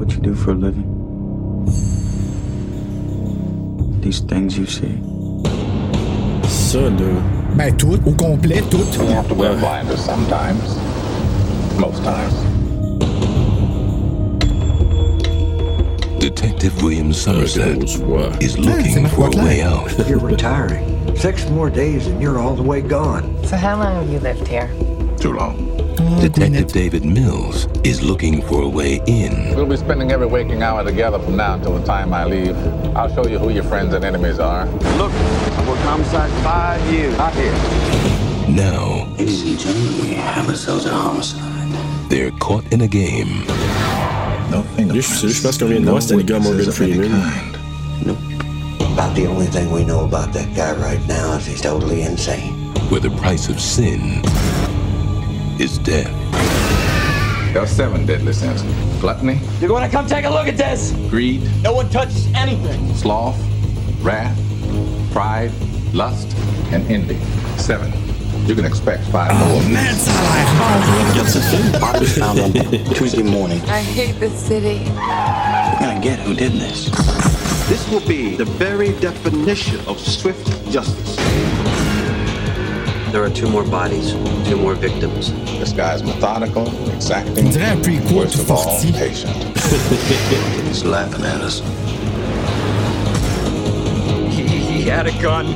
What you do for a living? These things you see. Ça, là. Ben, tout, au complet, tout. You have to wear blinders sometimes. Most times. Detective William Somerset is looking for a way out. You're retiring. Six more days and you're all the way gone. So how long have you lived here? Too long. Oh, Detective David Mills is looking for a way in. We'll be spending every waking hour together from now until the time I leave. I'll show you who your friends and enemies are. Look, I worked homicide five years. Not here. Now Ladies and gentlemen, we have ourselves a homicide. they're caught in a game. No Lui, je, je pense qu'on vient de voir, c'était le gars Morgan Freeman. Nope. About the only thing we know about that guy right now is he's totally insane. where the price of sin is death. There are seven deadly sins. Gluttony, You're going to come take a look at this. greed, No one touches anything. sloth, wrath, pride, lust, and envy. Seven. You can expect five more. Man, ça a l'air bon. Body found on Tuesday morning. I hate this city. We're gonna get who did this. This will be the very definition of swift justice. There are two more bodies, two more victims. This guy's methodical, exacting, On dirait un prequel worst of all, Forty. patient. He's laughing at us. He, he had a gun.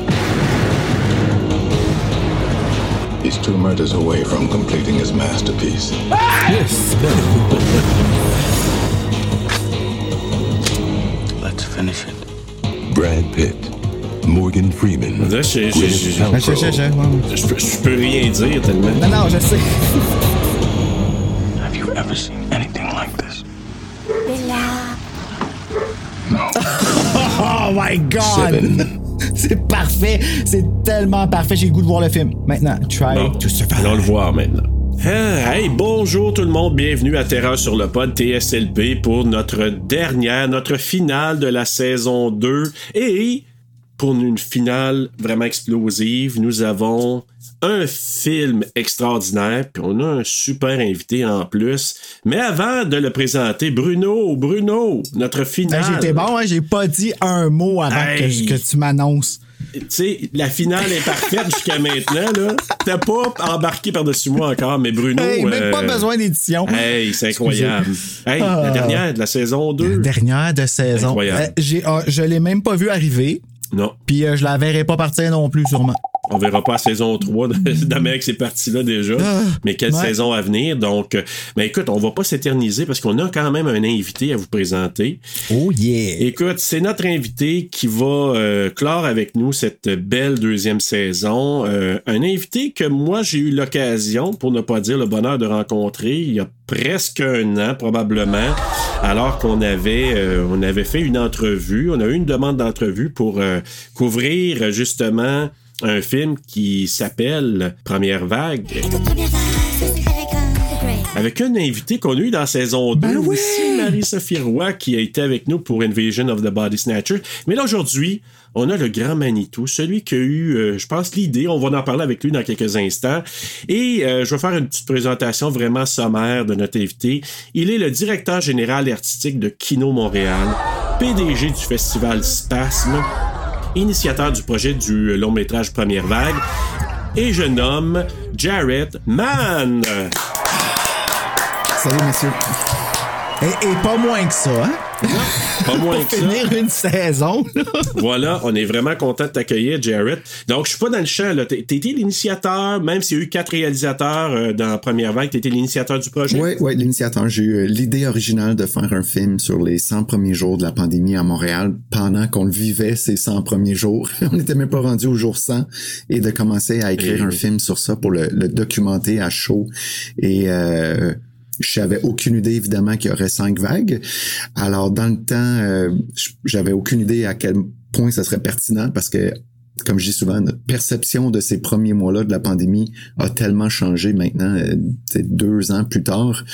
He's two murders away from completing his masterpiece. Yes. Let's finish it. Brad Pitt, Morgan Freeman, Là, je, je, peux, je peux rien dire tellement. Non, non, je sais. Have you ever seen anything like this? Oh my God! Seven. C'est parfait. C'est tellement parfait. J'ai le goût de voir le film. Maintenant, try Bon, to survive. allons le voir maintenant. Ah, hey, bonjour tout le monde, bienvenue à Terreur sur le pod TSLP pour notre dernière, notre finale de la saison 2. Et pour une finale vraiment explosive, nous avons un film extraordinaire, puis on a un super invité en plus. Mais avant de le présenter, Bruno, Bruno, notre Ben, finale. J'étais bon, hein, j'ai pas dit un mot avant que, Hey. que tu m'annonces. Tu sais, la finale est parfaite jusqu'à maintenant, là. T'as pas embarqué par-dessus moi encore, mais Bruno. Hey, même pas euh, besoin d'édition. Hey, c'est incroyable. Hey, Ah. la dernière de la saison 2. Dernière de saison. Incroyable. Euh, j'ai, ah, je l'ai même pas vu arriver. Non, Puis euh, je la verrai pas partir non plus, sûrement. On verra pas la saison 3 de- d'Amérique, c'est parti là déjà. Ah, mais quelle ouais. saison à venir. Donc, euh, ben écoute, on va pas s'éterniser parce qu'on a quand même un invité à vous présenter. Oh yeah! Écoute, c'est notre invité qui va euh, clore avec nous cette belle deuxième saison. Euh, un invité que moi j'ai eu l'occasion, pour ne pas dire le bonheur de rencontrer, il y a presque un an probablement, alors qu'on avait euh, on avait fait une entrevue, on a eu une demande d'entrevue pour euh, couvrir justement un film qui s'appelle Première vague. Avec un invité qu'on a eu dans saison 2 Ben oui! aussi, Marie-Sophie Roy, qui a été avec nous pour Invasion of the Body Snatcher. Mais là, aujourd'hui, on a le grand Manitou, celui qui a eu, euh, je pense, l'idée. On va en parler avec lui dans quelques instants. Et euh, je vais faire une petite présentation vraiment sommaire de notre invité. Il est le directeur général artistique de Kino Montréal, PDG du festival Spasme, initiateur du projet du long métrage Première Vague. Et je nomme Jarrett Mann. Salut, messieurs. Et, et pas moins que ça, hein? Pas moins Pour que ça. finir une saison. là. Voilà, on est vraiment content de t'accueillir, Jarrett. Donc, je suis pas dans le champ, t'as été l'initiateur, même s'il y a eu quatre réalisateurs euh, dans la première vague, t'as été l'initiateur du projet? Oui, ouais, l'initiateur. J'ai eu l'idée originale de faire un film sur les 100 premiers jours de la pandémie à Montréal pendant qu'on le vivait ces 100 premiers jours. On n'était même pas rendu au jour 100 et de commencer à écrire Et un oui. film sur ça pour le, le documenter à chaud. Et euh, j'avais aucune idée évidemment qu'il y aurait cinq vagues. Alors dans le temps, euh, j'avais aucune idée à quel point ça serait pertinent parce que comme je dis souvent, notre perception de ces premiers mois-là de la pandémie a tellement changé maintenant, euh, deux ans plus tard.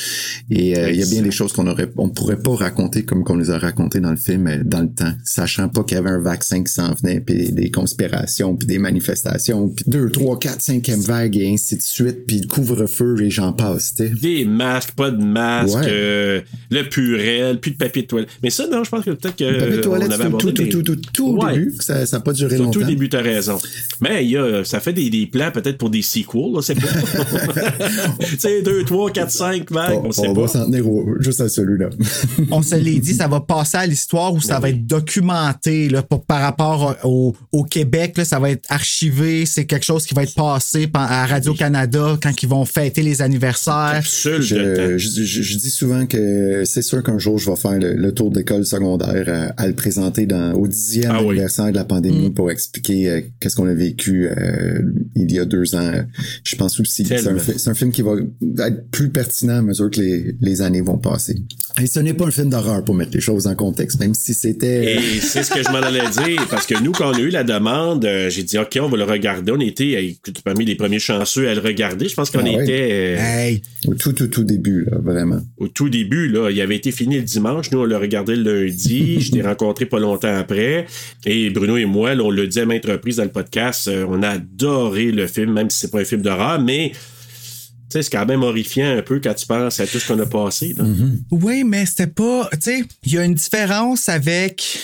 Et euh, il y a bien des choses qu'on aurait, on pourrait pas raconter comme qu'on les a racontées dans le film euh, dans le temps, sachant pas qu'il y avait un vaccin qui s'en venait, puis des conspirations, puis des manifestations, puis deux, trois, quatre, cinquième vague et ainsi de suite, puis le couvre-feu et j'en passe. Des masques, pas de masques, Ouais. euh, le purel, plus de papier de toilette. Mais ça, non, je pense que peut-être que. Le papier de toilette, on avait tout, tout, tout, tout, tout au Ouais. début. Ça n'a pas duré longtemps. début, t'as raison. Mais il y a, ça fait des, des plans peut-être pour des sequels, là, c'est pas. tu sais, 2, 3, 4, 5 vagues, on, On, sait on pas. va s'en tenir au- juste à celui-là. On se l'est dit, ça va passer à l'histoire où ça va être documenté là, pour, par rapport au, au Québec. Là, ça va être archivé. C'est quelque chose qui va être passé à Radio-Canada quand ils vont fêter les anniversaires. Je, je, je- je dis souvent que c'est sûr qu'un jour, je vais faire le, le tour d'école secondaire à, à le présenter dans, au dixième Ah oui. anniversaire de la pandémie pour expliquer euh, qu'est-ce qu'on a vécu euh, il y a deux ans. Je pense aussi que c'est un, film qui va être plus pertinent à mesure que les, les années vont passer. Et ce n'est pas un film d'horreur pour mettre les choses en contexte, même si c'était... Et c'est ce que je m'en allais dire, parce que nous, quand on a eu la demande, euh, j'ai dit, OK, on va le regarder. On était écoute, parmi les premiers chanceux à le regarder. Je pense qu'on Ah était euh, Hey, Au tout, tout, tout début, là, vraiment. au tout début. Là, il avait été fini le dimanche. Nous, on l'a regardé le lundi. Je t'ai rencontré pas longtemps après. Et Bruno et moi, là, on l'a dit à maintes reprises dans le podcast, euh, on a adoré le film, même si c'est pas un film d'horreur, mais... C'est quand même horrifiant un peu quand tu penses à tout ce qu'on a passé. Là. Oui, mais c'était pas. Tu sais, il y a une différence avec.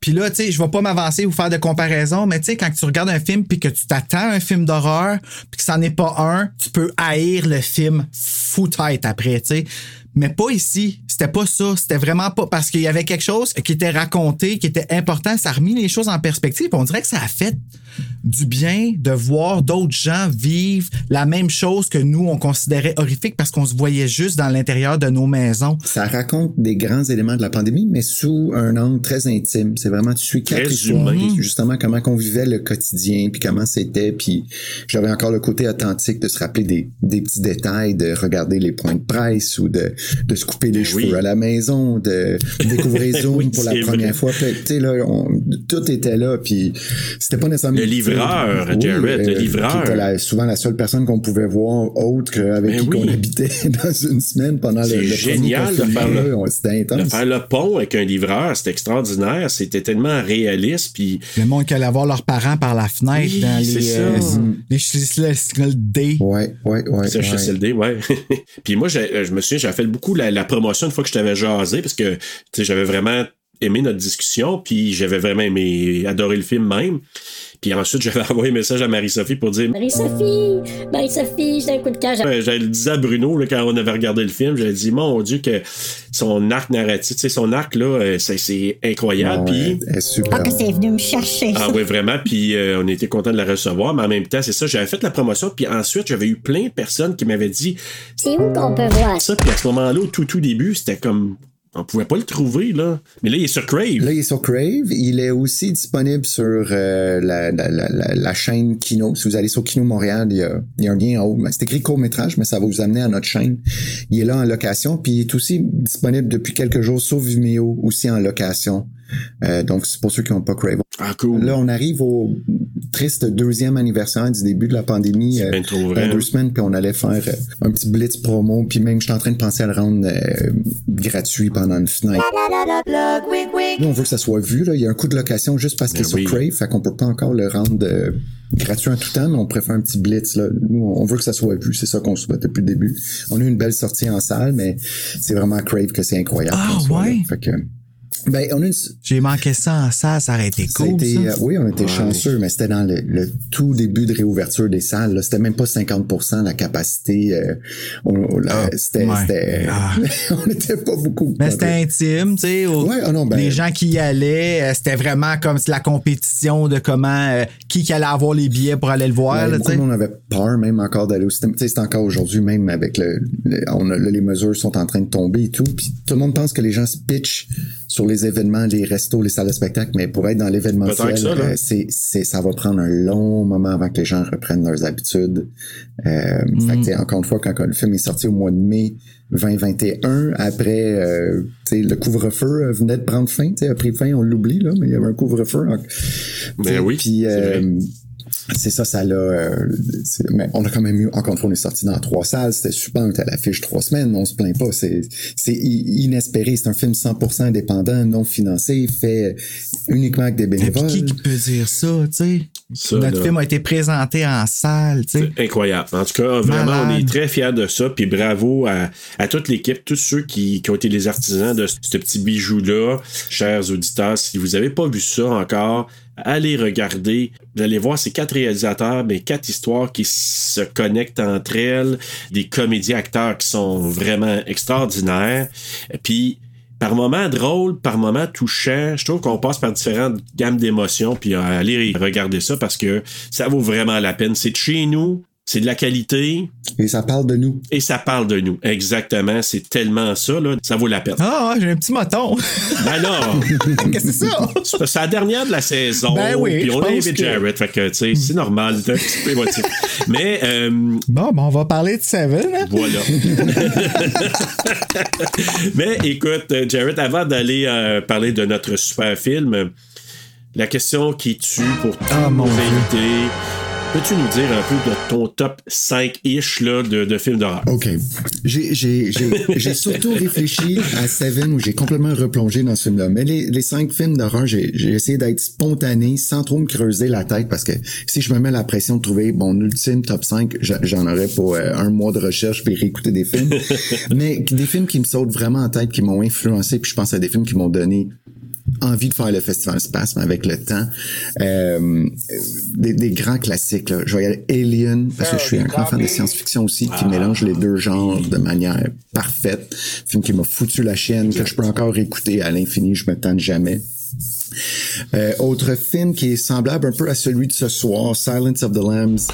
Puis là, tu sais, je vais pas m'avancer ou faire de comparaison, mais tu sais, quand tu regardes un film puis que tu t'attends à un film d'horreur, puis que c'en est pas un, tu peux haïr le film fou tête après, tu sais. Mais pas ici. C'était pas ça. C'était vraiment pas parce qu'il y avait quelque chose qui était raconté, qui était important. Ça a remis les choses en perspective. On dirait que ça a fait du bien de voir d'autres gens vivre la même chose que nous, on considérait horrifique parce qu'on se voyait juste dans l'intérieur de nos maisons. Ça raconte des grands éléments de la pandémie, mais sous un angle très intime. C'est vraiment, tu suis quatre Très histoires, justement comment qu'on vivait le quotidien, puis comment c'était, puis j'avais encore le côté authentique de se rappeler des, des petits détails, de regarder les points de presse ou de, de se couper les cheveux Oui. à la maison, de découvrir Zoom Oui, pour la première vrai. fois. Puis, Tu sais, là, on- tout était là, puis c'était pas nécessairement... Le livreur, Oui, Jared, le livreur. qui était la- souvent la seule personne qu'on pouvait voir autre qu'avec Ben qui oui. qu'on habitait dans une semaine pendant le, C'est le premier génial de faire le-. On- C'était De intense. faire le pont avec un livreur, c'était extraordinaire. C'était tellement réaliste. Puis Le monde qui allait voir leurs parents par la fenêtre Oui, dans les, ça. euh, les CHSLD. Ouais, ouais, ouais. CHSLD, ouais. Puis moi, j'ai- euh, je me souviens, j'avais fait beaucoup la, la promotion fois que je t'avais jasé, parce que j'avais vraiment aimé notre discussion, puis j'avais vraiment aimé, adoré le film même. Puis ensuite, j'avais envoyé un message à Marie-Sophie pour dire Marie-Sophie, Marie-Sophie, j'ai un coup de cœur. Je le disais à Bruno là, quand on avait regardé le film, j'avais dit mon Dieu que son arc narratif, tu sais, son arc là, euh, c'est, incroyable. Ouais, Puis elle est super. Ah, que c'est venu me chercher. ah oui, vraiment. Puis euh, on était content de la recevoir, mais en même temps, c'est ça. J'avais fait la promotion, puis ensuite j'avais eu plein de personnes qui m'avaient dit C'est où qu'on peut voir? Ça. Puis à ce moment-là, au tout tout début, c'était comme on pouvait pas le trouver là. Mais là, il est sur Crave. Là, il est sur Crave. Il est aussi disponible sur euh, la, chaîne Kino. Si vous allez sur Kino Montréal, il y a, il y a un lien en haut. C'est écrit court-métrage, mais ça va vous amener à notre chaîne. Il est là en location, puis il est aussi disponible depuis quelques jours sur Vimeo, aussi en location. Euh, donc, c'est pour ceux qui n'ont pas Crave. Ah cool. Là, on arrive au triste deuxième anniversaire du début de la pandémie. C'est euh, bien trop vrai. deux semaines, puis on allait faire euh, un petit blitz promo, puis même j'étais en train de penser à le rendre euh, gratuit pendant une fenêtre. Nous, on veut que ça soit vu. Là. Il y a un coût de location juste parce qu'il est Ben oui. sur Crave, fait qu'on peut pas encore le rendre euh, gratuit en tout temps, mais on préfère un petit blitz. Là. Nous, on veut que ça soit vu. C'est ça qu'on souhaite depuis le début. On a eu une belle sortie en salle, mais c'est vraiment à Crave que c'est incroyable. Ah, ouais? Fait que Ben, on a une, J'ai manqué ça en salle, ça aurait été Ça a cool. été, ça. euh, oui, on était chanceux, mais c'était dans le, le tout début de réouverture des salles. là. C'était même pas 50% la capacité. euh, on, on- la- c'était, ouais. c'était- Ah. on n'était pas beaucoup. Mais c'était intime, tu sais. au- Ouais, ah non, ben- les gens qui y allaient, euh, c'était vraiment comme la compétition de comment euh, qui, qui allait avoir les billets pour aller le voir. Ouais, là, beaucoup monde avait peur même encore d'aller au sais, c'est encore aujourd'hui même avec le, le- on a, là, les mesures sont en train de tomber et tout. Puis tout le monde pense que les gens se pitchent sur les événements, les restos, les salles de spectacle, mais pour être dans l'événementiel, ça, euh, c'est, c'est, ça va prendre un long moment avant que les gens reprennent leurs habitudes. Euh, Mm. Fait que, encore une fois, quand le film est sorti au mois de mai 2021, après, euh, le couvre-feu venait de prendre fin. A pris fin, on l'oublie là, mais il y avait un couvre-feu. en- Ben oui, Puis c'est ça, ça l'a. euh, mais on a quand même eu, encore une fois, on est sorti dans trois salles, c'était super, on était à l'affiche trois semaines, on se plaint pas, c'est inespéré, c'est un film 100% indépendant, non financé, fait uniquement avec des bénévoles. qui, qui peut dire ça, tu sais? Ça, Notre là. film a été présenté en salle, tu sais. C'est incroyable. En tout cas, vraiment, Malade. on est très fiers de ça. Puis bravo à, à toute l'équipe, tous ceux qui, qui ont été les artisans de ce, ce petit bijou-là. Chers auditeurs, si vous n'avez pas vu ça encore, allez regarder. Vous allez voir ces quatre réalisateurs, mais quatre histoires qui se connectent entre elles. Des comédiens acteurs qui sont vraiment extraordinaires. Puis par moments drôle, par moments touchant. Je trouve qu'on passe par différentes gammes d'émotions, puis euh, allez regarder ça parce que ça vaut vraiment la peine. C'est chez nous, c'est de la qualité Et ça parle de nous. et ça parle de nous. Exactement, c'est tellement ça, là, ça vaut la peine. Ah, j'ai un petit moton. Ben non, Qu'est-ce que c'est ça? c'est la dernière de la saison, Ben oui, puis on a invité que- Jared, fait que, tu sais, c'est normal, t'es un petit peu émotif. Mais, euh, Bon, ben on va parler de Seven. hein? Voilà. Mais écoute, Jared, avant d'aller euh, parler de notre super film, la question qui tue pour Ah, mon nos Dieu. invités, peux-tu nous dire un peu de ton top 5-ish là, de, de films d'horreur? OK. J'ai, j'ai, j'ai, j'ai surtout réfléchi à Seven où j'ai complètement replongé dans ce film-là. Mais les, les cinq films d'horreur, j'ai, j'ai essayé d'être spontané sans trop me creuser la tête parce que si je me mets la pression de trouver mon ultime top 5, j'a- j'en aurais pour euh, un mois de recherche puis réécouter des films. Mais des films qui me sautent vraiment en tête, qui m'ont influencé, puis je pense à des films qui m'ont donné envie de faire le festival Spasme avec le temps. Euh, des, des grands classiques. Là. Je vais y aller Alien, parce que je suis un grand fan de science-fiction aussi, qui mélange les deux genres de manière parfaite. Film qui m'a foutu la chienne, que je peux encore écouter à l'infini, je me tente jamais. Euh, autre film qui est semblable un peu à celui de ce soir, Silence of the Lambs.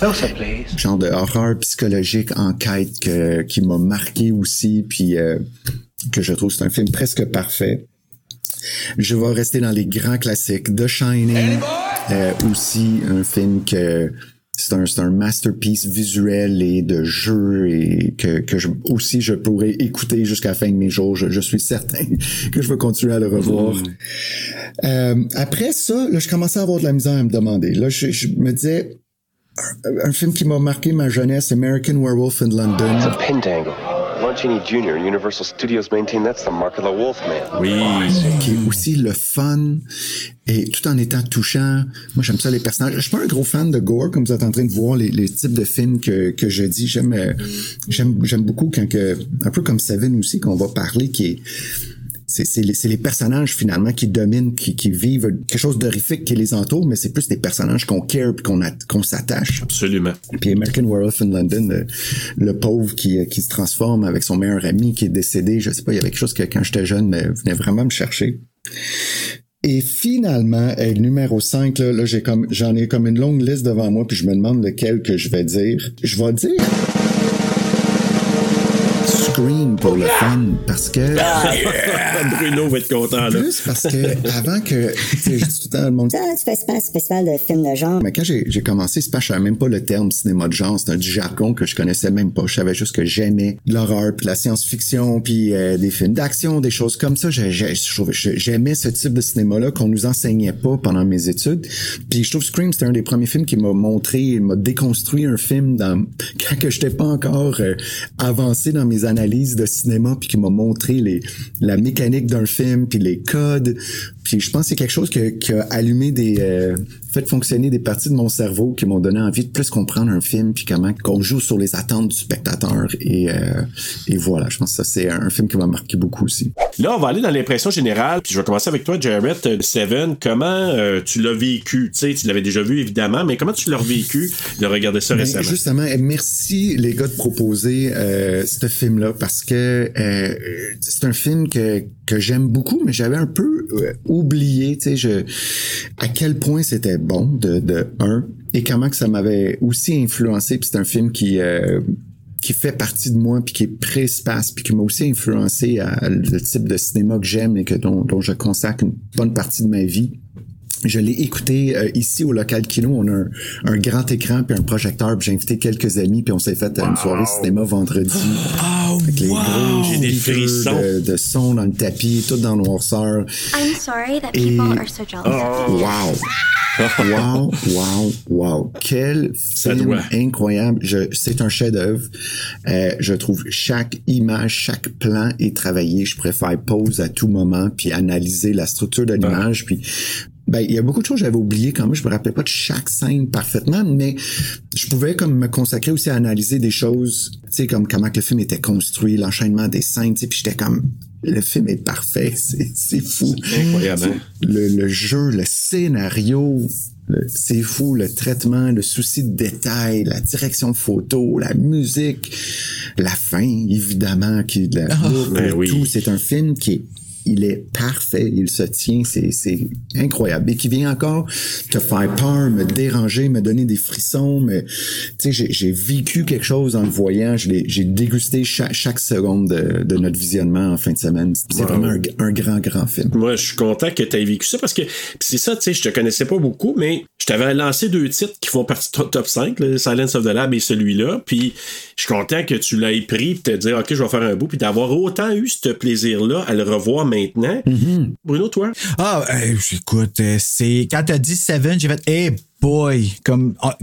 Genre de horreur psychologique, enquête que, qui m'a marqué aussi, puis euh, que je trouve c'est un film presque parfait. Je vais rester dans les grands classiques. The Shining, euh, aussi un film que c'est un, c'est un masterpiece visuel et de jeu et que, que je, aussi je pourrais écouter jusqu'à la fin de mes jours. Je, je suis certain que je vais continuer à le revoir. Euh, après ça, là, je commençais à avoir de la misère à me demander. Là, je, je me disais, un, un film qui m'a marqué ma jeunesse, American Werewolf in London. Chaney Jr., Universal Studios maintain that's the mark of the Wolfman. Oui. qui est aussi le fun et tout en étant touchant. Moi, j'aime ça les personnages. Je suis pas un gros fan de gore, comme vous êtes en train de voir les, les types de films que, que je dis. J'aime, euh, j'aime, j'aime beaucoup quand que, un peu comme Seven aussi, qu'on va parler, qui est, c'est, les, les personnages finalement qui dominent, qui, qui vivent quelque chose d'horrifique qui les entoure, mais c'est plus des personnages qu'on care puis qu'on, qu'on s'attache. Absolument. Puis American Werewolf in London, le, le pauvre qui, qui se transforme avec son meilleur ami qui est décédé, je sais pas, il y avait quelque chose que quand j'étais jeune, mais venait vraiment me chercher. Et finalement, euh, numéro 5, là, là, j'ai comme j'en ai comme une longue liste devant moi, puis je me demande lequel que je vais dire. Je vais dire Scream pour le fun, parce que Bruno va être content, là. plus parce que avant que tu sais, je dis tout le temps le monde Ça, tu fais pas un festival de films de genre. Mais quand j'ai commencé, c'est pas, je savais même pas le terme cinéma de genre. C'était du jargon que je connaissais même pas. Je savais juste que j'aimais l'horreur, puis la science-fiction, puis euh, des films d'action, des choses comme ça. J'aimais ce type de cinéma-là qu'on nous enseignait pas pendant mes études. Puis je trouve Scream, c'était un des premiers films qui m'a montré, m'a déconstruit un film dans quand que j'étais pas encore euh, avancé dans mes analyses de cinéma, puis qui m'a montré les la mécanique d'un film, puis les codes. Puis je pense que c'est quelque chose que- qui a allumé des euh, fait fonctionner des parties de mon cerveau qui m'ont donné envie de plus comprendre un film puis comment qu'on joue sur les attentes du spectateur et euh, et voilà, je pense que ça c'est un film qui m'a marqué beaucoup aussi. Là, on va aller dans l'impression générale, puis je vais commencer avec toi, Jared euh, Seven. Comment euh, tu l'as vécu? Tu sais, tu l'avais déjà vu évidemment, mais comment tu l'as revécu de regarder ça Ben, récemment? Justement, eh, merci les gars de proposer euh, ce film-là parce que euh, c'est un film que, que j'aime beaucoup, mais j'avais un peu euh, oublié, tu sais, à quel point c'était bon de, de un et comment que ça m'avait aussi influencé. Puis c'est un film qui euh, qui fait partie de moi puis qui est pré-espace puis qui m'a aussi influencé à le type de cinéma que j'aime et que dont, dont je consacre une bonne partie de ma vie. Je l'ai écouté euh, ici au local Kino. On a un, un grand écran puis un projecteur. puis J'ai invité quelques amis puis on s'est fait euh, une soirée cinéma vendredi. avec les gros J'ai des frissons. de, de son dans le tapis, tout dans le noirceur. I'm sorry that Et- people are so jealous of you. Wow! wow, wow, wow. Quel Ça film doit. incroyable. Je, c'est un chef-d'œuvre. Euh, je trouve chaque image, chaque plan est travaillé. Je préfère pause à tout moment puis analyser la structure de l'image puis ben, il y a beaucoup de choses que j'avais oubliées quand même. Je me rappelais pas de chaque scène parfaitement, mais je pouvais comme me consacrer aussi à analyser des choses, tu sais, comme comment que le film était construit, l'enchaînement des scènes, tu sais, puis j'étais comme, le film est parfait, c'est, c'est fou. Incroyable, hein? Le, le jeu, le scénario, le- c'est fou, le traitement, le souci de détail, la direction photo, la musique, la fin, évidemment, qui, la boucle, ben oui. tout. C'est un film qui est il est parfait, il se tient, c'est, c'est incroyable. Et qui vient encore te faire peur, me déranger, me donner des frissons, mais tu sais, j'ai, vécu quelque chose en le voyant, j'ai dégusté chaque, chaque seconde de, de notre visionnement en fin de semaine. C'est Wow. vraiment un, un grand, grand film. Moi, je suis content que tu aies vécu ça parce que c'est ça, tu sais, je te connaissais pas beaucoup, mais je t'avais lancé deux titres qui font partie de ton top 5, là, Silence of the Lab et celui-là. Puis je suis content que tu l'aies pris et te dire, OK, je vais faire un bout, puis d'avoir autant eu ce plaisir-là à le revoir maintenant. Bruno, toi? Ah, euh, écoute, euh, c'est quand t'as dit Seven, j'ai fait Hey boy, comme ah,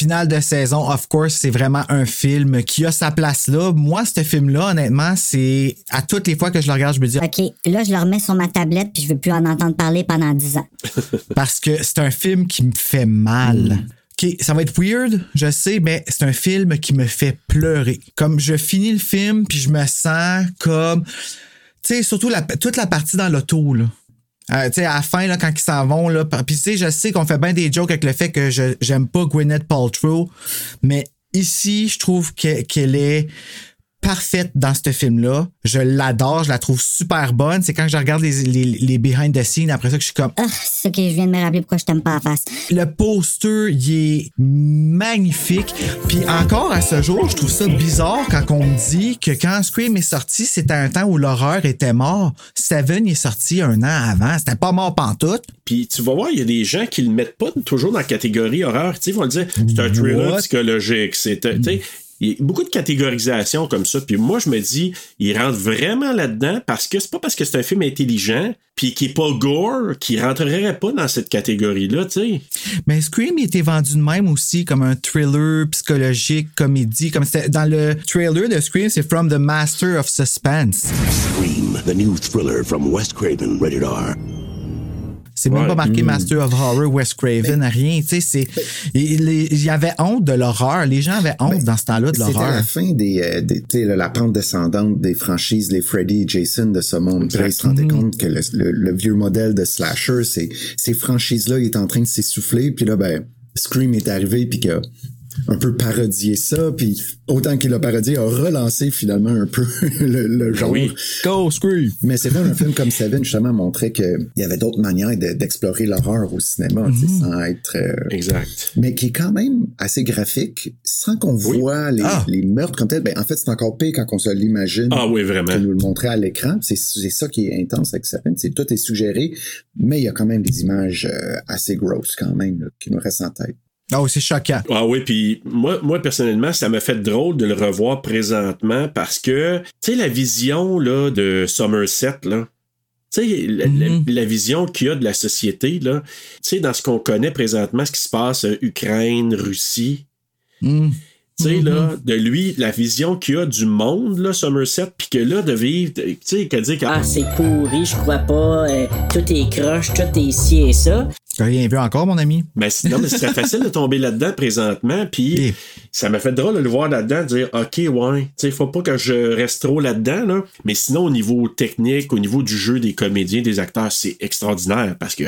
finale de saison, of course, c'est vraiment un film qui a sa place là. Moi, ce film-là, honnêtement, c'est à toutes les fois que je le regarde, je me dis OK, là, je le remets sur ma tablette puis je veux plus en entendre parler pendant 10 ans. parce que c'est un film qui me fait mal. OK, ça va être weird, je sais, mais c'est un film qui me fait pleurer. Comme je finis le film, puis je me sens comme... Tu sais, surtout la, toute la partie dans l'auto, là. Euh, tu sais, à la fin, là, quand ils s'en vont, là, puis tu sais, je sais qu'on fait bien des jokes avec le fait que je j'aime pas Gwyneth Paltrow, mais ici, je trouve que- qu'elle est parfaite dans ce film-là. Je l'adore, je la trouve super bonne. C'est quand je regarde les, les, les behind the scenes, après ça, que je suis comme, Ah, c'est ça que je viens de me rappeler pourquoi je t'aime pas à face. le poster, il est magnifique. Puis encore à ce jour, je trouve ça bizarre quand on me dit que quand Scream est sorti, c'était un temps où l'horreur était mort. Seven est sorti un an avant. C'était pas mort pantoute. Puis tu vas voir, il y a des gens qui le mettent pas toujours dans la catégorie horreur. Tu sais, ils vont le dire, c'est un thriller What? psychologique. Sais, il y a beaucoup de catégorisation comme ça. Puis moi, je me dis, il rentre vraiment là-dedans parce que c'est pas parce que c'est un film intelligent puis qui est pas gore qui rentrerait pas dans cette catégorie-là, tu sais. Mais Scream il était vendu de même aussi comme un thriller psychologique, comédie. Comme c'était dans le trailer de Scream, c'est From the Master of Suspense. Scream, the new thriller from Wes Craven, rated R. C'est même Ouais. pas marqué Master of Horror, Wes Craven, rien. Tu sais, c'est il y avait honte de l'horreur. Les gens avaient honte dans ce temps-là de C'était l'horreur. la fin des, euh, des tu sais, là, la pente descendante des franchises, les Freddy et Jason de ce monde. Là, ils se rendaient compte que le, le- le vieux modèle de slasher, ces, ces franchises-là, il est en train de s'essouffler. Puis là, ben, Scream est arrivé puis a un peu parodié ça. Puis autant qu'il a parodié, a relancé finalement un peu le, le genre. Oui. Go Scream! Mais c'est vrai, un film comme Seven, justement, montrait qu'il y avait d'autres manières de- d'explorer l'horreur au cinéma, sais, sans être... euh, Exact. mais qui est quand même assez graphique, sans qu'on voit les, Ah. les meurtres comme tel. Ben, en fait, c'est encore pire quand on se l'imagine. Ah oui, vraiment. Que nous le montrer à l'écran. C'est, c'est ça qui est intense avec Seven. C'est tout est suggéré, mais il y a quand même des images euh, assez grosses quand même, là, qui nous restent en tête. Oh, c'est choquant. Ah oui, puis moi, moi personnellement, ça m'a fait drôle de le revoir présentement parce que, tu sais, la vision là, de Somerset, là, tu sais, la, la- la vision qu'il y a de la société, là, tu sais, dans ce qu'on connaît présentement, ce qui se passe, euh, Ukraine, Russie, Mm. tu sais, là, de lui, la vision qu'il a du monde, là, Somerset, puis que là, de vivre, tu sais, qu'à dire qu'à- Ah, c'est pourri, je crois pas. euh, tout est croche, tout est ci et ça. T'as rien vu encore, mon ami? Ben, c'est- non, mais ce serait facile de tomber là-dedans présentement, puis ça m'a fait drôle de le voir là-dedans, de dire, OK, ouais, tu sais, faut pas que je reste trop là-dedans, là. Mais sinon, au niveau technique, au niveau du jeu des comédiens, des acteurs, c'est extraordinaire, parce que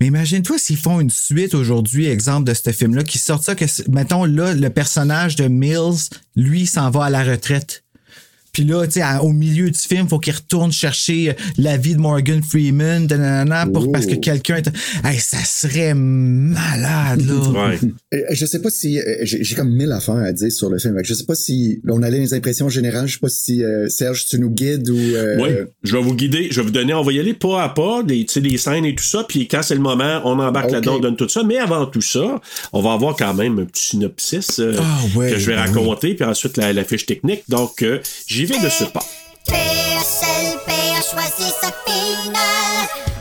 Mais imagine-toi s'ils font une suite aujourd'hui, exemple de ce film-là, qui sort ça, que, mettons, là, le personnage de Mills, lui, s'en va à la retraite. Puis là, tu sais, au milieu du film, faut qu'il retourne chercher euh, la vie de Morgan Freeman, nanana, pour, parce que quelqu'un est... Hey, ça serait malade, là. Euh, Je sais pas si euh, j'ai j'ai comme mille affaires à dire sur le film. Je sais pas si on a les impressions générales. Je sais pas si euh, Serge tu nous guides ou. euh, Oui, je vais vous guider, je vais vous donner, on va y aller pas à pas, des, tu sais, des scènes et tout ça, puis quand c'est le moment, on embarque là-dedans, on donne tout ça. Mais avant tout ça, on va avoir quand même un petit synopsis euh, Ah, ouais, que je vais ben raconter, puis ensuite la, la fiche technique. Donc, euh, j'y vais de ce pas. Choisi sa finale.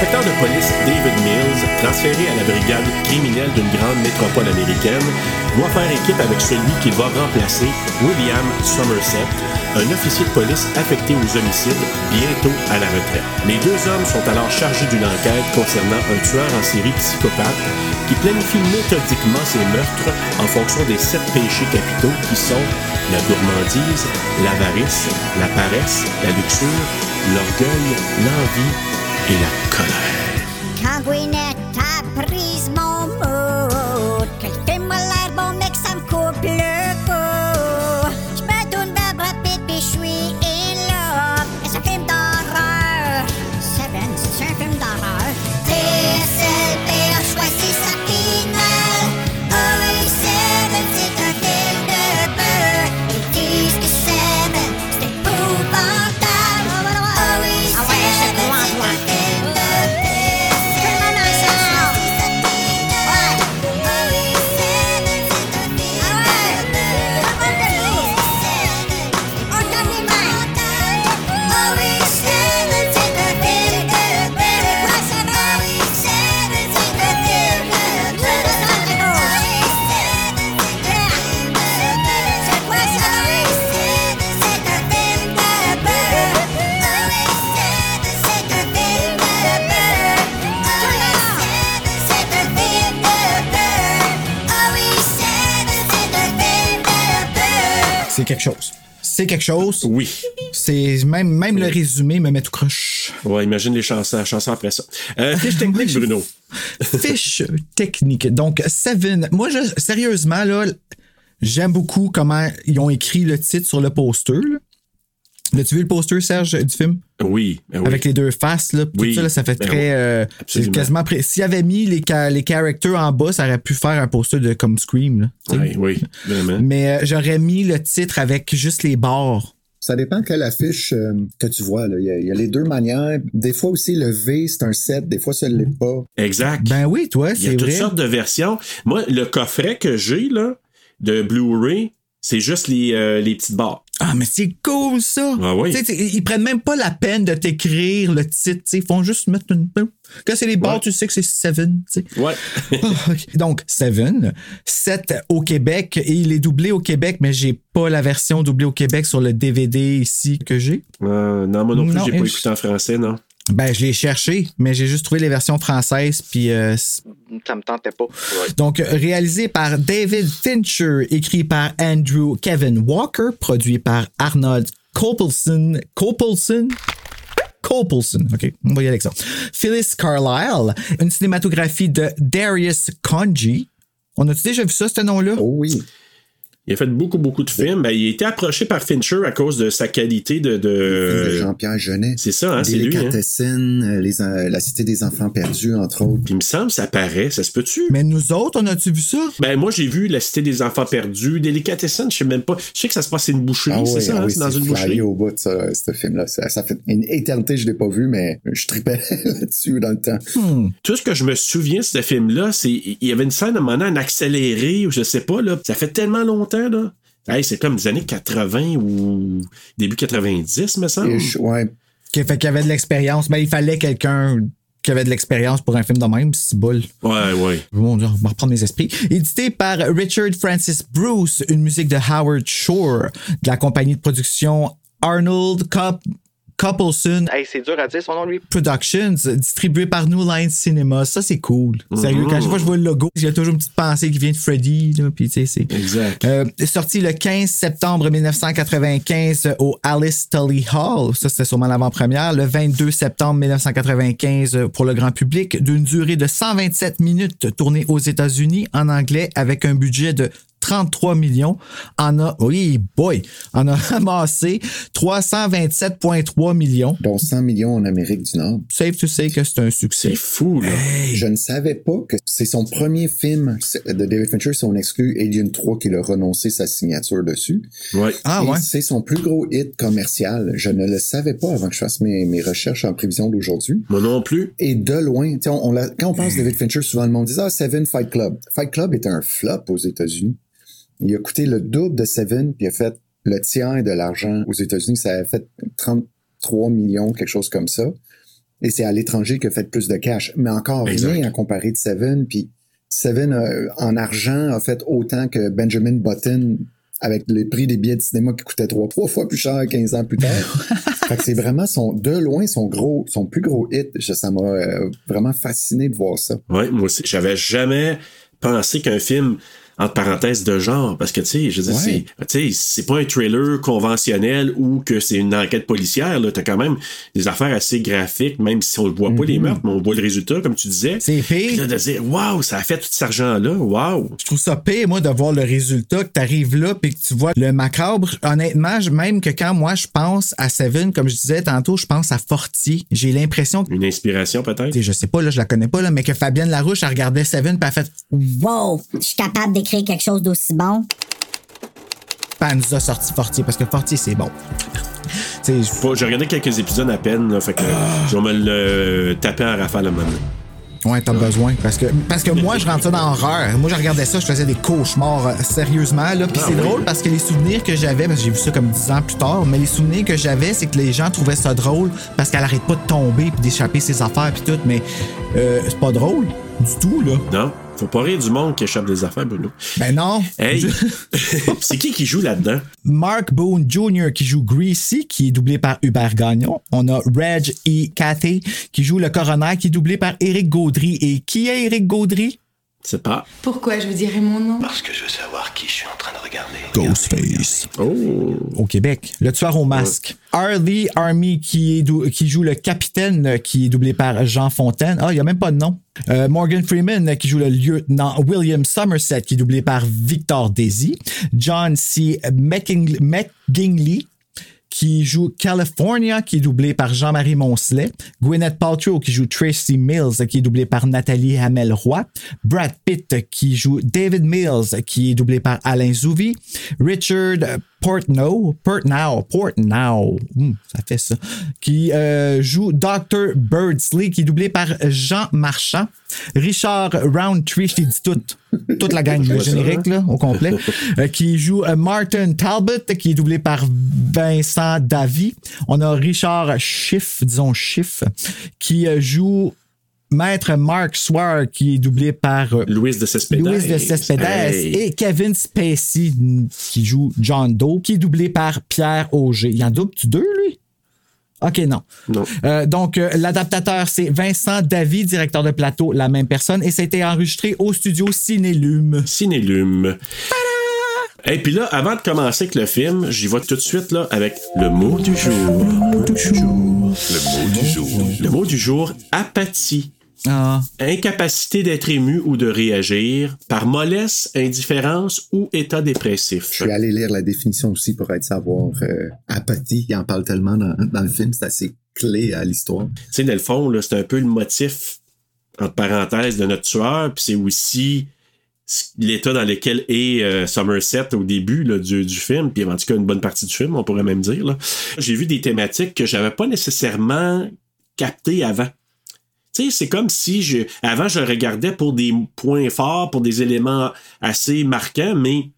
L'inspecteur de police David Mills, transféré à la brigade criminelle d'une grande métropole américaine, doit faire équipe avec celui qui va remplacer William Somerset, un officier de police affecté aux homicides, bientôt à la retraite. Les deux hommes sont alors chargés d'une enquête concernant un tueur en série psychopathe qui planifie méthodiquement ses meurtres en fonction des sept péchés capitaux qui sont la gourmandise, l'avarice, la paresse, la luxure, l'orgueil, l'envie et la colère. Quand Gwyneth quelque chose. C'est quelque chose. Oui. C'est même, même le résumé me met tout croche. Ouais, imagine les chansons, après ça. Euh, fiche technique, Bruno. Fiche technique. Donc, Seven. Moi, je, sérieusement, là, j'aime beaucoup comment ils ont écrit le titre sur le poster. là. L'as-tu vu le poster, Serge, du film? Oui, ben oui. Avec les deux faces, là. Tout Oui, ça, là, ça fait ben très. oui. euh, c'est quasiment. pré- S'il avait mis les, ca- les characters en bas, ça aurait pu faire un poster de comme Scream. Là. Oui, oui, vraiment. Mais euh, j'aurais mis le titre avec juste les barres. Ça dépend quelle affiche euh, que tu vois. là. Il, y a, il y a les deux manières. Des fois aussi, le V, c'est un 7. Des fois, ça ne l'est pas. Exact. Ben oui, toi, Il y a c'est toutes vrai. sortes de versions. Moi, le coffret que j'ai, là, de Blu-ray, c'est juste les, euh, les petites barres. Ah, mais c'est cool, ça! Ah oui. Tu sais, t'sais, ils prennent même pas la peine de t'écrire le titre. t'sais, Ils font juste mettre une. Quand c'est les Ouais. tu sais que c'est Seven. t'sais. Ouais. Ah. Donc, Seven, 7 au Québec et il est doublé au Québec, mais j'ai pas la version doublée au Québec sur le DVD ici que j'ai. Euh, non, moi non plus, j'ai pas écouté en français, non. Ben, je l'ai cherché, mais j'ai juste trouvé les versions françaises, puis euh, Ça me tentait pas. Donc, euh, réalisé par David Fincher, écrit par Andrew Kevin Walker, produit par Arnold Copelson. Copelson? Copelson, OK, on va y aller avec ça. Phyllis Carlyle, une cinématographie de Darius Conji. On a-tu déjà vu ça, ce nom-là? Oh oui. Il a fait beaucoup, beaucoup de films. Ben, il a été approché par Fincher à cause de sa qualité de. de... de Jean-Pierre Jeunet. C'est ça, hein, c'est lui. Hein? Délicatessen, euh, les, en- La Cité des Enfants Perdus, entre autres. Puis il me semble, ça paraît, ça se peut-tu? Mais nous autres, on a-tu vu ça? Ben, moi, j'ai vu La Cité des Enfants Perdus, Délicatessen, je sais même pas. Je sais que ça se passe, c'est une boucherie, Ah c'est oui, ça, ah hein? oui, c'est dans une boucherie. au bout de ça, ce film-là. Ça, ça fait une éternité que je l'ai pas vu, mais je tripais là-dessus dans le temps. Hmm. Tout ce que je me souviens de ce film-là, c'est il y avait une scène à un moment donné, en accéléré, ou je sais pas, là. Ça fait tellement longtemps, là. Hey, c'est comme des années 80 ou début 90, me semble. Ouais. Qui fait qu'il y avait de l'expérience, mais il fallait quelqu'un qui avait de l'expérience pour un film de même, c'est bol. Ouais, ouais. Mon Dieu, on va reprendre mes esprits. Édité par Richard Francis Bruce, une musique de Howard Shore, de la compagnie de production Arnold Cup. Coupleson, hey, c'est dur à dire son nom lui. Productions, distribué par New Line Cinema. Ça, c'est cool. Sérieux, quand chaque fois que je vois le logo, j'ai toujours une petite pensée qui vient de Freddy. Là, puis, tu sais, c'est. Exact. Euh, sorti le 15 septembre 1995 au Alice Tully Hall. Ça, c'était sûrement l'avant-première. Le 22 septembre 1995 pour le grand public, d'une durée de 127 minutes, tourné aux États-Unis en anglais avec un budget de 33 millions, en a, oui, boy, en a ramassé 327,3 millions. Dont 100 millions en Amérique du Nord. Safe to say que c'est un succès. C'est fou, là. Je ne savais pas que c'est son premier film de David Fincher, si on exclut Alien 3 qu'il a renoncé sa signature dessus. Ouais. Ah, Et ouais. C'est son plus gros hit commercial. Je ne le savais pas avant que je fasse mes, mes recherches en prévision d'aujourd'hui. Moi non plus. Et de loin, on, on l'a- quand on pense David Fincher, souvent le monde dit Ah, Seven Fight Club. Fight Club est un flop aux États-Unis. Il a coûté le double de Seven, puis il a fait le tiers de l'argent aux États-Unis. Ça a fait 33 millions, quelque chose comme ça. Et c'est à l'étranger qu'il a fait plus de cash. Mais encore Exact. rien à comparer de Seven. Puis Seven, euh, en argent, a fait autant que Benjamin Button avec les prix des billets de cinéma qui coûtaient trois, trois fois plus cher 15 ans plus tard. fait que c'est vraiment son, de loin son gros, son plus gros hit. Ça m'a euh, vraiment fasciné de voir ça. Ouais, moi aussi. J'avais jamais pensé qu'un film entre parenthèses de genre parce que tu sais je veux dire Ouais. c'est tu sais c'est pas un trailer conventionnel ou que c'est une enquête policière là t'as quand même des affaires assez graphiques même si on ne voit pas les meurtres mais on voit le résultat comme tu disais C'est Puis pire. là, de dire waouh ça a fait tout cet argent là waouh Je trouve ça pire, moi, de voir le résultat, que tu arrives là puis que tu vois le macabre. Honnêtement, même que quand moi, je pense à Seven, comme je disais tantôt, je pense à Fortier. J'ai l'impression que une inspiration peut-être? Je sais pas, là, je la connais pas, là, mais que Fabienne Larouche, elle regardait Seven, puis elle a fait, Wow, je suis capable d'écrire quelque chose d'aussi bon. elle nous a sorti Fortier, parce que Fortier, c'est bon. J'ai regardé quelques épisodes à peine là, fait que je vais me le taper en rafale à un moment ouais, t'as besoin. Parce que, parce que moi, je rentre ça dans l'horreur. Moi, je regardais ça, je faisais des cauchemars, euh, sérieusement, là. Puis Ah c'est oui. drôle parce que les souvenirs que j'avais, parce que j'ai vu ça comme 10 ans plus tard, mais les souvenirs que j'avais, c'est que les gens trouvaient ça drôle parce qu'elle arrête pas de tomber puis d'échapper ses affaires puis tout, mais euh, c'est pas drôle du tout, là. non faut pas rire du monde qui échappe des affaires Bruno Ben non. hey c'est qui qui joue là-dedans? Mark Boone Jr. qui joue Greasy, qui est doublé par Hubert Gagnon. On a Reg E. Cathy qui joue le coroner, qui est doublé par Éric Gaudry. Et qui est Éric Gaudry? C'est pas Pourquoi je vous dirais mon nom Parce que je veux savoir qui je suis en train de regarder. Ghostface. oh Au Québec. Le tueur au masque. Harley Army qui, est dou- qui joue le capitaine, euh, qui est doublé par Jean Fontaine. Ah, il n'y a même pas de nom. Euh, Morgan Freeman euh, qui joue le lieutenant William Somerset, qui est doublé par Victor Desi. John C. McGinley qui joue California, qui est doublé par Jean-Marie Moncelet. Gwyneth Paltrow, qui joue Tracy Mills, qui est doublé par Nathalie Hamel-Roy. Brad Pitt, qui joue David Mills, qui est doublé par Alain Zouvi. Richard Portnow, Portnow, Portnow, hum, ça fait ça, qui euh, joue Dr. Birdsley, qui est doublé par Jean Marchand. Richard Roundtree, je t'ai dit tout, toute la gang, le générique, là, au complet, euh, qui joue euh, Martin Talbot, qui est doublé par Vincent Davy. On a Richard Schiff, disons Schiff, qui joue Maître Mark Swar, qui est doublé par euh, Louise de Cespedes Louis de Cespedes Hey. et Kevin Spacey qui joue John Doe, qui est doublé par Pierre Auger. Il en double-tu deux, lui? OK, non. Non. Euh, donc, euh, l'adaptateur, c'est Vincent Davy, directeur de plateau, la même personne, et ça a été enregistré au studio Cinélume. Cinélume. Et puis là, avant de commencer avec le film, j'y vais tout de suite là avec le mot du jour. Le mot du jour. Le mot du jour. Le mot du jour, apathie. Ah, Incapacité d'être ému ou de réagir par mollesse, indifférence ou état dépressif. Je suis allé lire la définition aussi pour être savoir euh, apathie. Il en parle tellement dans, dans le film, c'est assez clé à l'histoire. Tu sais, dans le fond, c'est un peu le motif, entre parenthèses, de notre tueur, puis c'est aussi l'état dans lequel est euh, Somerset au début là, du, du film, puis en tout cas une bonne partie du film, on pourrait même dire. J'ai vu des thématiques que j'avais pas nécessairement captées avant. Tu sais, c'est comme si je, avant je regardais pour des points forts, pour des éléments assez marquants, mais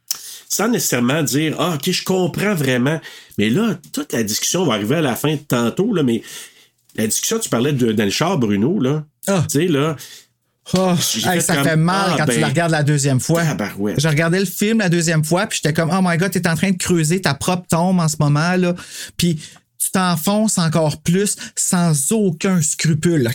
sans nécessairement dire ah ok je comprends vraiment. Mais là toute la discussion va arriver à la fin de tantôt là, mais la discussion, tu parlais de, dans le char, Bruno, là. Ah. Tu sais, là. Oh, J'ai hey, fait ça comme, fait mal ah, quand tu ben, la regardes la deuxième fois. tabarouette. Je regardais le film la deuxième fois, puis j'étais comme, oh my god, t'es en train de creuser ta propre tombe en ce moment, là. Puis tu t'enfonces encore plus sans aucun scrupule. là.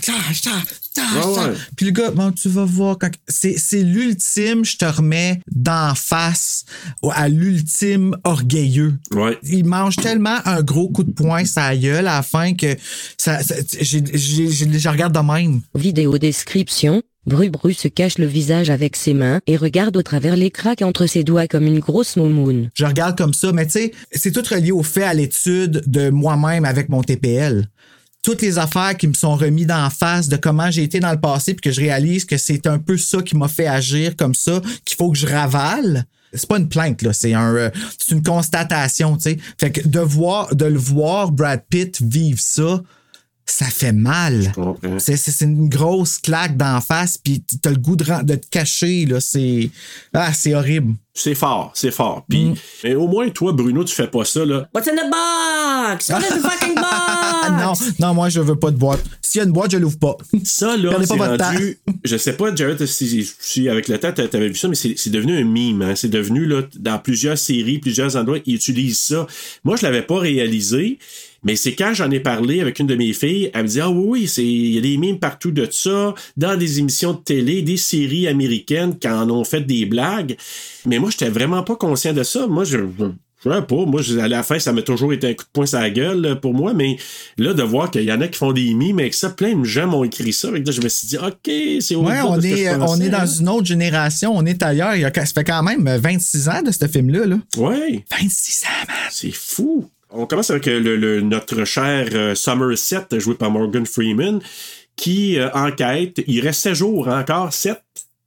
Ouais. Puis le gars, bon, tu vas voir, quand... c'est, c'est l'ultime, je te remets d'en face à l'ultime orgueilleux. Ouais. Il mange tellement un gros coup de poing sa gueule à la fin que ça, ça- j'ai, j'ai- j'ai- je regarde de même. Vidéo description. Bru Bru se cache le visage avec ses mains et regarde au travers les craques entre ses doigts comme une grosse moumoune. je regarde comme ça, mais tu sais, c'est tout relié au fait à l'étude de moi-même avec mon TPL. Toutes les affaires qui me sont remis d'en face de comment j'ai été dans le passé, puis que je réalise que c'est un peu ça qui m'a fait agir comme ça, qu'il faut que je ravale. C'est pas une plainte, là. C'est un, euh, une constatation, tu sais. Fait que de voir, de le voir Brad Pitt vivre ça, ça fait mal. C'est, une grosse claque d'en face, puis t'as le goût de, de te cacher, là. C'est, ah, c'est horrible. C'est fort, c'est fort. Puis, mais au moins, toi, Bruno, tu fais pas ça, là. What's in the box? What is the fucking box? Non, non, moi, je veux pas de boîte. S'il y a une boîte, je l'ouvre pas. Ça, là, c'est votre rendu. Je sais pas, Jared, si, si avec le temps, t'a- t'avais vu ça, mais c'est c'est devenu un mime. Hein. C'est devenu, là, dans plusieurs séries, plusieurs endroits, ils utilisent ça. Moi, je l'avais pas réalisé, mais c'est quand j'en ai parlé avec une de mes filles, elle me dit Ah oui, oui, c'est- il y a des mimes partout de ça, dans des émissions de télé, des séries américaines qui en ont fait des blagues. Mais moi, j'étais vraiment pas conscient de ça. Moi, je. Je sais pas, moi, à la fin, ça m'a toujours été un coup de poing sur la gueule là, pour moi, mais là, de voir qu'il y en a qui font des mimes avec ça, plein de gens m'ont écrit ça. Là, je me suis dit, OK, c'est au Ouais, on de ce que est, je on est dans une autre génération, on est ailleurs. Il y a, ça fait quand même 26 ans de ce film-là. Là. Ouais. 26 ans, man. C'est fou. On commence avec euh, le, notre cher euh, Somerset, joué par Morgan Freeman, qui euh, enquête. Il reste 7 jours encore, 7.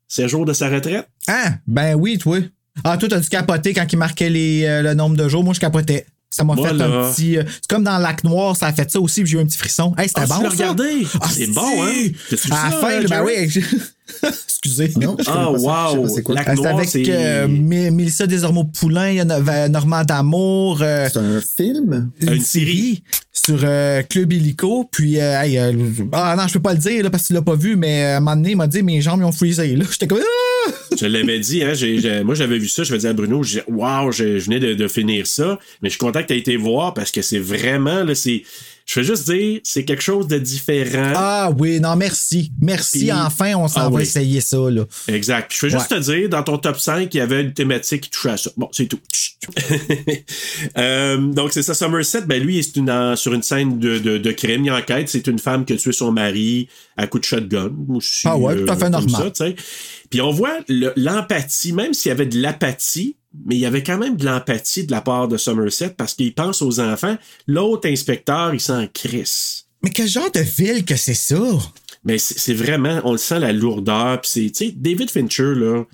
7 jours de sa retraite? Ah, ben oui, toi. Ah, toi, t'as dû capoter quand il marquait les, euh, le nombre de jours? Moi, je capotais. Ça m'a fait là- un petit. euh, c'est comme dans Lac Noir, ça a fait ça aussi, puis j'ai eu un petit frisson. Hey, c'était Ah, tu bon. regardé? Ah, C'est bon, hein? À la fin, ben oui. Excusez. Non, Ah, wow. c'est quoi. Lac C'est Noir, avec euh, Mé- Mélissa Desormeaux-Poulain, euh, Normand d'Amour. euh, C'est un film? une, Une série sur euh, Club Illico. Puis, euh, hey, euh, ah non, je peux pas le dire là, parce que tu l'as pas vu, mais à un moment donné, il m'a dit mes jambes ils ont freezé. Là. J'étais comme. Ah! Je l'avais dit, hein, moi j'avais vu ça, je vais dire à Bruno, waouh, je, venais de, finir ça, mais je suis content que tu été voir parce que c'est vraiment, là, c'est. Je veux juste dire, c'est quelque chose de différent. Ah oui, non, merci. Merci, Puis- enfin, on s'en Ah va oui. essayer ça. Là. Exact. Je veux juste te dire, dans ton top 5, il y avait une thématique qui touchait à ça. Bon, c'est tout. Euh, donc, c'est ça. Somerset, ben lui, c'est une, sur une scène de, de, de crime. Il enquête. C'est une femme qui a tué son mari à coup de shotgun. Aussi, Ah ouais, tout à fait comme normal. ça. Puis on voit le- l'empathie, même s'il y avait de l'apathie, mais il y avait quand même de l'empathie de la part de Somerset parce qu'il pense aux enfants. L'autre inspecteur, il s'en crisse. Mais quel genre de ville que c'est ça? Mais c'est vraiment, on le sent la lourdeur. Puis c'est, tu sais, David Fincher, là.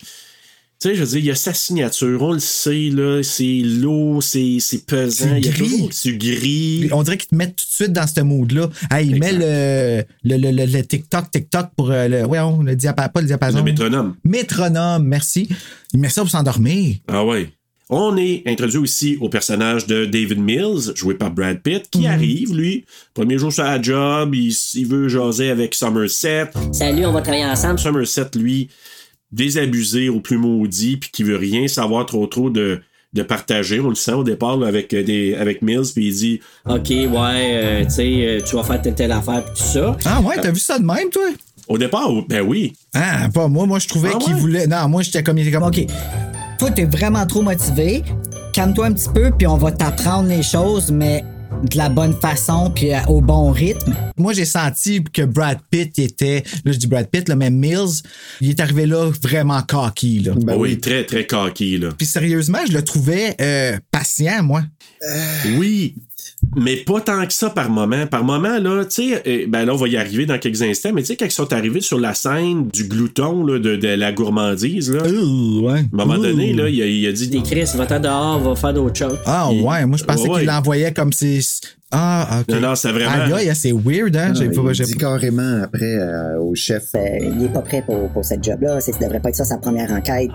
Tu sais, je veux dire, il y a sa signature, on le sait, là. C'est lourd, c'est c'est pesant. C'est Il y a gris. toujours du gris. Puis On dirait qu'ils te mettent tout de suite dans ce mood-là. Hey, il met le, le, le, le- le TikTok, TikTok pour euh, le. Ouais, le diapason. Pas le diapason. Le métronome. Métronome, merci. Il met ça pour s'endormir. Ah ouais. On est introduit aussi au personnage de David Mills, joué par Brad Pitt, qui Mhm. arrive, lui. Premier jour sur la job, il, il veut jaser avec Somerset. Salut, on va travailler ensemble. Somerset, lui, désabusé au plus maudit, puis qui veut rien savoir trop trop de, de partager. On le sent au départ là, avec, euh, des, avec Mills, puis il dit Ok, ouais, euh, tu sais, euh, tu vas faire telle, telle affaire, pis tout ça. Ah ouais, t'as vu ça de même, toi? Au départ, ben oui. Ah, pas moi. Moi, je trouvais Ah qu'il ouais? voulait. Non, moi, j'étais comme. Il était comme, OK. Toi, t'es vraiment trop motivé. Calme-toi un petit peu, puis on va t'apprendre les choses, mais de la bonne façon, puis euh, au bon rythme. Moi, j'ai senti que Brad Pitt était. Là, je dis Brad Pitt, là, mais Mills, il est arrivé là vraiment cocky, là. Ben oui, très, très cocky, là. Puis sérieusement, je le trouvais euh, patient, moi. Oui, mais pas tant que ça par moment. Par moment, là, tu sais, euh, ben là, on va y arriver dans quelques instants, mais tu sais, quand ils sont arrivés sur la scène du glouton, là, de, de la gourmandise, là, Ouh, ouais. à un moment Ouh. donné, là, il a, il a dit Des Chris, va-t'en dehors, va faire d'autres choses. Ah ouais, moi je pensais Ouais, ouais. qu'il l'envoyait comme ses Ah, ok. Non, non, c'est vraiment. Aïe, aïe, c'est weird, hein? J'ai il pas- j'ai dit pas- carrément après euh, au chef. Euh, il est pas prêt pour, pour cette job-là. C'est- Ça devrait pas être ça sa première enquête.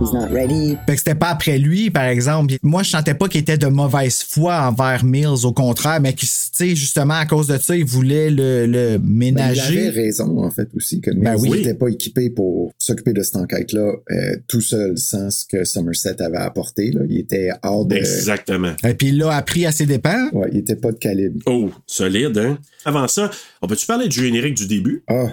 He's not ready. Fait que c'était pas après lui, par exemple. Moi, je sentais pas qu'il était de mauvaise foi envers Mills, au contraire, mais qu'il, tu sais, justement, à cause de ça, il voulait le, le Ben, il ménager. avait raison, en fait, aussi, que Ben Mills oui. n'était pas équipé pour s'occuper de cette enquête-là euh, tout seul, sans ce que Somerset avait apporté. Là. Il était hors de... Exactement. Et puis il l'a appris à ses dépens. Ouais, il était pas de calibre. Oh, solide, hein? Avant ça, on peut-tu parler du générique du début? Ah,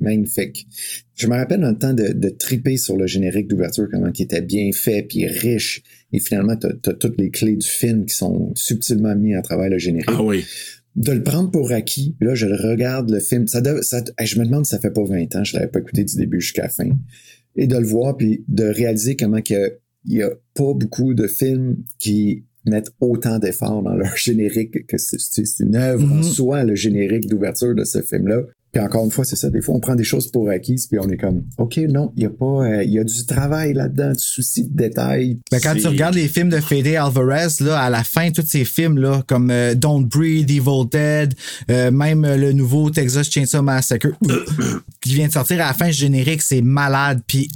magnifique. Je me rappelle dans le temps de, de triper sur le générique d'ouverture, comment il était bien fait, puis riche. Et finalement, tu as, toutes les clés du film qui sont subtilement mis à travers le générique. Ah oui. De le prendre pour acquis, là, je regarde le film. Ça, ça hey, je me demande si ça fait pas 20 ans, je l'avais pas écouté du début jusqu'à la fin. Et de le voir, puis de réaliser comment que il y a pas beaucoup de films qui mettent autant d'efforts dans leur générique que c'est une œuvre en soi, le générique d'ouverture de ce film-là. Puis encore une fois, c'est ça. Des fois, on prend des choses pour acquises, puis on est comme, OK, non, il y a pas, euh, il y a du travail là-dedans, du souci de détail. Ben, quand tu regardes les films de Fede Alvarez, là, à la fin, tous ces films-là, comme euh, Don't Breathe, Evil Dead, euh, même le nouveau Texas Chainsaw Massacre, qui vient de sortir à la fin générique, c'est malade. Puis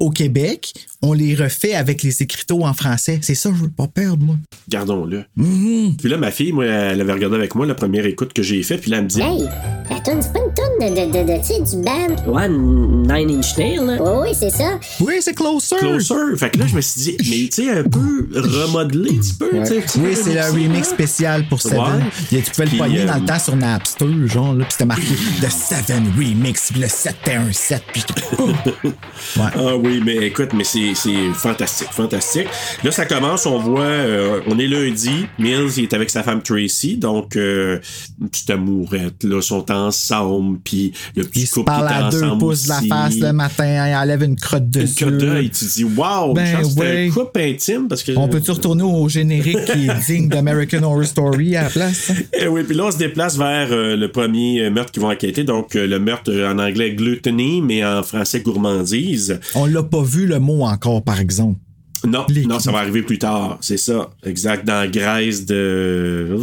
au Québec, on les refait avec les écriteaux en français. C'est ça, je veux pas perdre, moi. Gardons-le. Mhm. Puis là, ma fille, moi, elle avait regardé avec moi la première écoute que j'ai fait, puis là, elle me dit Hey, la toune, c'est pas une de, de, de, de, du band. Ouais, Nine Inch Nails, là. Oui, oui, c'est ça. Oui, c'est Closer. Closer. Fait que là, je me suis dit, mais tu sais, un peu remodelé, un petit peu. tu sais, Oui, c'est le remix spécial pour Seven. Ouais. Et tu pouvais le pogner euh, dans le temps sur Napster, genre, là, puis c'était marqué The Seven Remix, puis le 7 était un 7, puis Ah oui, mais écoute, mais c'est c'est fantastique, fantastique. Là, ça commence, on voit, euh, on est lundi, Mills il est avec sa femme Tracy, donc euh, une petite amourette, là, sont ensemble, puis le petit il se couple parle qui à deux pouces de la face le matin, il enlève une crotte Une dessus. cote d'œil, tu dis, wow, Ben une ouais. un couple intime, parce que... On peut-tu retourner au générique qui est digne d'American Horror Story à la place? Eh oui, puis là, on se déplace vers euh, le premier euh, meurtre qu'ils vont enquêter. Donc, euh, le meurtre en anglais gluttony, mais en français gourmandise. On l'a pas vu le mot encore, par exemple. Non, non, ça va arriver plus tard. C'est ça. Exact. Dans Grèce de.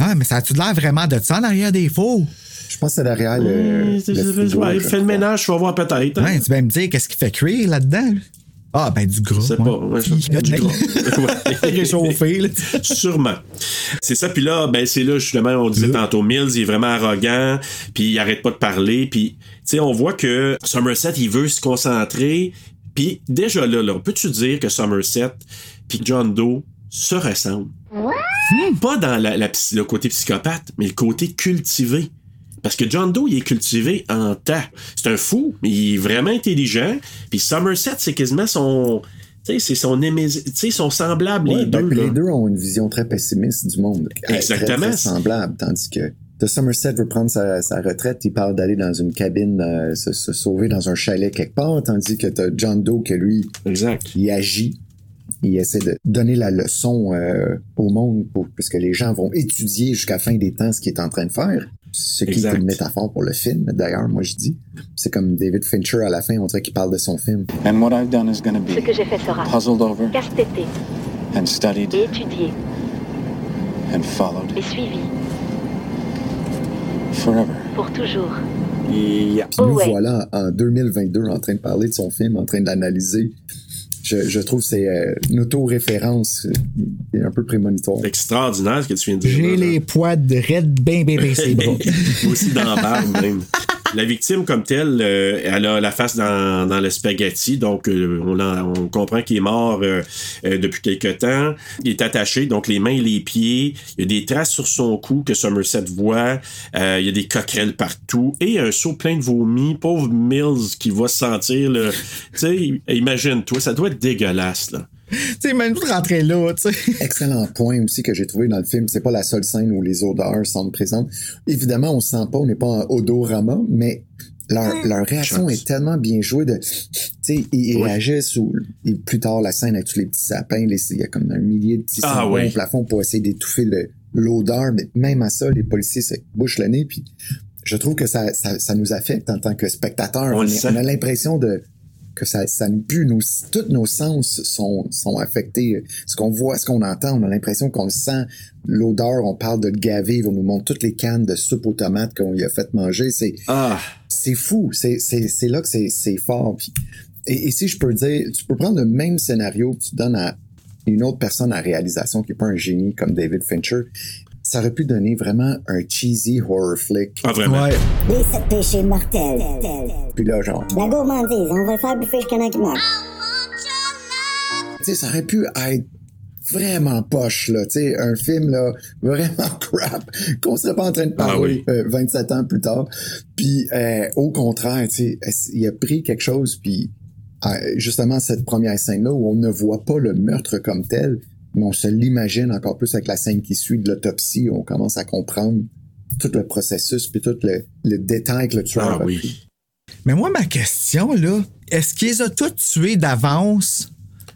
Ah, mais ça a-tu l'air vraiment de ça en arrière des faux? Je pense que c'est derrière le. Ouais, il fait le ménage, tu vas voir peut-être. hein. Ouais, tu vas me dire qu'est-ce qu'il fait cuire là-dedans? là? Ah, ben du gras. C'est ouais. pas. ouais, je- Il a du. Réchauffé, là. Sûrement. C'est ça. Puis là, ben, c'est là, justement, on disait tantôt, Mills, il est vraiment arrogant, puis il arrête pas de parler. Puis, tu sais, on voit que Somerset, il veut se concentrer. Puis, déjà là, là, peux-tu dire que Somerset puis John Doe se ressemblent? Pas dans la- le côté psychopathe, mais le côté cultivé. Parce que John Doe, il est cultivé en tas. C'est un fou, mais il est vraiment intelligent. Puis Somerset, c'est quasiment son. Tu sais, c'est son semblables, Ouais, les ben, deux. les deux ont une vision très pessimiste du monde. Exactement. Très, très semblable. Tandis que The Somerset veut prendre sa, sa retraite, il parle d'aller dans une cabine, euh, se, se sauver dans un chalet quelque part, tandis que t'as John Doe que lui, exact. il agit. Il essaie de donner la leçon euh, au monde pour, puisque les gens vont étudier jusqu'à la fin des temps ce qu'il est en train de faire. Ce qui est une métaphore pour le film, d'ailleurs, moi je dis. C'est comme David Fincher à la fin, on dirait qu'il parle de son film. And what I've done is going to be Ce que j'ai fait sera puzzled over and studied et étudié and followed et suivi forever. pour toujours. Puis Oh nous ouais. voilà en 2022 en train de parler de son film, en train de l'analyser. Je, je trouve que c'est euh, une auto-référence euh, un peu prémonitoire. Extraordinaire ce que tu viens de dire. J'ai les poils de raide ben bébé ses bras. Moi aussi dans la barbe, même. La victime, comme telle, euh, elle a la face dans, dans le spaghetti, donc euh, on, en- on comprend qu'il est mort euh, euh, depuis quelque temps. Il est attaché, donc les mains et les pieds. Il y a des traces sur son cou que Somerset voit. Il y a des coquerelles partout. Et un seau plein de vomi. Pauvre Mills qui va se sentir... le- Tu sais, imagine-toi, ça doit être dégueulasse, là. tu sais, même tout rentrer là, tu sais. Excellent point aussi que j'ai trouvé dans le film. C'est pas la seule scène où les odeurs sont présentes. Évidemment, on se sent pas, on n'est pas en odorama, mais leur, leur réaction est tellement bien jouée de, tu sais, ils, ils Oui. réagissent ou, et plus tard, la scène avec tous les petits sapins, les- il y a comme un millier de petits Ah, sapins oui. au plafond pour essayer d'étouffer l'odeur, mais même à ça, les policiers se bouchent le nez, puis je trouve que ça, ça, ça nous affecte en tant que spectateur. On On, on a l'impression de, que ça, ça nous pue, nos, tous nos sens sont, sont affectés. Ce qu'on voit, ce qu'on entend, on a l'impression qu'on le sent. L'odeur, on parle de le gaver, on nous montre toutes les cannes de soupe aux tomates qu'on lui a fait manger. C'est, Ah, c'est fou. C'est, là que c'est, fort. Et, et si je peux dire, tu peux prendre le même scénario que tu donnes à une autre personne à réalisation qui est pas un génie comme David Fincher. Ça aurait pu donner vraiment un cheesy horror flick. ah vraiment? Ouais. Les sept péchés mortels. Puis là, genre, La gourmandise, on va le faire bouffer jusqu'à qui meurt. tu sais, ça aurait pu être vraiment poche, là, tu sais, un film, là, vraiment crap, qu'on serait pas en train de parler Ah oui. euh, 27 ans plus tard. Puis, euh, au contraire, tu sais, il a pris quelque chose, puis euh, justement, cette première scène-là, où on ne voit pas le meurtre comme tel, mais on se l'imagine encore plus avec la scène qui suit de l'autopsie, on commence à comprendre tout le processus, puis tout le, le détail que le tueur Ah a pris. oui. Mais moi, ma question, là, est-ce qu'ils les a tous tués d'avance?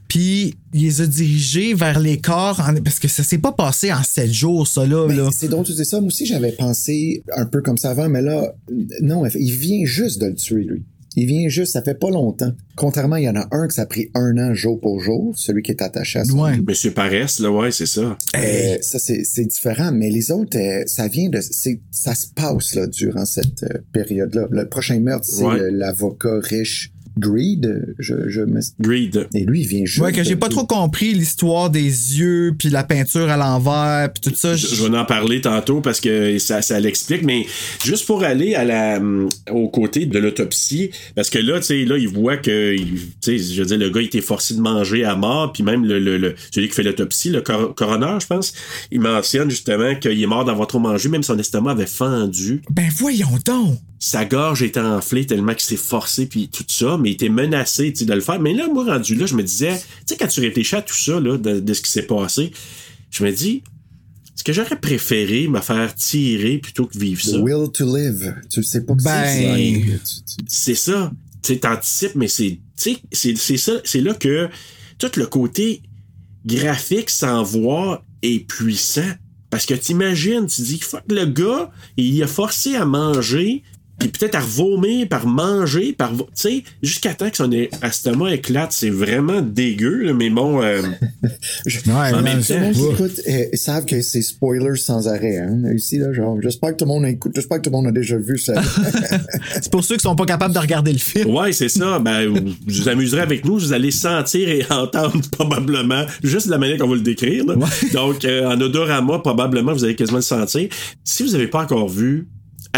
Puis il les a dirigés vers les corps, en- parce que ça s'est pas passé en sept jours, ça là. Là. c'est drôle que tu dis ça. Moi aussi, j'avais pensé un peu comme ça avant, mais là, non, il vient juste de le tuer, lui. Il vient juste, ça fait pas longtemps. Contrairement, il y en a un que ça a pris un an jour pour jour, celui qui est attaché à son Ouais. Monsieur Paresse, là, ouais, c'est ça. Euh, ça, c'est différent, mais les autres, euh, ça vient de... Ça se passe là, durant cette euh, période-là. Le prochain meurtre, c'est Ouais. l'avocat riche Greed. Je, je me- Greed. Et lui, il vient juste... Ouais, que j'ai pas trop compris l'histoire des yeux, puis la peinture à l'envers, puis tout ça. Je, je vais en parler tantôt parce que ça, ça l'explique, mais juste pour aller à la, hum, au côté de l'autopsie, parce que là, tu sais, là, il voit que, tu sais, je veux dire, le gars, il était forcé de manger à mort, puis même le, le, le- celui qui fait l'autopsie, le cor- coroner, je pense, il mentionne justement qu'il est mort d'avoir trop mangé, même son estomac avait fendu. Ben voyons donc! Sa gorge était enflée tellement qu'il s'est forcé, puis tout ça, mais il était menacé, tu sais, de le faire. Mais là, moi, rendu là, je me disais, tu sais, quand tu réfléchis à tout ça, là, de, de ce qui s'est passé, je me dis, est-ce que j'aurais préféré me faire tirer plutôt que vivre The ça? will to live. Tu sais pas que Ben- c'est ça. Tu- tu- C'est ça. Tu sais, t'anticipes, mais c'est, c'est, c'est ça, c'est là que tout le côté graphique sans voir est puissant. Parce que t'imagines, tu dis, fuck, le gars, il a forcé à manger, puis peut-être à vomir, par manger, par, tu sais, jusqu'à temps que son estomac éclate. C'est vraiment dégueu, là, mais bon, euh, Ouais, en ouais, même temps, écoute euh, savent que c'est spoilers sans arrêt. Hein? Ici, là, genre, j'espère que tout le monde écoute, j'espère que tout le monde a déjà vu ça. C'est pour ceux qui sont pas capables de regarder le film. Ouais, c'est ça. Ben, vous vous amuserez avec nous. Vous allez sentir et entendre probablement juste de la manière qu'on va le décrire. là. Donc, euh, en odorama, probablement, vous allez quasiment le sentir. Si vous n'avez pas encore vu,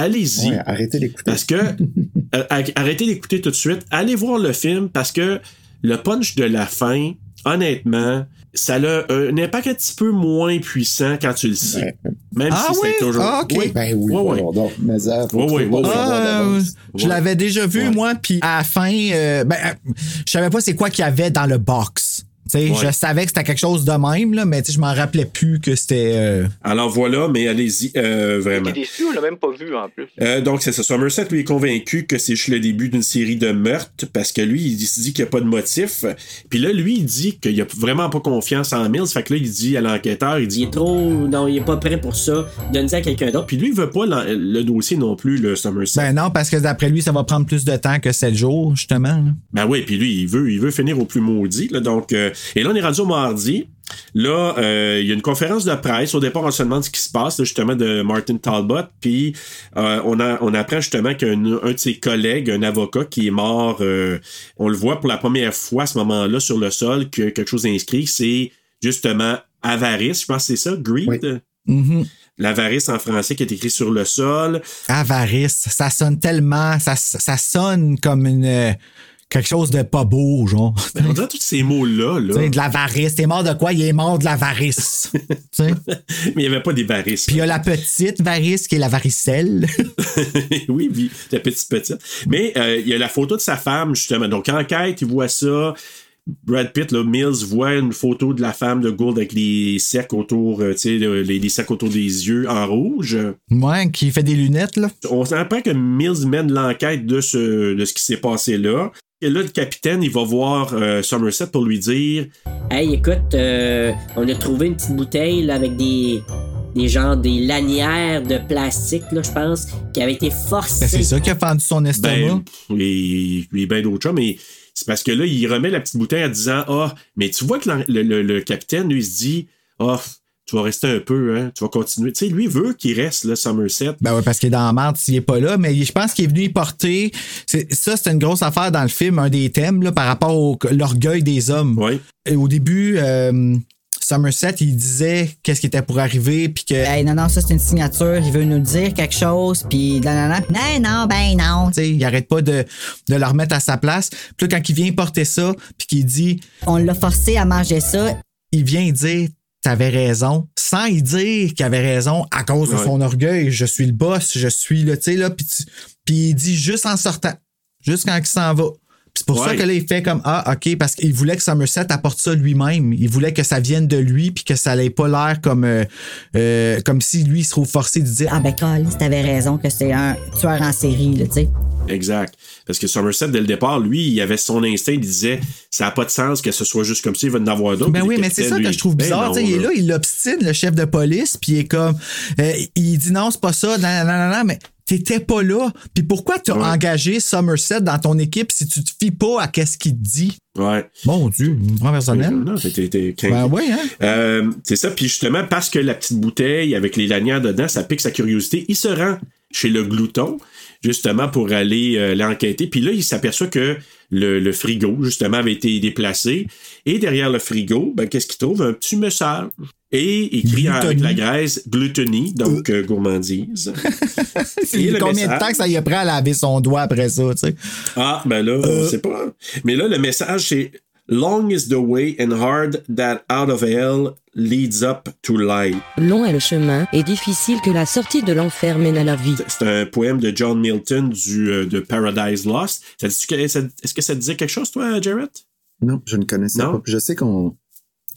allez-y. Ouais, arrêtez d'écouter. Parce que, euh, arrêtez d'écouter tout de suite. Allez voir le film parce que le punch de la fin, honnêtement, ça a un impact un petit peu moins puissant quand tu le sais. Ouais. Même Ah si oui? c'est toujours. Ah, ok. Oui. Ben oui, Ouais, ouais. alors, donc, mais ça, faut, Ouais, faut ouais, pas ouais, le ouais. savoir Ah, je l'avais déjà vu, Ouais. moi, puis à la fin, euh, ben, euh, je savais pas c'est quoi qu'il y avait dans le box. Tu sais, Ouais. Je savais que c'était quelque chose de même, là, mais tu sais, je m'en rappelais plus que c'était. euh, Alors voilà, mais allez-y, euh, vraiment. T'es déçu, on l'a même pas vu en plus. Euh, donc, c'est ça. Somerset, lui, est convaincu que c'est juste le début d'une série de meurtres parce que lui, il se dit qu'il n'y a pas de motif. Puis là, lui, il dit qu'il a vraiment pas confiance en Mills. Fait que là, il dit à l'enquêteur, il Il dit. est trop. Non, il est pas prêt pour ça. Donne-le à quelqu'un d'autre. Puis lui, il veut pas le dossier non plus, le Somerset. Ben non, parce que d'après lui, ça va prendre plus de temps que 7 jours, justement. là. Ben oui, puis lui, il veut, il veut finir au plus maudit. Là, donc, euh, et là, on est rendu au mardi. Là, euh, il y a une conférence de presse. Au départ, on se demande ce qui se passe, là, justement, de Martin Talbot. Puis, euh, on, a, on apprend justement qu'un un de ses collègues, un avocat qui est mort, euh, on le voit pour la première fois à ce moment-là sur le sol, que quelque chose inscrit, c'est justement avarice. Je pense que c'est ça, greed? Mhm. L'avarice en français qui est écrit sur le sol. Avarice, ça sonne tellement. Ça, ça sonne comme une. Quelque chose de pas beau, genre. Ben, on dirait tous ces mots-là. Là. Sais, de l'avarice. T'es mort de quoi? Il est mort de l'avarice. Mais il n'y avait pas des varices. Puis il y a la petite varice qui est la varicelle. oui, puis la petite petite. Mais euh, il y a la photo de sa femme, justement. Donc, enquête, il voit ça. Brad Pitt, là, Mills voit une photo de la femme de Gould avec les cercles autour, euh, les, les cercles autour des yeux en rouge. Ouais, qui fait des lunettes, là. On apprend que Mills mène l'enquête de ce, de ce qui s'est passé là. Et là, le capitaine, il va voir euh, Somerset pour lui dire Hey, écoute, euh, on a trouvé une petite bouteille là, avec des. Des genres des lanières de plastique, là, je pense, qui avaient été forcées. Ben, c'est ça qui a fendu son estomac. Ben, et, et ben d'autres choses, mais c'est parce que là, il remet la petite bouteille en disant Ah, mais tu vois que le, le- le- le capitaine, lui, il se dit Ah, tu vas rester un peu, hein, tu vas continuer. Tu sais, lui, veut qu'il reste, là, Somerset. Ben ouais, parce qu'il est dans la merde s'il est pas là, mais je pense qu'il est venu y porter. c'est- Ça, c'est une grosse affaire dans le film, un des thèmes là, par rapport au l'orgueil des hommes. Et au début, euh, Somerset, il disait qu'est-ce qui était pour arriver, puis que. Hey, non, non, ça c'est une signature, il veut nous dire quelque chose, puis nanana. Non, non, ben non. Tu sais, il arrête pas de, de le remettre à sa place. Puis là, quand il vient porter ça, puis qu'il dit. On l'a forcé à manger ça. Il vient dire. T'avais raison, sans y dire qu'il avait raison à cause de son orgueil. Je suis le boss, je suis le, tu sais, là, puis il dit juste en sortant, juste quand il s'en va. C'est pour ça que là, il fait comme Ah, OK, parce qu'il voulait que Somerset apporte ça lui-même. Il voulait que ça vienne de lui, puis que ça n'ait pas l'air comme, euh, euh, comme si lui il se trouve forcé de dire Ah ben Cole, t'avais raison que c'est un tueur en série, là, tu sais. Exact. Parce que Somerset, dès le départ, lui, il avait son instinct, il disait Ça n'a pas de sens que ce soit juste comme ça, il va en avoir d'autres. Ben oui, mais c'est ça que je trouve ben bizarre. non, sais, il est là, il l'obstine, le chef de police, puis il est comme. euh, il dit non, c'est pas ça, non, non, non, non, mais t'étais pas là. Puis pourquoi tu as engagé Somerset dans ton équipe si tu te fies pas à qu'est-ce qu'il te dit? Ouais. Mon Dieu, prend personnel. Non, craqué. Ben oui, hein? Euh, c'est ça. Puis justement, parce que la petite bouteille avec les lanières dedans, ça pique sa curiosité, il se rend chez le glouton, justement, pour aller euh, l'enquêter. Puis là, il s'aperçoit que le, le frigo, justement, avait été déplacé. Et derrière le frigo, ben, qu'est-ce qu'il trouve? Un petit message. Et écrit en- avec la graisse gluttony, donc euh, gourmandise. Et le Combien de temps que ça y a pris à laver son doigt après ça, tu sais? Ah, ben là, Euh. on sait pas. Mais là, le message, c'est Long is the way and hard that out of hell leads up to light. Long est le chemin et difficile que la sortie de l'enfer mène à la vie. C'est un poème de John Milton du, euh, de Paradise Lost. Ça dit- ça- Est-ce que ça te disait quelque chose, toi, Jarrett? Non, je ne connaissais Non? pas. Je sais qu'on.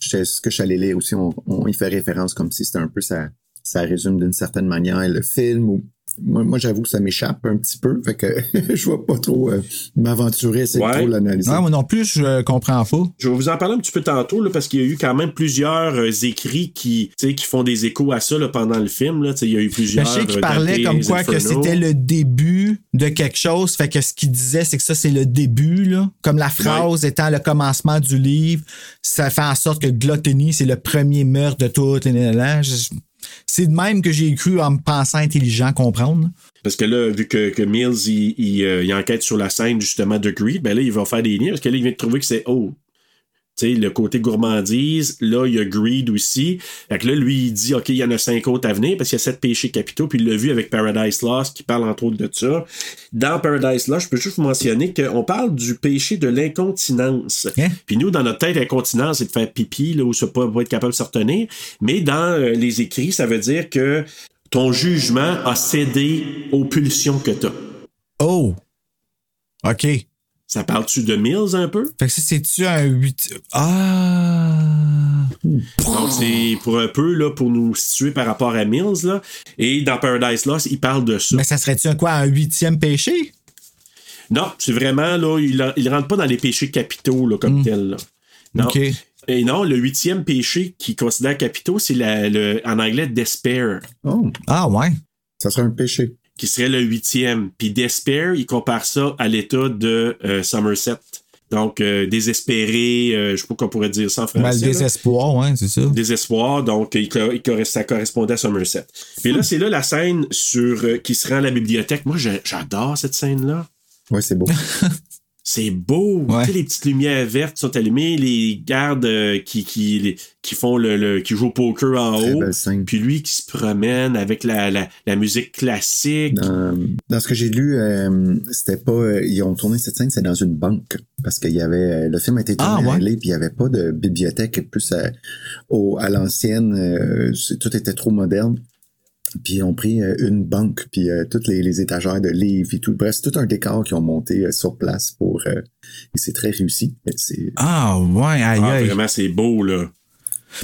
je- Ce que je suis allé lire aussi, on, on y fait référence comme si c'était un peu ça. Ça résume d'une certaine manière le film. Ou, moi, moi, j'avoue que ça m'échappe un petit peu. Fait que je vais pas trop euh, m'aventurer, c'est Ouais. trop l'analyser. Ouais, moi non plus, je comprends pas. Je vais vous en parler un petit peu tantôt, là, parce qu'il y a eu quand même plusieurs euh, écrits qui, tu sais, qui font des échos à ça là, pendant le film. Là. Tu sais, Il y a eu plusieurs. Ben, je sais qu'il euh, parlait comme quoi que c'était le début de quelque chose. Fait que ce qu'il disait, c'est que ça, c'est le début, là. Comme la phrase étant le commencement du livre. Ça fait en sorte que Gluttony, c'est le premier meurtre de tout. là. Je- C'est de même que j'ai cru en me pensant intelligent comprendre. Parce que là, vu que, Mills, il, il, euh, il enquête sur la scène justement de Greed, ben là, il va faire des liens. Parce que là, il vient de trouver que c'est oh. Tu sais, le côté gourmandise, là, il y a Greed aussi. Fait que là, lui, il dit, OK, il y en a cinq autres à venir parce qu'il y a sept péchés capitaux. Puis il l'a vu avec Paradise Lost qui parle entre autres de ça. Dans Paradise Lost, je peux juste vous mentionner qu'on parle du péché de l'incontinence. Puis nous, dans notre tête, l'incontinence, c'est de faire pipi là, ou se pas, pas être capable de se retenir. Mais dans euh, les écrits, ça veut dire que ton jugement a cédé aux pulsions que tu as. Oh! OK. Ça parle-tu de Mills un peu? Fait que ça, c'est-tu un 8. Ah! Donc, c'est pour un peu, là, pour nous situer par rapport à Mills, là. Et dans Paradise Lost, il parle de ça. Mais ça serait-tu un quoi, un huitième péché? Non, c'est vraiment, là, il, il rentre pas dans les péchés capitaux, là, comme tel, là. Non. Hmm. OK. Et non, le huitième péché qu'il considère capitaux, c'est la- le, en anglais despair. Oh. Ah, ouais. Ça serait un péché. Qui serait le huitième. Puis despair, il compare ça à l'état de euh, Somerset. Donc, euh, désespéré, euh, je sais pas qu'on pourrait dire ça en français. Le là. désespoir, ouais, c'est ça. désespoir, donc il, il ça correspondait à Somerset. Puis là, c'est là la scène sur euh, qui se rend à la bibliothèque. Moi, j'adore cette scène-là. Ouais, c'est beau. C'est beau. Tu sais, les petites lumières vertes sont allumées, les gardes euh, qui, qui, les- qui font le, le- qui jouent au poker en Très haut. belle scène. Puis lui qui se promène avec la, la, la musique classique. Dans, dans ce que j'ai lu, euh, c'était pas. euh, ils ont tourné cette scène, c'est dans une banque. Parce qu'il y avait. le film a été tourné Ah, ouais. Puis il n'y avait pas de bibliothèque plus à, au, à l'ancienne. tout était trop moderne. Puis ils ont pris euh, une banque, puis euh, toutes les, les étagères de livres et tout. Bref, c'est tout un décor qu'ils ont monté euh, sur place pour. euh, et c'est très réussi. Ah, ouais, aïe, Ah, vraiment, c'est beau, là.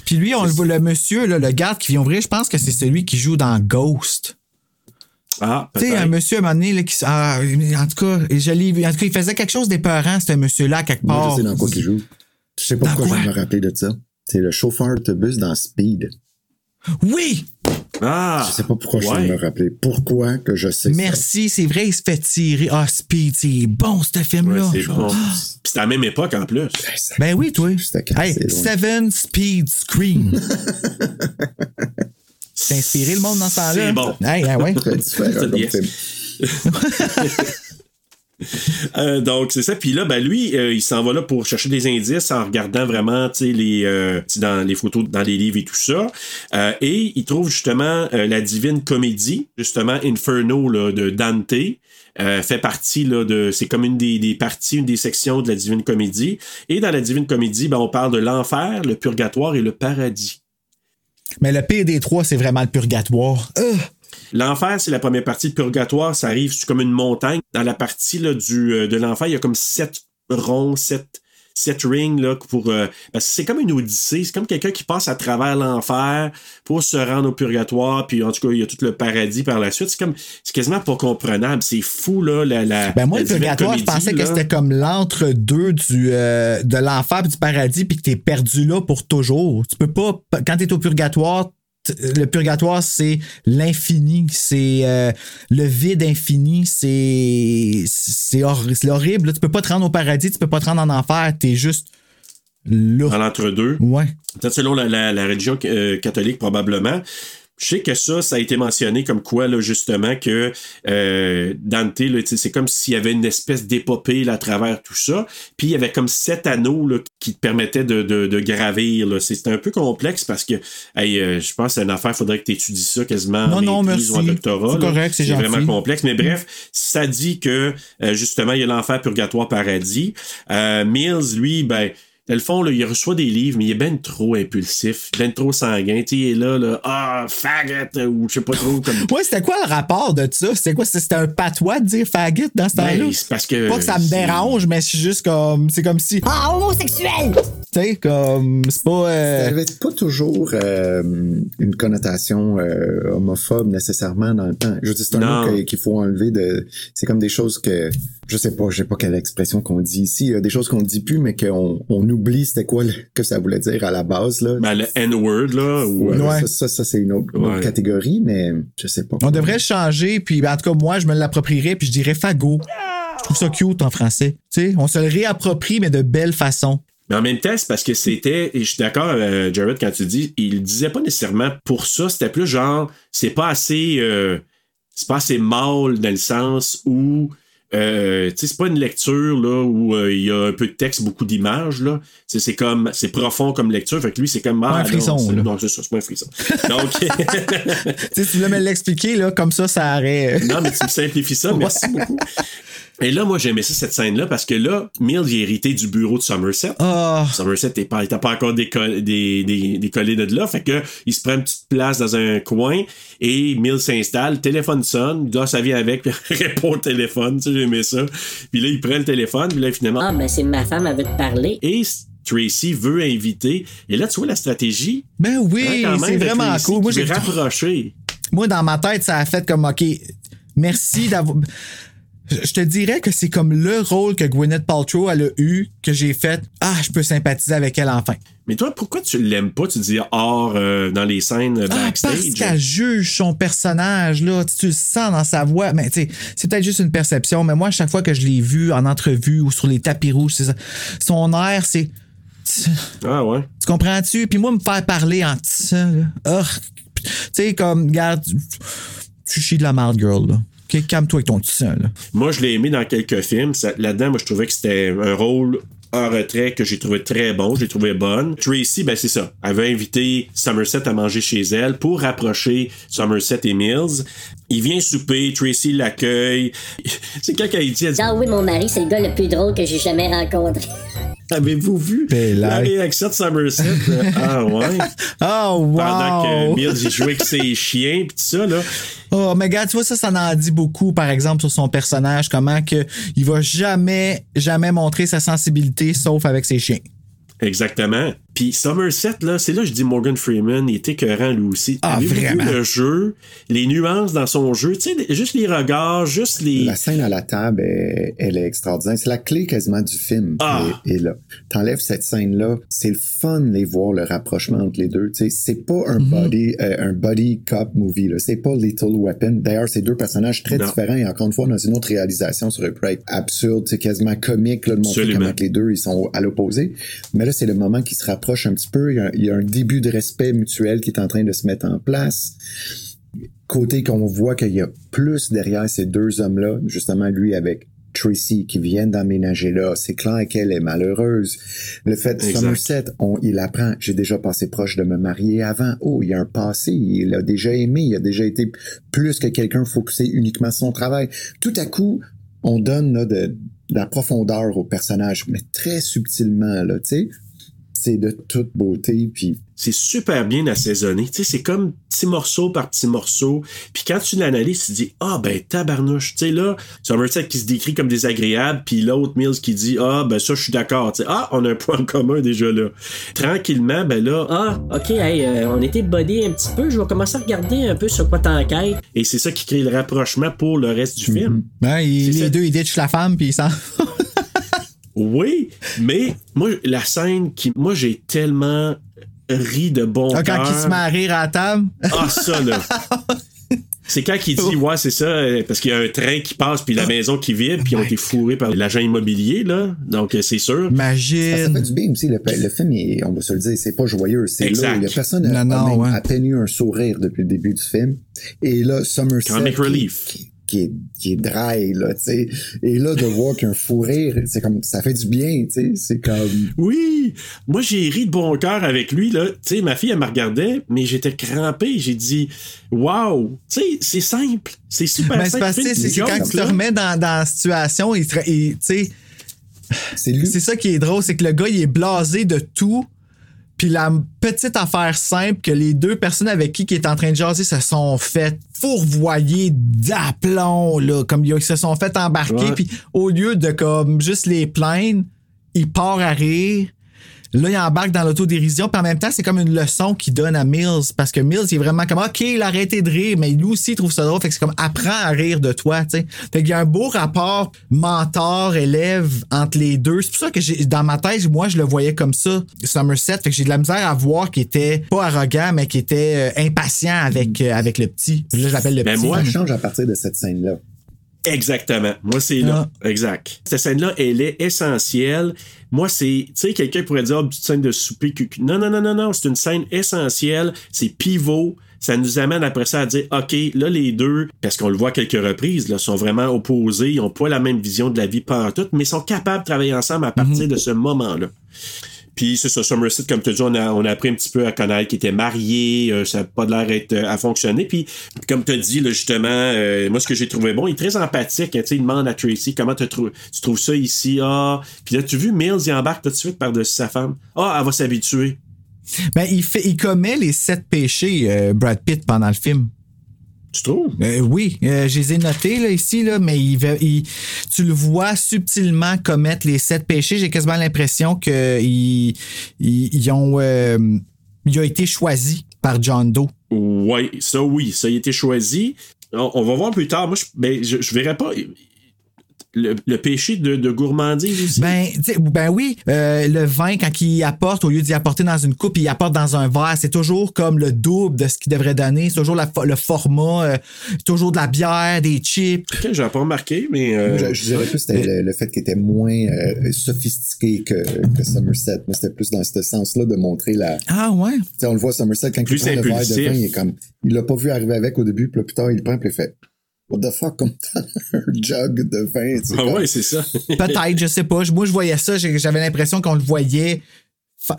Puis lui, on le voit, le monsieur, là, le garde qui vient ouvrir, je pense que c'est celui qui joue dans Ghost. Ah, Tu sais, un monsieur à un moment donné, là, qui. Ah, en tout cas, je l'ai vu. En tout cas, il faisait quelque chose d'épeurant, ce monsieur-là, quelque Moi, part. je sais dans quoi qu'il joue. Je sais pas Dans pourquoi je quoi? me rappeler de ça. C'est le chauffeur d'autobus dans Speed. Oui! Ah! Je sais pas pourquoi je viens de me rappeler. Pourquoi que je sais ça? Merci, c'est vrai, il se fait tirer. Ah, Speed, c'est bon, ce film-là. Ouais, c'est bon. Puis c'était à la même époque en plus. Ben oui, toi. Hey, c'est. Seven Speed Scream. C'est inspiré le monde dans ce temps-là? C'est bon. Hey, ah ouais. Très différent C'est comme yes. film. Euh, donc c'est ça. Puis là, ben lui, euh, il s'en va là pour chercher des indices en regardant vraiment, tu les euh, dans les photos dans les livres et tout ça. Euh, et il trouve justement la divine comédie, justement Inferno là, de Dante. fait partie là, de. C'est comme une des, des parties, une des sections de la Divine Comédie. Et dans la Divine Comédie, ben, on parle de l'enfer, le purgatoire et le paradis. Mais le pire des trois, c'est vraiment le purgatoire. L'enfer, c'est la première partie. Purgatoire, ça arrive c'est comme une montagne. Dans la partie là, du, euh, de l'enfer, il y a comme sept ronds, sept, sept rings là, pour. euh, parce que c'est comme une odyssée. C'est comme quelqu'un qui passe à travers l'enfer pour se rendre au purgatoire. Puis en tout cas, il y a tout le paradis par la suite. C'est comme. C'est quasiment pas comprenable. C'est fou, là. La, la, Ben moi, la le purgatoire, je pensais que c'était comme l'entre-deux du euh, de l'enfer et du paradis, puis que t'es perdu là pour toujours. Tu peux pas, quand t'es au purgatoire, le purgatoire, c'est l'infini, c'est euh, le vide infini, c'est c'est hor- c'est horrible. Tu peux pas te rendre au paradis, tu peux pas te rendre en enfer, t'es juste là. Dans l'entre-deux. Ouais. Peut-être selon la, la- la religion euh, catholique, probablement. Je sais que ça, ça a été mentionné comme quoi, là, justement, que euh, Dante, c'est comme s'il y avait une espèce d'épopée là, à travers tout ça. Puis il y avait comme sept anneaux là, qui te permettaient de, de, de gravir. là. C'est c'était un peu complexe parce que hey, euh, je pense que c'est une affaire, il faudrait que tu étudies ça quasiment Non, en non, maîtrise ou en merci. doctorat. C'est là. correct, c'est gentil. vraiment complexe. Mais bref, ça dit que euh, justement, il y a l'enfer, purgatoire, paradis. Euh, Mills, lui, ben. Dans le fond, là, il reçoit des livres, mais il est ben trop impulsif, ben trop sanguin. Tu sais, il est là, là, ah, faggot, ou je sais pas trop. Comme... Ouais, c'était quoi le rapport de ça? C'était quoi? C'était un patois de dire faggot dans ce Ben, temps-là? c'est parce que. Pas que ça me dérange, mais c'est juste comme. C'est comme si. Ah, homosexuel! Tu sais, comme. C'est pas. euh, Ça avait pas toujours euh, une connotation euh, homophobe nécessairement dans le temps. Je veux dire, c'est un Non. mot qu'il faut enlever de. C'est comme des choses que je sais pas, je sais pas quelle expression qu'on dit ici. Il y a des choses qu'on dit plus, mais qu'on on oublie c'était quoi le- que ça voulait dire à la base là. Ben, le N-word, là. Ou, Ouais, Ouais. Ça, ça, ça, c'est une autre, une autre Ouais. catégorie, mais je sais pas. On devrait le changer, puis ben, en tout cas, moi, je me l'approprierais, puis je dirais fagot. Je trouve ça cute en français. Tu sais, on se le réapproprie, mais de belle façon. Mais en même temps, c'est parce que c'était, et je suis d'accord, euh, Jared, quand tu dis, il disait pas nécessairement pour ça, c'était plus genre, c'est pas assez, euh, c'est pas assez mâle dans le sens où, euh, tu sais, c'est pas une lecture, là, où euh, il y a un peu de texte, beaucoup d'images, là. Sais, c'est comme, c'est profond comme lecture, fait que lui, c'est comme, Pas un ah, frisson, non, c'est- là. non, c'est ça, c'est pas un frisson. Donc, Tu sais, si tu voulais me l'expliquer, là, comme ça, ça aurait. non, mais tu me simplifies ça, merci beaucoup. Et là, moi, j'aimais ça, cette scène-là, parce que là, Mills, il est hérité du bureau de Somerset. Ah, Somerset n'est pas, était pas encore décollé, des, des, décollé de là. Fait que il se prend une petite place dans un coin et Mills s'installe, téléphone sonne, il doit sa vie avec, puis il répond au téléphone. Tu sais, j'aimais ça. Puis là, il prend le téléphone, puis là, finalement. Ah, ben c'est ma femme, elle veut te parler. Et Tracy veut inviter. Et là, tu vois la stratégie. ben oui, Hein, quand même, c'est vraiment Tracy cool. Moi, j'ai veut rapprocher. Moi, dans ma tête, ça a fait comme, OK, merci d'avoir. Je te dirais que c'est comme le rôle que Gwyneth Paltrow elle a eu que j'ai fait. Ah, je peux sympathiser avec elle enfin. Mais toi, pourquoi tu l'aimes pas? Tu dis hors euh, dans les scènes euh, Ah, backstage? parce qu'elle juge son personnage, là. Tu, le sens dans sa voix. Mais tu sais, c'est peut-être juste une perception, mais moi, à chaque fois que je l'ai vu en entrevue ou sur les tapis rouges, c'est ça. Son air, c'est. Ah ouais. tu comprends-tu? Puis moi, me faire parler en ça, là. Ah, tu sais, comme, regarde, tu- tu chies de la merde, girl, là. OK, calme-toi avec ton petit sang, là. Moi, je l'ai aimé dans quelques films. Là-dedans, moi, je trouvais que c'était un rôle en retrait que j'ai trouvé très bon, j'ai trouvé bonne. Tracy, ben c'est ça. Elle veut inviter Somerset à manger chez elle pour rapprocher Somerset et Mills. Il vient souper, Tracy l'accueille. C'est quand qu'elle dit, elle dit Ah oui, mon mari, c'est le gars le plus drôle que j'ai jamais rencontré. Avez-vous vu la réaction de Somerset? ah ouais. Oh, wow! Pendant que Mills, il jouait avec ses chiens pis tout ça, là. Oh, mais gars, tu vois, ça, ça en dit beaucoup, par exemple, sur son personnage, comment que il va jamais, jamais montrer sa sensibilité, sauf avec ses chiens. Exactement. Puis Somerset, là, c'est là que je dis Morgan Freeman, il était écœurant lui aussi. Ah, Avez-vous vu vraiment? le jeu, les nuances dans son jeu, tu sais, juste les regards, juste les... La scène à la table, elle est extraordinaire. C'est la clé quasiment du film. Ah. Et, et là, t'enlèves cette scène-là, c'est le fun de les voir le rapprochement entre les deux. Tu sais, c'est pas un Mm-hmm. body, euh, un body cop movie. Là, c'est pas Little Weapon. D'ailleurs, c'est deux personnages très Non. différents. Et encore une fois, dans une autre réalisation, ça aurait pu être absurde, c'est quasiment comique là, de montrer Absolument. comment les deux ils sont à l'opposé. Mais là, c'est le moment qui se rapproche un petit peu. Il y, a, il y a un début de respect mutuel qui est en train de se mettre en place côté qu'on voit qu'il y a plus derrière ces deux hommes-là, justement lui avec Tracy qui viennent d'emménager là, c'est clair qu'elle est malheureuse. Le fait Exact. Somerset, on, il apprend, j'ai déjà passé proche de me marier avant. Oh, il y a un passé, il a déjà aimé, il a déjà été plus que quelqu'un focusé uniquement sur son travail. Tout à coup, on donne là, de, de la profondeur au personnage, mais très subtilement là, tu sais. C'est de toute beauté, puis C'est super bien assaisonné. Tu sais, c'est comme petit morceau par petit morceau. Puis quand tu l'analyses, tu te dis, ah, ben, tabarnouche. Tu sais, là, Somerset qui se décrit comme désagréable, puis l'autre Mills qui dit, ah, ben, ça, je suis d'accord. Tu sais, ah, on a un point commun déjà là. Tranquillement, ben là, Ah, ok, hey, euh, on était bodés un petit peu. Je vais commencer à regarder un peu sur quoi t'enquêtes. et c'est ça qui crée le rapprochement pour le reste du film. Ben, il- les ça. deux, ils ditchent la femme, puis ils s'en. Oui, mais moi, la scène qui, moi, j'ai tellement ri de bon Ah, quand il se met à rire à la table? Ah, ça, là. C'est quand il dit, ouais, c'est ça, euh, parce qu'il y a un train qui passe, puis la maison qui vide, puis ils ont été fourrés par l'agent immobilier, là. Donc, euh, c'est sûr. Ça, ça Imagine. fait du bien aussi. Le, le film, est- on va se le dire, c'est pas joyeux. C'est Exact. là. Il y a personne a, Non, a non, même ouais. à peine eu un sourire depuis le début du film. Et là, Somerset. Comic qui- relief. Qui, qui est, qui est dry, là, tu sais. Et là, de voir qu'un fou rire, c'est comme, ça fait du bien, tu sais. C'est comme, Oui! Moi, j'ai ri de bon cœur avec lui, là. Tu sais, ma fille, elle me regardait, mais j'étais crampé. J'ai dit, waouh! Tu sais, c'est simple. C'est super Ben, c'est simple. parce que Fais c'est quand tu te remets dans, dans la situation, il te- il- tu sais, c'est lui. c'est ça qui est drôle, c'est que le gars, il est blasé de tout. Puis la petite affaire simple que les deux personnes avec qui il est en train de jaser se sont fait fourvoyer d'aplomb, là, comme ils se sont fait embarquer. Puis au lieu de comme juste les plaindre, il part à rire. Là, il embarque dans l'autodérision, puis en même temps, c'est comme une leçon qu'il donne à Mills, parce que Mills, il est vraiment comme, OK, il a arrêté de rire, mais lui aussi, il trouve ça drôle, fait que c'est comme, apprends à rire de toi, tu sais. Fait qu'il y a un beau rapport mentor-élève entre les deux. C'est pour ça que j'ai, dans ma tête, moi, je le voyais comme ça, Somerset, fait que j'ai de la misère à voir qu'il était pas arrogant, mais qu'il était euh, impatient avec, euh, avec le petit. Là, je l'appelle le petit. moi, ça change à partir de cette scène-là. Exactement. Moi, c'est là. Exact. Cette scène-là, elle est essentielle. Moi, c'est, tu sais, quelqu'un pourrait dire, oh, une petite scène de souper. cucu. Non, non, non, non, non. C'est une scène essentielle. C'est pivot. Ça nous amène après ça à dire, OK, là, les deux, parce qu'on le voit à quelques reprises, là, sont vraiment opposés. Ils ont pas la même vision de la vie par tout, mais sont capables de travailler ensemble à partir de ce moment-là. Puis c'est ça, Somerset, comme tu dit, on a, on a appris un petit peu à connaître qu'il était marié, euh, ça n'a pas l'air euh, à fonctionner. Puis comme tu dit, là, justement, euh, moi ce que j'ai trouvé bon, il est très empathique. hein, tu il demande à Tracy comment te trou- tu trouves ça ici? Ah, puis là, tu vu, Mills, il embarque tout de suite par-dessus sa femme. Ah, elle va s'habituer. Ben, il, fait, il commet les sept péchés, euh, Brad Pitt, pendant le film. Tu trouves? Euh, oui, euh, je les ai notés là, ici, là, mais il, il- tu le vois subtilement commettre les sept péchés. J'ai quasiment l'impression qu'ils ils, ont, euh, il a été choisi par John Doe. Oui, ça oui, ça a été choisi. On, on va voir plus tard. Moi, je, ben, je, je verrais pas le, le péché de, de gourmandise aussi. Ben, tu sais, ben oui, euh, le vin, quand il apporte, au lieu d'y apporter dans une coupe, il apporte dans un verre. C'est toujours comme le double de ce qu'il devrait donner. C'est toujours la le format, euh, toujours de la bière, des chips. Ok, j'ai pas remarqué, mais. euh, je, je dirais plus c'était le, le fait qu'il était moins euh, sophistiqué que, que Somerset. Moi, c'était plus dans ce sens-là de montrer la. Ah ouais? On le voit Somerset quand Plus il prend le verre de impulsif. vin, il est comme. Il l'a pas vu arriver avec au début, puis là, plus tard, il le prend, puis il fait. What the fuck, comme un jug de vin, Ah comme- ouais, c'est ça. Peut-être, je sais pas. Moi, je voyais ça. J'avais l'impression qu'on le voyait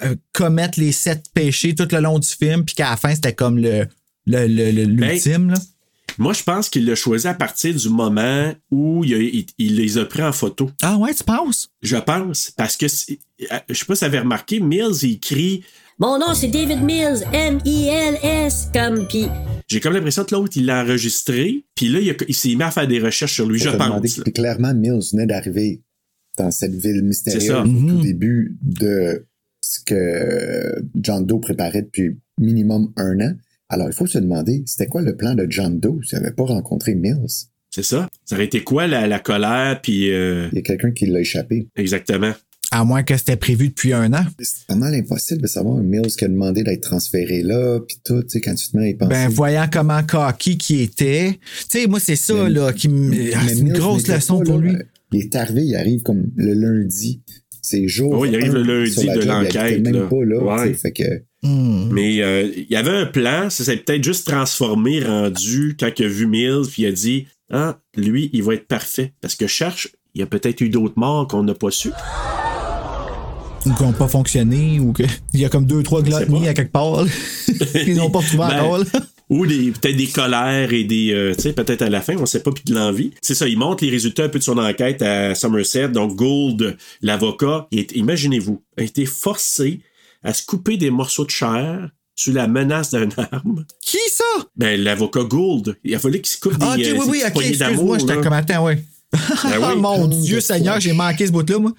euh, commettre les sept péchés tout le long du film, puis qu'à la fin, c'était comme le le- le- le- Ben, l'ultime. là. Moi, je pense qu'il l'a choisi à partir du moment où il, a- il- il les a pris en photo. Ah ouais, tu penses? Je pense. Parce que, c'est- je sais pas si vous avez remarqué, Mills, il écrit. Mon nom, c'est David Mills, M-I-L-S, comme pis. J'ai comme l'impression que l'autre, il l'a enregistré. Puis là, il, s'est mis à faire des recherches sur lui, je pense. que clairement, Mills venait d'arriver dans cette ville mystérieuse au tout début de ce que John Doe préparait depuis minimum un an. Alors, il faut se demander, c'était quoi le plan de John Doe s'il n'avait pas rencontré Mills? C'est ça. Ça aurait été quoi la, la colère, puis... euh, Il y a quelqu'un qui l'a échappé. Exactement. À moins que c'était prévu depuis un an. C'est mal impossible de savoir un Mills qui a demandé d'être transféré là, puis tout, tu sais, quand tu te mets à y penser. Ben, voyant comment cocky qui était. Tu sais, moi, c'est ça, Mais- là, qui me. Ah, C'est une Mills grosse leçon pas pour là. lui. Il est arrivé, il arrive comme le lundi. C'est jour. Oui, il arrive le un lundi de l'enquête, même là. pas là. Ouais. tu sais, Fait que. Hmm. Mais euh, il y avait un plan, ça s'est peut-être juste transformé, rendu, quand il a vu Mills, puis il a dit Ah, lui, il va être parfait. Parce que cherche, il y a peut-être eu d'autres morts qu'on n'a pas su. Ou qui n'ont pas fonctionné, ou qu'il y a comme deux, trois glotnis à quelque part. Ils n'ont pas retrouvé Ben, encore. Ou des, peut-être des colères et des. euh, tu sais, peut-être à la fin, on sait pas, puis de l'envie. C'est ça, il montre les résultats un peu de son enquête à Somerset. Donc, Gould, l'avocat, imaginez-vous, a été forcé à se couper des morceaux de chair sous la menace d'une arme. Qui ça? Ben, l'avocat Gould. Il a fallu qu'il se coupe Ah, des, ok, euh, oui, oui, petites ok, poignées d'amour, excuse-moi, j'étais comme attends, ouais. Ben Ah, oui. mon Dieu Seigneur, j'ai manqué ce bout-là, moi.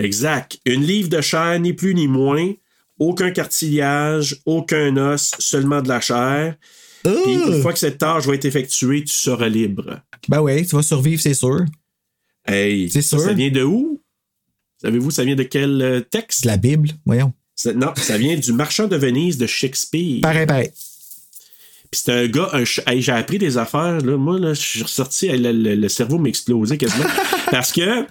Exact. Une livre de chair, ni plus ni moins. Aucun cartilage, aucun os, seulement de la chair. Puis une fois que cette tâche va être effectuée, tu seras libre. Ben oui, tu vas survivre, c'est sûr. Hey, C'est ça, sûr. ça vient de où? Savez-vous, ça vient de quel euh, texte? De la Bible, voyons. Ça- non, ça vient du Marchand de Venise de Shakespeare. Pareil, pareil. Puis c'est un gars, un ch- hey, j'ai appris des affaires, là. Moi, là, je suis ressorti, hey, le, le- le cerveau m'explosait quasiment. parce que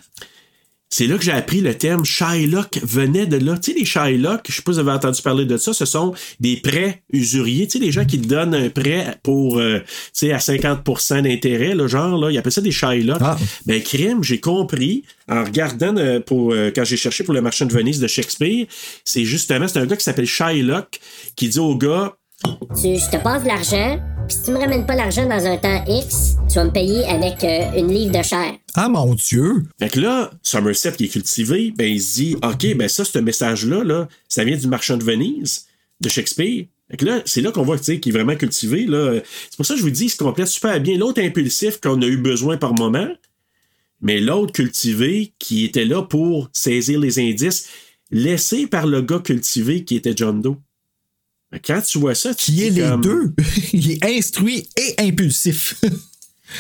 c'est là que j'ai appris le terme Shylock venait de là. Tu sais, les Shylock, je sais pas si vous avez entendu parler de ça, ce sont des prêts usuriers. Tu sais, les gens qui donnent un prêt pour, euh, tu sais, à 50% d'intérêt, le genre, là, ils appellent ça des Shylock. Ben, crime, j'ai compris, en regardant euh, pour, euh, quand j'ai cherché pour le Marchand de Venise de Shakespeare, c'est justement, c'est un gars qui s'appelle Shylock qui dit au gars, Tu, je te passe de l'argent, puis si tu me ramènes pas l'argent dans un temps X, tu vas me payer avec euh, une livre de chair. Ah, mon Dieu! Fait que là, Somerset qui est cultivé, ben il se dit OK, ben ça, ce message-là, là, ça vient du marchand de Venise, de Shakespeare. Fait que là, c'est là qu'on voit tu sais, qu'il est vraiment cultivé. Là. C'est pour ça que je vous dis, il se complète super bien. L'autre impulsif qu'on a eu besoin par moment, mais l'autre cultivé qui était là pour saisir les indices, laissé par le gars cultivé qui était John Doe. Quand tu vois ça, tu Qui est les comme- deux? Il est instruit et impulsif.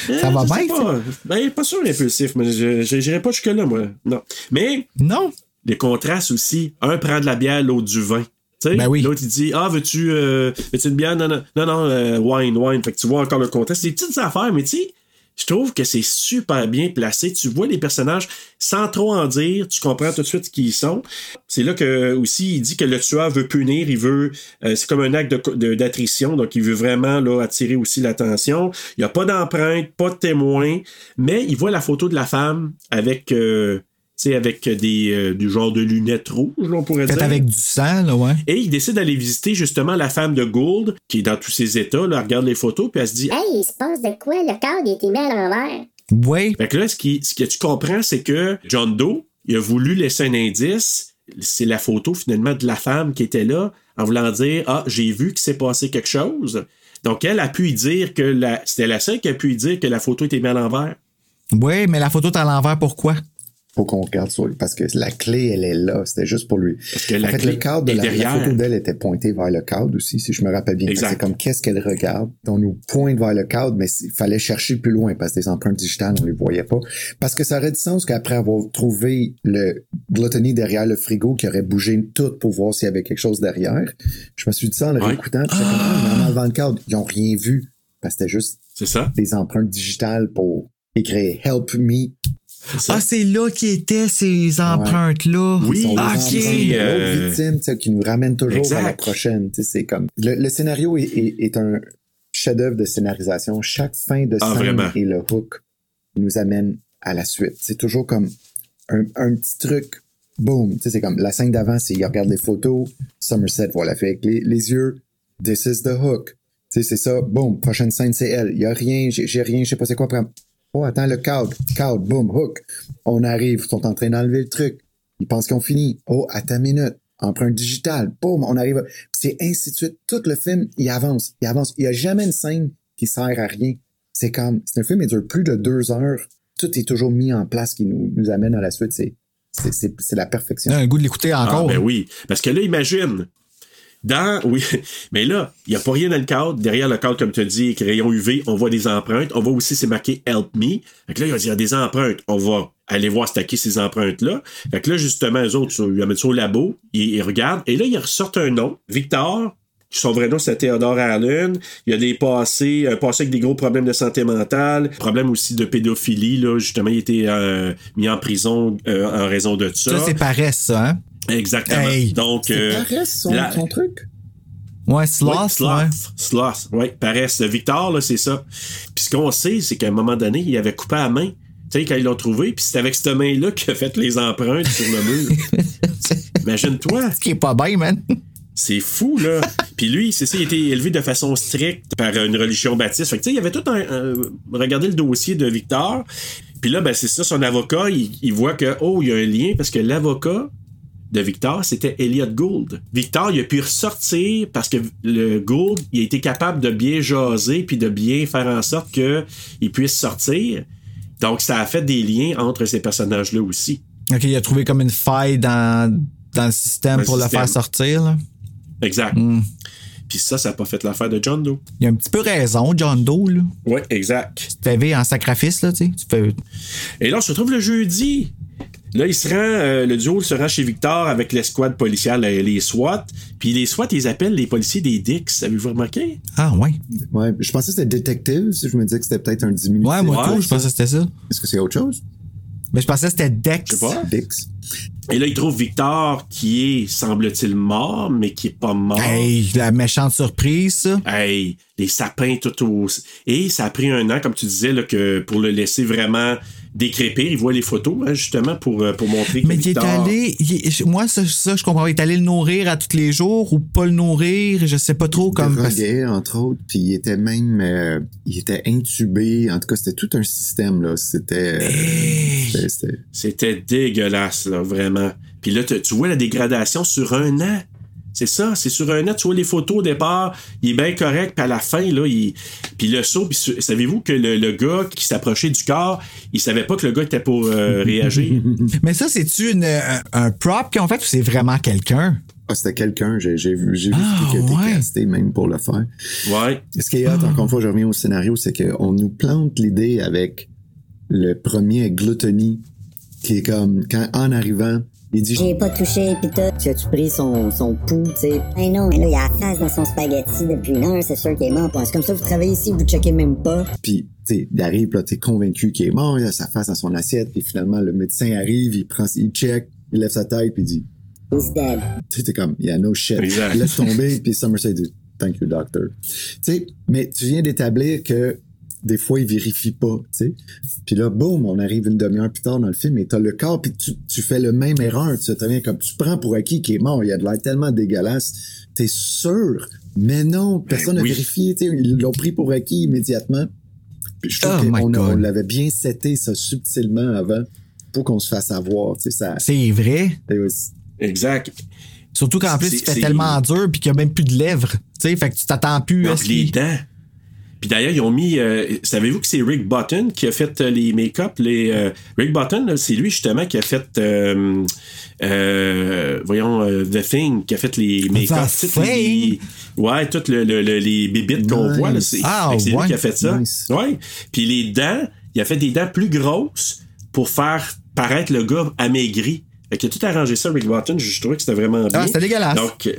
Euh, Ça va bien, Pas. Ben, pas sûr impulsif, mais je j'irai pas jusque-là, moi. Non. Mais. Non. Les contrastes aussi. Un prend de la bière, l'autre du vin. Tu sais, Ben oui. L'autre, il dit Ah, veux-tu euh, veux une bière Non, non, non, non euh, wine, wine. Fait que tu vois encore le contraste. C'est des petites affaires, mais tu sais, je trouve que c'est super bien placé. Tu vois les personnages sans trop en dire, tu comprends tout de suite qui ils sont. C'est là que aussi il dit que le tueur veut punir, il veut, euh, c'est comme un acte de- de- d'attrition, donc il veut vraiment là attirer aussi l'attention. Il n'y a pas d'empreinte, pas de témoin, mais il voit la photo de la femme avec, euh, sais, avec des euh, du genre de lunettes rouges, là, on pourrait Fait dire. avec du sang, là, ouais. Et il décide d'aller visiter justement la femme de Gould, qui est dans tous ses états, là, elle regarde les photos, puis elle se dit Hey, il se passe de quoi? Le cadre il été mis à l'envers. Oui. Fait que là, ce, qui, ce que tu comprends, c'est que John Doe, il a voulu laisser un indice. C'est la photo finalement de la femme qui était là, en voulant dire Ah, j'ai vu qu'il s'est passé quelque chose. Donc, elle a pu y dire que la, c'était la seule qui a pu y dire que la photo était mise à l'envers. Oui, mais la photo est à l'envers, pourquoi? Faut qu'on regarde sur lui, parce que la clé, elle est là. C'était juste pour lui. Parce que en la fait, clé le cadre de la, la derrière. photo d'elle était pointée vers le cadre aussi, si je me rappelle bien. C'est comme qu'est-ce qu'elle regarde? On nous pointe vers le cadre, mais il fallait chercher plus loin parce que les empreintes digitales, on les voyait pas. Parce que ça aurait du sens qu'après avoir trouvé le gluttony derrière le frigo qui aurait bougé tout pour voir s'il y avait quelque chose derrière, je me suis dit ça en le Ouais. réécoutant. puis j'étais comme, Ah, enlevant le cadre, ils ont rien vu. Parce que c'était juste ça. des empreintes digitales pour écrire Help me. Ah, c'est là qui étaient ces empreintes-là. Oui, Ah, ok. l'autre euh, victime, qui nous ramène toujours Exact. à la prochaine. C'est comme le, le scénario est, est- est un chef-d'œuvre de scénarisation. Chaque fin de Ah, scène vraiment. et le hook nous amène à la suite. C'est toujours comme un, un petit truc. Boom. C'est comme la scène d'avant, c'est il regarde les photos. Somerset voit la fait avec les, les yeux. This is the hook. C'est ça. Boom. Prochaine scène, c'est elle. Il y a rien. J'ai j'ai rien. Je sais pas c'est quoi. Oh, attends, le cadre. Cadre. Boom. Hook. On arrive. Ils sont en train d'enlever le truc. Ils pensent qu'ils ont fini. Oh, attends une minute. Empreinte digitale. Boum, on arrive. à- Puis C'est ainsi de suite. Tout le film, il avance. Il avance. Il n'y a jamais une scène qui sert à rien. C'est comme, c'est un film qui dure plus de deux heures. Tout est toujours mis en place qui nous, nous amène à la suite. C'est, C'est- C'est c'est la perfection. Un goût de l'écouter Ah, encore. ben oui. Parce que là, imagine. Dans, oui, mais là, il n'y a pas rien dans le cadre. Derrière le cadre, comme tu as dit, avec rayon UV, on voit des empreintes. On voit aussi, c'est marqué Help Me. Fait que là, il va dire, il y a des empreintes. On va aller voir stacker ces empreintes-là. Fait que là, justement, eux autres, ils amènent ça au labo. Ils, ils regardent. Et là, ils ressortent un nom. Victor. Son vrai nom, c'est Theodore Allen. Il y a des passés, un passé avec des gros problèmes de santé mentale, problème aussi de pédophilie. Là, justement, il a été euh, mis en prison euh, en raison de ça. Ça, c'est paresse, ça, hein? Exactement. Hey. Donc, euh, Paresse, son, la- son truc? Ouais, Ouais, Sloth, Sloth. ouais. Sloth, oui, paresse. Victor, là, c'est ça. Puis ce qu'on sait, c'est qu'à un moment donné, il avait coupé la main. Tu sais, quand ils l'ont trouvé, puis c'est avec cette main-là qu'il a fait les empreintes sur le mur. Imagine-toi. Ce qui est pas bien, man. C'est fou, là. Puis lui, c'est ça, il a été élevé de façon stricte par une religion baptiste. Fait que, tu sais, il y avait tout un. un- regardez le dossier de Victor. Puis là, ben, c'est ça, son avocat, il, il voit que, oh, il y a un lien parce que l'avocat de Victor, c'était Elliot Gould. Victor, il a pu ressortir parce que le Gould, il a été capable de bien jaser puis de bien faire en sorte qu'il puisse sortir. Donc, ça a fait des liens entre ces personnages-là aussi. OK, il a trouvé comme une faille dans, dans le système pour le faire sortir. là. Exact. Hmm. Puis ça, ça n'a pas fait l'affaire de John Doe. Il a un petit peu raison, John Doe. Là. Oui, exact. Tu te fais en sacrifice, là, tu sais. Tu fais... Et là, on se retrouve le jeudi. Là, il se rend, euh, le duo se rend chez Victor avec l'escouade policière, les, les SWAT. Puis les SWAT, ils appellent les policiers des Dix. Avez-vous remarqué? Ah, ouais. Ouais, je pensais que c'était Detective. Je me disais que c'était peut-être un diminutif. Ouais, moi, tout, je pensais que c'était ça. Est-ce que c'est autre chose? Mais je pensais que c'était Dex. Je sais pas. Dix. Et là, il trouve Victor qui est, semble-t-il, mort, mais qui est pas mort. Hey, la méchante surprise, ça. Hey, les sapins tout au... Et ça a pris un an, comme tu disais, là, que pour le laisser vraiment décrépir. Il voit les photos, hein, justement, pour, euh, pour montrer que Mais il est allé. il est- moi, ça, ça, je comprends. Il est allé le nourrir à tous les jours ou pas le nourrir? Je sais pas trop comme. Il droguait, entre autres, puis il était même, euh, il était intubé. En tout cas, c'était tout un système là. C'était, euh, c'était- c'était- dégueulasse, là, vraiment. Puis là, tu vois la dégradation sur un an? C'est ça, c'est sur un an. Tu vois les photos au départ, il est bien correct, puis à la fin, là, il... Puis le saut, puis savez-vous que le, le gars qui s'approchait du corps, il savait pas que le gars était pour euh, réagir? Mais ça, c'est-tu une- un, un prop qu'ils ont fait ou c'est vraiment quelqu'un? Ah, c'était quelqu'un, j'ai, j'ai vu, j'ai vu Ah, qui a été ouais. casté même pour le faire. Ouais. Ce qui est hot, encore une fois, je reviens au scénario, c'est qu'on nous plante l'idée avec le premier gluttony, qui est comme, quand, en arrivant, il dit, J'ai pas touché, pis tout. Tu as-tu pris son, son pouls, tu sais? Eh non, mais là, il a la face dans son spaghetti depuis une heure, c'est sûr qu'il est mort. C'est comme ça, vous travaillez ici, vous checkez même pas. Puis, tu sais, il arrive, là, t'es convaincu qu'il est mort, il a sa face dans son assiette, puis finalement, le médecin arrive, il prend, il check, il lève sa tête, puis il dit, He's dead. tu sais, t'es comme, il y a no shit. Exact. Il laisse tomber, puis Somerset dit, thank you, doctor. Tu sais, mais tu viens d'établir que des fois, il vérifie pas, tu sais. Puis là, boum, on arrive une demi-heure plus tard dans le film, et t'as le corps, puis tu, tu fais le même erreur, tu te comme, tu prends pour acquis qui est mort, il a de l'air tellement dégueulasse, t'es sûr, mais non, personne n'a oui. vérifié, tu sais, ils l'ont pris pour acquis immédiatement. Puis je trouve Oh my qu'on a- God. on l'avait bien seté ça subtilement avant pour qu'on se fasse avoir, tu sais, ça... C'est vrai? Exact. Surtout qu'en plus, il fait tellement dur puis qu'il n'y a même plus de lèvres. Tu sais, fait que tu t'attends plus à ce les qu'il- dents. Puis d'ailleurs, ils ont mis. euh, Savez-vous que c'est Rick Button qui a fait euh, les make-up? Les, euh, Rick Button, c'est lui justement qui a fait. euh, voyons, The Thing, qui a fait les make-up. Les- ouais, toutes le, le- le- les bébites qu'on Nice. voit. là, C'est Ah, ouais. lui qui a fait ça. Nice. Ouais. Puis les dents, il a fait des dents plus grosses pour faire paraître le gars amaigri. Fait qu'il a tout arrangé ça, Rick Button. Je trouvais que c'était vraiment bien. Ah, c'était dégueulasse. Donc,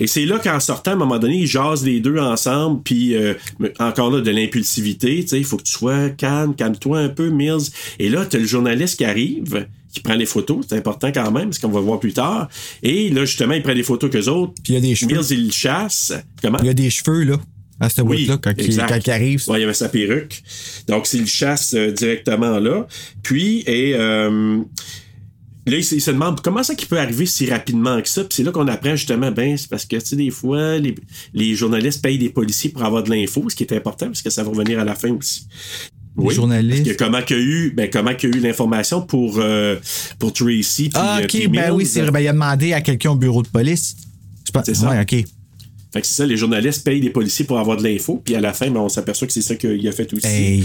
et c'est là qu'en sortant, à un moment donné, ils jasent les deux ensemble, puis euh, encore là, de l'impulsivité, tu sais, il faut que tu sois calme, calme-toi un peu, Mills. Et là, t'as le journaliste qui arrive, qui prend les photos, c'est important quand même, parce qu'on va voir plus tard. Et là, justement, il prend des photos qu'eux autres. Puis il y a des cheveux. Mills, il le chasse. Comment? Il y a des cheveux, là, à cette Oui, boîte-là, quand, il- exact. quand il arrive. Ouais, il y avait sa perruque. Donc, c'est le chasse euh, directement là. Puis, et euh, là, il, se- il se demande comment ça qu'il peut arriver si rapidement que ça. Puis c'est là qu'on apprend justement, ben, c'est parce que, tu sais, des fois, les, les journalistes payent des policiers pour avoir de l'info, ce qui est important, parce que ça va revenir à la fin aussi. Les journalistes. Parce que comment qu'il y a eu, ben, comment qu'il y a eu l'information pour, euh, pour Tracy. Ah, euh, ok, ben Mills. oui, c'est. Ben, il a demandé à quelqu'un au bureau de police. Je pense- C'est ça. Ouais, ok. Fait que c'est ça, les journalistes payent des policiers pour avoir de l'info, puis à la fin, ben, on s'aperçoit que c'est ça qu'il a fait aussi. Hey.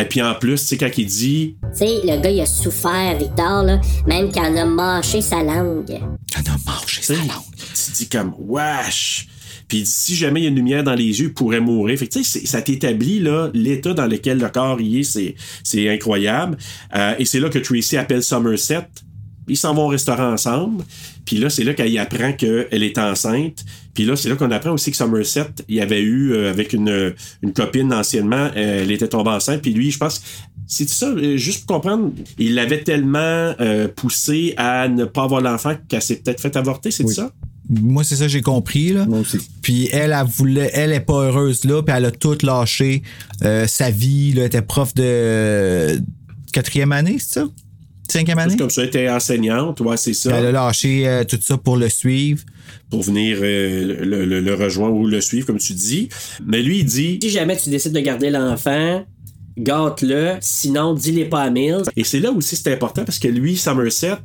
Et puis en plus, tu sais, quand il dit. Tu sais, le gars, il a souffert, Victor, là, même qu'il en a mâché sa langue. Elle a mangé sa langue. Tu dis comme, wesh! Puis il dit, si jamais il y a une lumière dans les yeux, il pourrait mourir. Fait que, tu sais, c'est- ça t'établit, là, l'état dans lequel le corps y est, c'est, c'est incroyable. Euh, et c'est là que Tracy appelle Somerset. Ils s'en vont au restaurant ensemble. Puis là, c'est là qu'elle apprend qu'elle est enceinte. Puis là, c'est là qu'on apprend aussi que Somerset, il avait eu, euh, avec une, une copine anciennement, euh, elle était tombée enceinte. Puis lui, je pense, c'est ça, euh, juste pour comprendre, il l'avait tellement euh, poussé à ne pas avoir l'enfant qu'elle s'est peut-être fait avorter, c'est ça? Moi, c'est ça que j'ai compris. Là. Moi aussi. Puis elle, elle voulait, elle est pas heureuse là, puis elle a tout lâché. Euh, sa vie, là, elle était prof de quatrième année, c'est ça? Cinquième année? Juste comme ça, elle était enseignante, ouais, c'est ça. Elle a lâché euh, tout ça pour le suivre. Pour venir euh, le, le- le rejoindre ou le suivre, comme tu dis. Mais lui, il dit. Si jamais tu décides de garder l'enfant, gâte-le, sinon dis-les pas à Mills. Et c'est là aussi c'est important parce que lui, Somerset,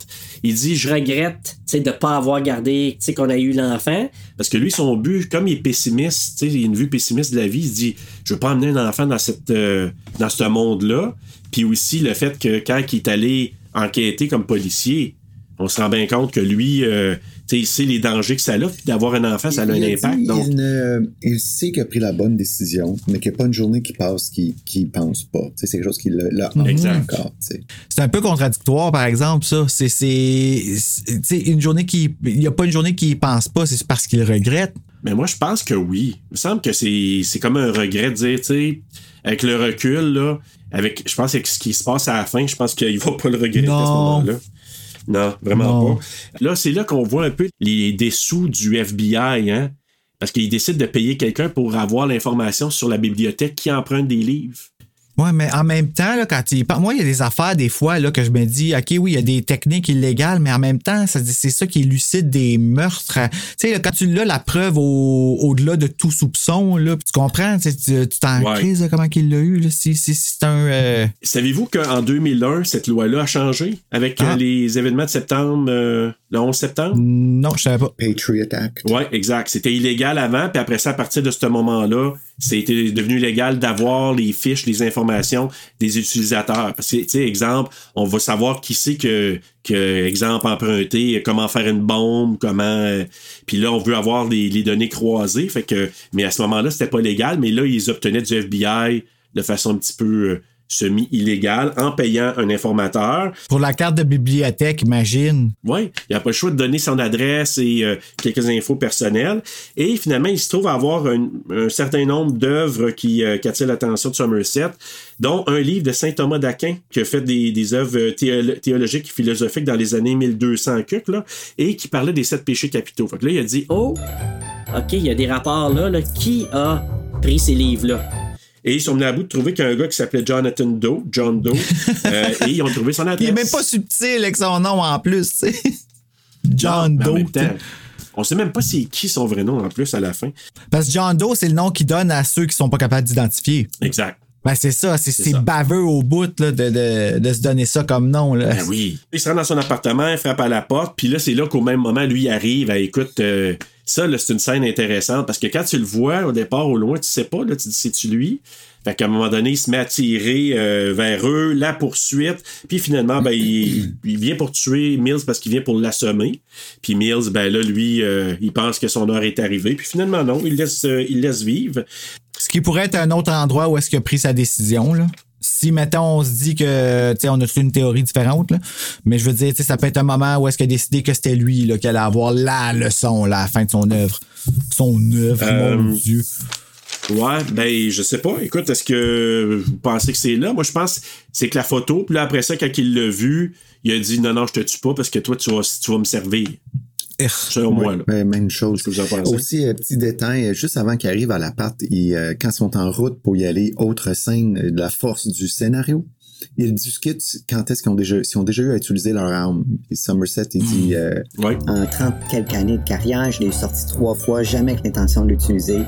il dit Je regrette tu sais, de pas avoir gardé, tu sais, qu'on a eu l'enfant. Parce que lui, son but, comme il est pessimiste, tu sais, il a une vue pessimiste de la vie, il se dit Je veux pas amener un enfant dans, cette, euh, dans ce monde-là. Puis aussi le fait que quand il est allé enquêter comme policier, on se rend bien compte que lui, euh, tu sais, il sait les dangers que ça a, puis d'avoir un enfant, ça a un Il impact. dit, donc, il, ne- il sait qu'il a pris la bonne décision, mais qu'il n'y a pas une journée qui passe qu'il ne pense pas. Tu sais, c'est quelque chose qui l'a encore. C'est un peu contradictoire, par exemple, ça. C'est, une journée qui, il n'y a pas une journée qui y pense pas, c'est parce qu'il regrette. Mais moi, je pense que oui. Il me semble que c'est, c'est comme un regret de dire, tu sais, avec le recul, là, avec, je pense avec ce qui se passe à la fin, je pense qu'il va pas le regretter à ce Non. moment-là. Non, vraiment Non. pas. Là, c'est là qu'on voit un peu les dessous du FBI, hein. Parce qu'il décide de payer quelqu'un pour avoir l'information sur la bibliothèque qui emprunte des livres. Ouais, mais en même temps, là, quand il parle- moi, il y a des affaires, des fois, là, que je me dis, OK, oui, il y a des techniques illégales, mais en même temps, ça, c'est ça qui élucide des meurtres. Tu sais, là, quand tu l'as, la preuve au- au-delà de tout soupçon, là, puis tu comprends, tu t'en Ouais. crises, là, comment qu'il l'a eu, là, si, si, si c'est un. euh, Savez-vous qu'en 2001, cette loi-là a changé avec euh, Ah. les événements de septembre, euh, le 11 septembre? Non, je savais pas. Patriot Act. Oui, exact. C'était illégal avant, puis après ça, à partir de ce moment-là, c'était devenu légal d'avoir les fiches, les informations des utilisateurs. Parce que, tu sais, exemple, on va savoir qui c'est que, que, exemple, emprunter, comment faire une bombe, comment. euh, puis là, on veut avoir les, les données croisées. Fait que, mais à ce moment-là, c'était pas légal, mais là, ils obtenaient du FBI de façon un petit peu euh, semi-illégale en payant un informateur. Pour la carte de bibliothèque, imagine. Oui, il n'a pas le choix de donner son adresse et euh, quelques infos personnelles. Et finalement, il se trouve à avoir un, un certain nombre d'œuvres qui, euh, qui attirent l'attention de Somerset, dont un livre de saint Thomas d'Aquin qui a fait des, des œuvres théolo- théologiques et philosophiques dans les années 1200 cuc, là, et qui parlait des sept péchés capitaux. Fait que là, il a dit Oh, OK, il y a des rapports là, là. Qui a pris ces livres-là? Et ils sont venus à bout de trouver qu'un gars qui s'appelait Jonathan Doe, John Doe, euh, et ils ont trouvé son adresse. Il est même pas subtil avec son nom en plus, tu sais. John Mais en Doe. même temps, on sait même pas c'est qui son vrai nom en plus à la fin. Parce que John Doe, c'est le nom qu'il donne à ceux qui sont pas capables d'identifier. Exact. Ben, c'est ça, c'est baveux au bout là, de, de, de se donner ça comme nom. Là. Ben oui. Il se rend dans son appartement, il frappe à la porte, puis là, c'est là qu'au même moment, lui il arrive. à écoute, euh, ça, là, c'est une scène intéressante parce que quand tu le vois au départ, au loin, tu sais pas, là, tu dis, c'est-tu lui? Fait qu'à un moment donné, il se met à euh, vers eux, la poursuite, puis finalement, ben, il, il vient pour tuer Mills parce qu'il vient pour l'assommer. Puis Mills, ben là, lui, euh, il pense que son heure est arrivée, puis finalement, non, il laisse, euh, il laisse vivre. Ce qui pourrait être un autre endroit où est-ce qu'il a pris sa décision. Là. Si, mettons, on se dit que, tu sais, on a une théorie différente, là, mais je veux dire, tu sais, ça peut être un moment où est-ce qu'il a décidé que c'était lui là, qui allait avoir la leçon là, à la fin de son œuvre. Son œuvre, Euh, mon Dieu. Ouais, ben je sais pas. Écoute, est-ce que vous pensez que c'est là? Moi, je pense que c'est que la photo, puis là, après ça, quand il l'a vu, il a dit non, non, je te tue pas parce que toi, tu vas, tu vas me servir. Selon moi, là. Ouais, même chose. Aussi, euh, petit détail, euh, juste avant qu'ils arrivent à l'appart, ils, euh, quand ils sont en route pour y aller, autre scène de la force du scénario, ils discutent quand est-ce qu'ils ont déjà, ont déjà eu à utiliser leur arme. Et Somerset, il dit, euh, Ouais. En 30 quelques années de carrière, je l'ai sorti trois fois, jamais avec l'intention de l'utiliser.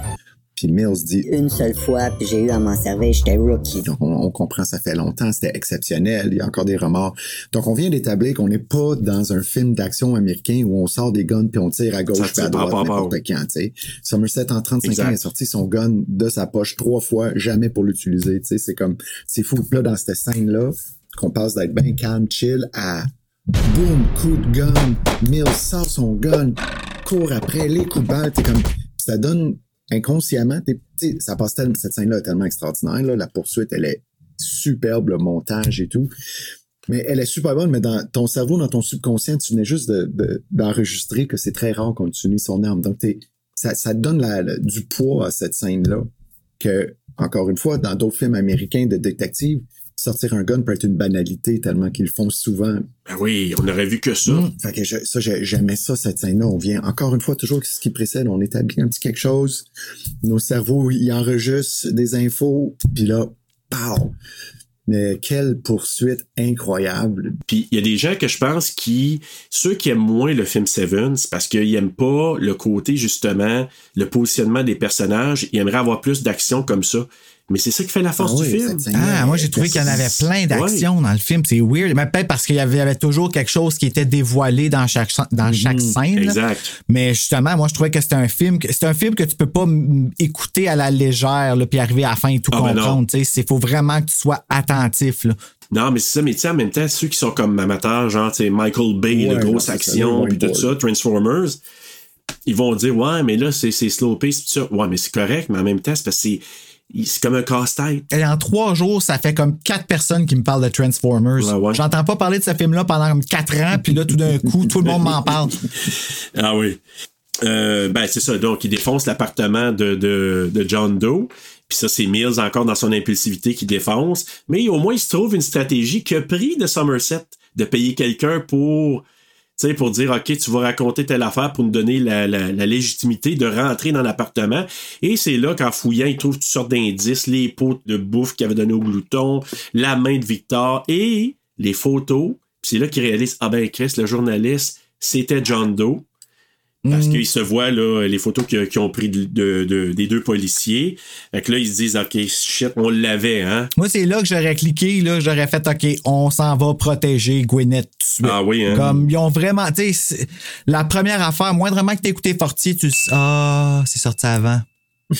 Puis Mills dit Une seule fois, puis j'ai eu à m'en servir, j'étais rookie. Donc, on, on comprend, ça fait longtemps, c'était exceptionnel, il y a encore des remords. Donc, on vient d'établir qu'on n'est pas dans un film d'action américain où on sort des guns puis on tire à gauche puis à droite n'importe quand, tu sais. Somerset, en 35 Exact. ans, a sorti son gun de sa poche trois fois, jamais pour l'utiliser, tu sais. C'est comme, c'est fou. Là, dans cette scène-là, qu'on passe d'être bien calme, chill, à boum, coup de gun, Mills sort son gun, court après, les coups de balle, t'es comme, ça donne inconsciemment, t'sais, ça passe tellement, cette scène-là est tellement extraordinaire, là, la poursuite, elle est superbe, le montage et tout. Mais elle est super bonne, mais dans ton cerveau, dans ton subconscient, tu venais juste de- de- d'enregistrer que c'est très rare qu'on utilise son arme. Donc, t'es, ça, ça donne du poids à cette scène-là. Que, encore une fois, dans d'autres films américains de détectives, sortir un gun peut être une banalité tellement qu'ils le font souvent. Ben oui, on aurait vu que ça. Fait que je- ça, j'ai- j'aimais ça, cette scène-là. On vient, encore une fois, toujours ce qui précède, on établit un petit quelque chose. Nos cerveaux, ils enregistrent des infos, puis là, pow! Mais quelle poursuite incroyable. Puis il y a des gens que je pense qui, ceux qui aiment moins le film Seven, c'est parce qu'ils aiment pas le côté justement, le positionnement des personnages. Ils aimeraient avoir plus d'action comme ça. Mais c'est ça qui fait la force Ah du film. Ah, moi j'ai trouvé qu'il y en avait plein d'actions dans le film. C'est weird. Mais peut-être parce qu'il y avait, il y avait toujours quelque chose qui était dévoilé dans chaque, dans chaque scène. Exact. Mais justement, moi je trouvais que c'était un film que c'est un film que tu peux pas écouter à la légère là, puis arriver à la fin et tout Ah, ben comprendre. Il faut vraiment que tu sois attentif. Là. Non, mais c'est ça, mais tu sais, en même temps, ceux qui sont comme amateurs, genre, tu sais, Michael Bay, Ouais, le non, grosse action, puis tout ça, Transformers, ils vont dire, ouais, mais là, c'est c'est slow pace, tout ça. Ouais, mais c'est correct, mais en même temps, c'est parce que c'est c'est comme un casse-tête. Et en trois jours, ça fait comme quatre personnes qui me parlent de Transformers. Ouais, ouais. J'entends pas parler de ce film-là pendant comme quatre ans, puis là, tout d'un coup, tout le monde m'en parle. Ah oui. Euh, ben, c'est ça. Donc, il défonce l'appartement de, de, de John Doe. Puis ça, c'est Mills encore dans son impulsivité qui défonce. Mais au moins, il se trouve une stratégie qui a pris de Somerset de payer quelqu'un pour, sais, pour dire, OK, tu vas raconter telle affaire pour nous donner la, la, légitimité de rentrer dans l'appartement. Et c'est là qu'en fouillant, il trouve toutes sortes d'indices, les pots de bouffe qu'il avait donné au glouton, la main de Victor et les photos. Puis c'est là qu'il réalise, ah ben, Chris, le journaliste, c'était John Doe. Parce qu'il se voit là, les photos qu'ils qu'ils ont pris de, de- de- des deux policiers. Fait que là, ils se disent OK, shit, on l'avait, hein? Moi, c'est là que j'aurais cliqué, là, j'aurais fait OK, on s'en va protéger Gwyneth tout de suite. Ah oui, hein? Comme ils ont vraiment, tu sais, la première affaire, moindrement que écouté Fortier, tu sais, ah, c'est sorti avant.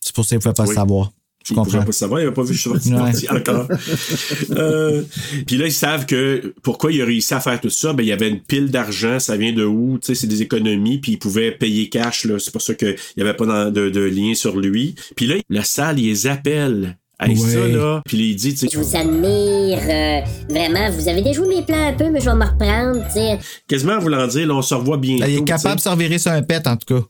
c'est pour ça qu'il ne pouvait pas Oui. savoir. Je Il pouvait comprends. pas savoir, il n'avait pas vu je suis Ouais. sorti encore. Euh, Puis là, ils savent que pourquoi il a réussi à faire tout ça, ben il y avait une pile d'argent, ça vient de où? Tu sais, c'est des économies, puis il pouvait payer cash, là. C'est pour ça qu'il n'y avait pas dans- de, de lien sur lui. Puis là, la salle, il les appelle. Hey, Ouais. ça, là. Puis il dit, tu sais, Je vous admire. euh, vraiment, vous avez déjoué mes plans un peu, mais je vais me reprendre, tu sais. quasiment en voulant dire, là, on se revoit bientôt. Ben, il est capable de se revirer sur un pet, en tout cas.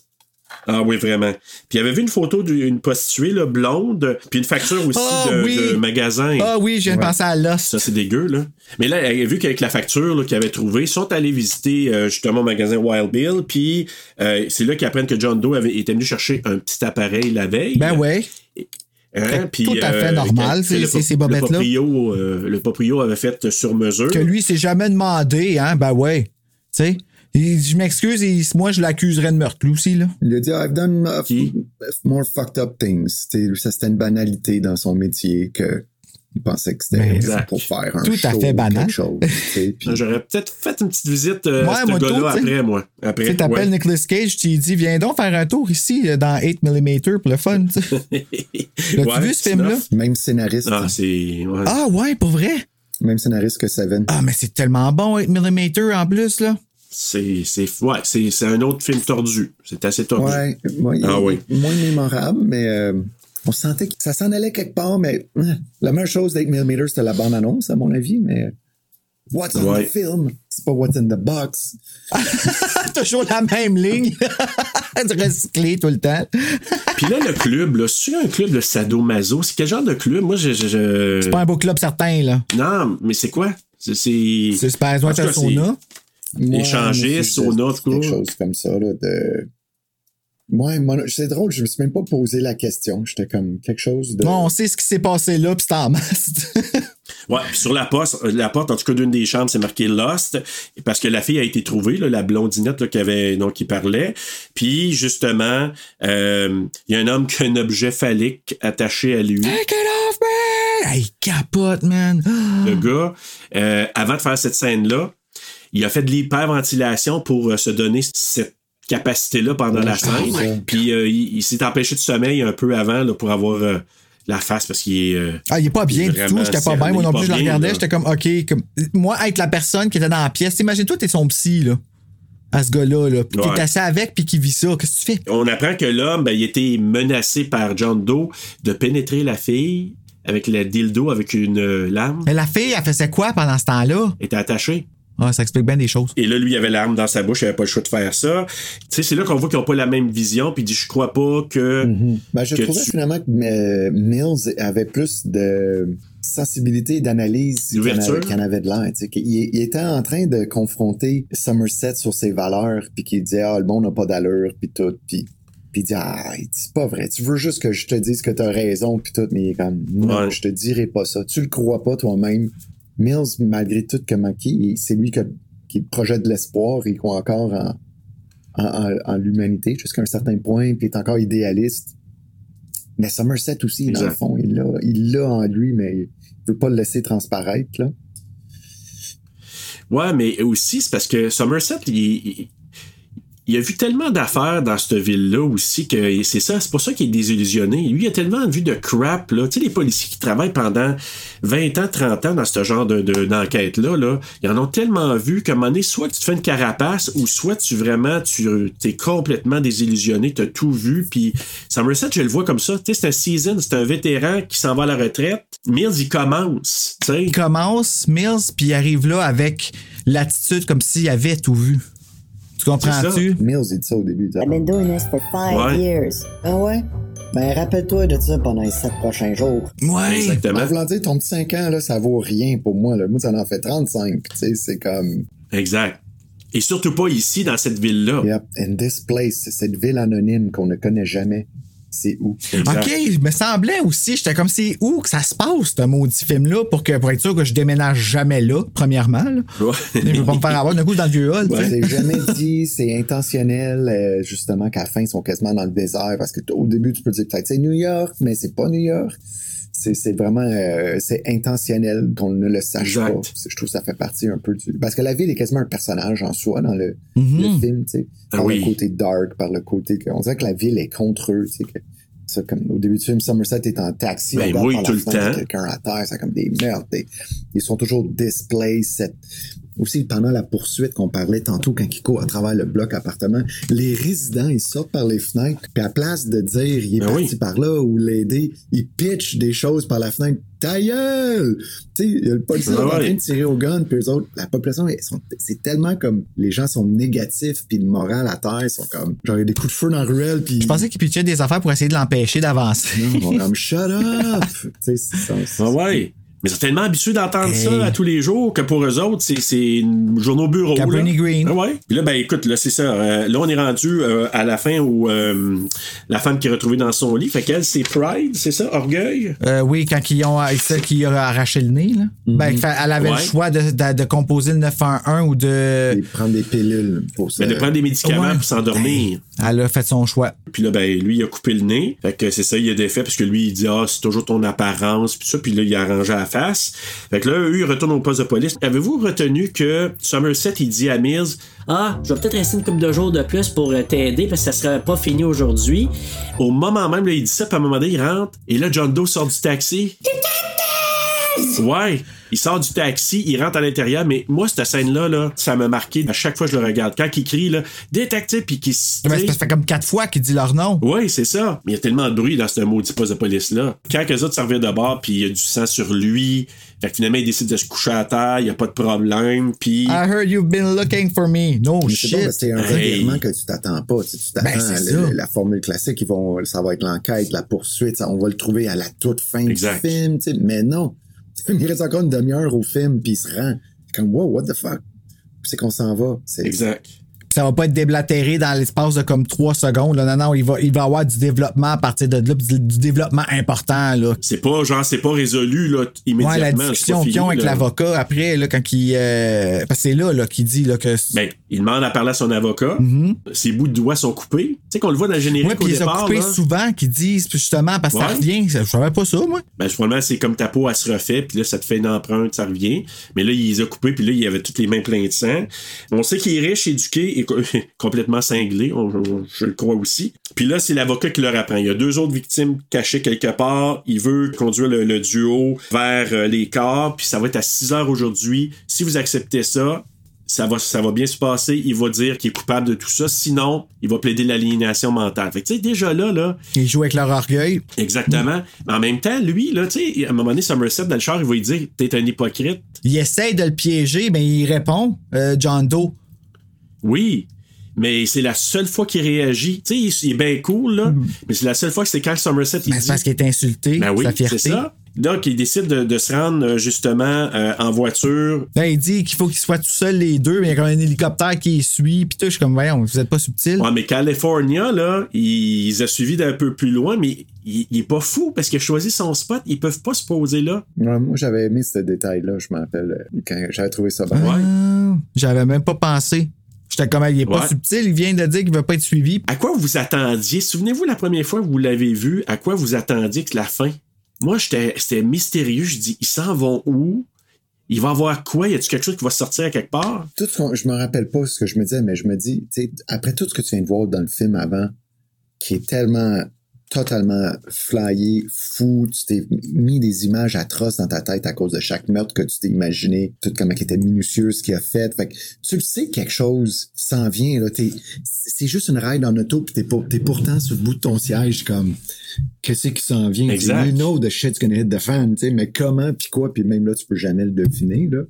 Ah oui, vraiment. Puis il avait vu une photo d'une prostituée, là, blonde, puis une facture aussi Ah de, oui. de magasin. Ah oui, je viens de penser à Lost. Ça, c'est dégueu, là. Mais là, elle a vu qu'avec la facture là, qu'ils avaient trouvée, ils sont allés visiter euh, justement le magasin Wild Bill, puis euh, c'est là qu'ils apprennent que John Doe avait, était venu chercher un petit appareil la veille. Ben ouais. Hein, tout à fait normal, que- ces- le ces- bobettes-là. Le proprio, euh, le proprio avait fait sur mesure. Que lui, s'est jamais demandé, hein, ben ouais. Tu sais, il- je m'excuse, il- moi, je l'accuserais de meurtre, lui aussi, là. Il a dit, I've done more fucked up things. Tu ça, c'était une banalité dans son métier que il pensait que c'était pour faire un Tout à fait banal. chose. tu J'aurais peut-être fait une petite visite euh, Ouais, à ce moi, tout, gars-là tu après, moi. Tu Après, sais, t'appelles ouais. Nicolas Cage, tu lui dis, viens donc faire un tour ici, euh, dans 8mm pour le fun, tu. L'as-tu Ouais, vu ce film-là? Même scénariste. Ah, c'est... ouais. Ah ouais, pour vrai? Même scénariste que Seven. Ah, mais c'est tellement bon, 8mm en plus, là. C'est, c'est, ouais, c'est, c'est un autre film tordu. C'est assez tordu. Ouais, ouais, Ah oui. moins mémorable, mais euh, on sentait que ça s'en allait quelque part, mais euh, la meilleure chose d'être mm c'était la bande-annonce, à mon avis, mais what's in the film, c'est pas what's in the box. Toujours la même ligne. Recyclé tout le temps. Puis là, le club, là, c'est un club de sadomaso? C'est quel genre de club? Moi, je. je, je- C'est pas un beau club certain, là. Non, mais c'est quoi? C'est. C'est, tout un sauna. Moi aussi, sauna, tout. Quelque chose comme ça, là, de... Ouais, c'est drôle, je me suis même pas posé la question. J'étais comme quelque chose de... Non, on sait ce qui s'est passé là, puis c'est en masse. Ouais, sur la porte, la porte, en tout cas d'une des chambres, c'est marqué Lost, parce que la fille a été trouvée, là, la blondinette là, qui avait, donc, qui parlait. Puis justement, euh, il y a un homme qui a un objet phallique attaché à lui. Take it off me! Hey, capote, man! Le gars, euh, avant de faire cette scène-là, il a fait de l'hyperventilation pour euh, se donner cette capacité-là pendant la scène. Puis euh, il, il s'est empêché de sommeil un peu avant là, pour avoir euh, la face parce qu'il est. euh, Ah, il est pas bien du tout, j'étais pas bien. Moi non plus, je le regardais, j'étais comme, OK, comme, moi, être la personne qui était dans la pièce, imagine-toi, t'es son psy, là, à ce gars-là, là, puis Ouais. t'es assis avec, puis qui vit ça, qu'est-ce que tu fais? On apprend que l'homme, ben, il était menacé par John Doe de pénétrer la fille avec le dildo avec une lame. Mais la fille, elle faisait quoi pendant ce temps-là? Elle était attachée. Ah, ça explique bien des choses. Et là, lui, il avait l'arme dans sa bouche, il avait pas le choix de faire ça. Tu sais, c'est là qu'on voit qu'ils ont pas la même vision, puis il dit, je crois pas que. Ben, je que trouvais tu- finalement que euh, Mills avait plus de sensibilité et d'analyse qu'il en avait, qu'il en avait de l'air. tu sais, qu'il- Il, il était en train de confronter Somerset sur ses valeurs, puis qu'il disait ah le monde n'a pas d'allure, puis tout, puis puis il dit ah il dit, c'est pas vrai, tu veux juste que je te dise que t'as raison, puis tout, mais il est comme non, Ouais. je te dirai pas ça, tu le crois pas toi-même. Mills malgré tout comment qui, c'est lui qui, qui projette de l'espoir, il croit encore en en, en- en l'humanité jusqu'à un certain point, puis il est encore idéaliste. Mais Somerset aussi, dans le fond, il l'a, il l'a en lui, mais il veut pas le laisser transparaître, là. Ouais, mais aussi, c'est parce que Somerset, il, il- il a vu tellement d'affaires dans cette ville-là aussi que c'est ça, c'est pour ça qu'il est désillusionné. Lui, il a tellement vu de crap, là. Tu sais, les policiers qui travaillent pendant 20 ans, 30 ans dans ce genre de, de- d'enquête-là, là, ils en ont tellement vu qu'à un moment donné, soit tu te fais une carapace ou soit tu vraiment, tu es complètement désillusionné, tu tout vu. Puis Somerset, je le vois comme ça. Tu sais, c'est un season, c'est un vétéran qui s'en va à la retraite. Mills, il commence. Tu sais. Il commence, Mills, puis il arrive là avec l'attitude comme s'il avait tout vu. Tu comprends-tu? Mills, il dit ça au début. I've been doing this for five Ouais. years. Ah ouais? Ben, rappelle-toi de ça pendant les sept prochains jours. Ouais. Exactement. En voulant dire, ton petit 5 ans, là, ça vaut rien pour moi, là. Moi, ça en fait 35. Tu sais, c'est comme. Exact. Et surtout pas ici, dans cette ville-là. Yep. And this place, cette ville anonyme qu'on ne connaît jamais, c'est où? OK, il me semblait aussi, j'étais comme c'est où que ça se passe, ce maudit film-là, pour, que, pour être sûr que je déménage jamais là, premièrement. là. Je veux pas me faire avoir d'un coup dans le vieux hall. C'est jamais dit, c'est intentionnel, euh, justement, qu'à la fin, ils sont quasiment dans le désert, parce que au début, tu peux dire peut-être c'est New York, mais c'est pas New York. C'est vraiment, euh, c'est intentionnel qu'on ne le sache Exact. pas. Je trouve que ça fait partie un peu du... Parce que la ville est quasiment un personnage en soi dans le, Mhm. le film, tu sais. Ah Par oui. le côté dark, par le côté... que- On dirait que la ville est contre eux, tu sais. que- ça, comme au début du film, Somerset est en taxi, Ben on oui, tout le temps. quelqu'un à terre, c'est comme des meurtres. des- Ils sont toujours displaced. cette- Aussi, pendant la poursuite qu'on parlait tantôt, quand ils courent à travers le bloc appartement, les résidents, ils sortent par les fenêtres, puis à place de dire, il est Ben parti oui. par là, ou l'aider, ils pitchent des choses par la fenêtre. Ta gueule! Tu sais, il y a le policier Ah est en train ouais. de tirer au gun, puis eux autres, la population, ils sont- c'est tellement comme, les gens sont négatifs, puis le moral à terre, ils sont comme, genre, il y a des coups de feu dans la ruelle, puis... Je pensais qu'il pitchait des affaires pour essayer de l'empêcher d'avancer. Non, ils vont comme, shut up! tu sais, c'est ça. c'est- Ah ouais. Mais ils sont tellement habitués d'entendre Hey. ça à tous les jours que pour eux autres, c'est, c'est une journée au bureau. Cabrini. Green. Ah ouais. Puis là, ben écoute, là, c'est ça. Euh, là, on est rendu euh, à la fin où euh, la femme qui est retrouvée dans son lit. Fait qu'elle, c'est Pride, c'est ça? Orgueil? Euh, oui, quand ils ont celle qui a arraché le nez, là. Ben, fait- elle avait Ouais. le choix de, de, de composer le 911 ou de. Ils prennent des pilules pour ça. Ben, de prendre des médicaments Ouais. pour s'endormir. Elle a fait son choix. Puis là, ben, lui, il a coupé le nez. Fait que c'est ça, il a défait parce que lui, il dit, ah, c'est toujours ton apparence, puis ça. Puis là, il a arrangé la face. Fait que là, eux, ils retournent au poste de police. Avez-vous retenu que Somerset, il dit à Mills, Ah, je vais peut-être rester une couple de jours de plus pour euh, t'aider parce que ça serait pas fini aujourd'hui. au moment même, là, il dit ça, puis à un moment donné, il rentre. Et là, John Doe sort du taxi. Ouais, il sort du taxi, il rentre à l'intérieur, mais moi, cette scène-là, là, ça m'a marqué à chaque fois que je le regarde. Quand il crie, là, détective, puis qu'il se. C'est- ça fait comme quatre fois qu'il dit leur nom. Oui, c'est ça. Mais il y a tellement de bruit dans ce maudit poste de police-là. Quand les autres servaient de bord, puis il y a du sang sur lui, fait que finalement, il décide de se coucher à terre, il n'y a pas de problème, puis... I heard you've been looking for me. No Mais c'est bon, shit. c'est un Hey. revirement que tu t'attends pas. Tu t'attends Ben, c'est à la formule classique, ils vont, ça va être l'enquête, la poursuite, ça, on va le trouver à la toute fin Exact. du film, mais non. Il reste encore une demi-heure au film, puis il se rend. C'est comme, wow, what the fuck? C'est qu'on s'en va? Exact. Ça va pas être déblatéré dans l'espace de comme trois secondes. Là. Non, non, il va, il va avoir du développement à partir de là, du, du développement important. Là. C'est pas genre, c'est pas résolu là, Ouais, immédiatement. la c'est pas discussion qu'ils ont avec l'avocat après, là, quand il. euh, parce que c'est là, là qu'il dit là, que. Ben, il demande à parler à son avocat. Ses bouts de doigts sont coupés. Tu sais qu'on le voit dans le générique Ouais, au puis ils ont coupé là. souvent, qui disent justement parce que ça Ouais. revient. Je savais pas ça, moi. Ben, probablement, c'est comme ta peau, elle se refait, puis là, ça te fait une empreinte, ça revient. Mais là, il les a coupés, puis là, il avait toutes les mains pleines de sang. On sait qu'il est riche, éduqué et co- complètement cinglé, on- on- je le crois aussi. Puis là, c'est l'avocat qui leur apprend. Il y a deux autres victimes cachées quelque part. Il veut conduire le, le duo vers euh, les corps, puis ça va être à 6 heures aujourd'hui. Si vous acceptez ça, ça va, ça va bien se passer. Il va dire qu'il est coupable de tout ça. Sinon, il va plaider l'aliénation mentale. Fait que, tu sais, déjà là, là, Ils jouent avec leur orgueil. Exactement. Mais en même temps, lui, là, tu sais, à un moment donné, Somerset, dans le char, il va lui dire T'es un hypocrite. Il essaye de le piéger, mais il répond, euh, John Doe. Oui. Mais c'est la seule fois qu'il réagit. Tu sais, il, est bien cool, là. Mais c'est la seule fois que c'est quand Somerset, il Ben, dit. c'est parce qu'il est insulté, Ben oui, sa c'est ça. Donc, il décide de, de se rendre, euh, justement, euh, en voiture. Ben, il dit qu'il faut qu'ils soient tout seuls les deux, mais il y a comme un hélicoptère qui les suit. Puis tout, je suis comme, voyons, vous êtes pas subtil. Ouais, mais California, là, il, il a suivi d'un peu plus loin, mais il, il est pas fou parce qu'il a choisi son spot. Ils peuvent pas se poser là. Ouais, moi, j'avais aimé ce détail-là, je me rappelle, euh, quand j'avais trouvé ça bien. Ah, J'avais même pas pensé. J'étais comme, il est pas Ouais. subtil, il vient de dire qu'il veut pas être suivi. À quoi vous attendiez? Souvenez-vous la première fois que vous l'avez vu, à quoi vous attendiez que la fin? Moi, j'étais, c'était mystérieux. Je dis, ils s'en vont où? Il va y avoir quoi? Y a-tu quelque chose qui va sortir à quelque part? Tout ce qu'on- je me rappelle pas ce que je me disais, mais je me dis, tu sais, après tout ce que tu viens de voir dans le film avant, qui est tellement totalement flyé, fou, tu t'es mis des images atroces dans ta tête à cause de chaque meurtre que tu t'es imaginé, tout comment il était minutieux, ce qu'il a fait. Fait que tu le sais que quelque chose s'en vient, là. T'es, c'est juste une ride en auto, pis t'es, pour- t'es pourtant sur le bout de ton siège, comme, qu'est-ce qui s'en vient? Exact. You know the shit's gonna hit the fan, tu sais, mais comment pis quoi, puis même là, tu peux jamais le deviner, là.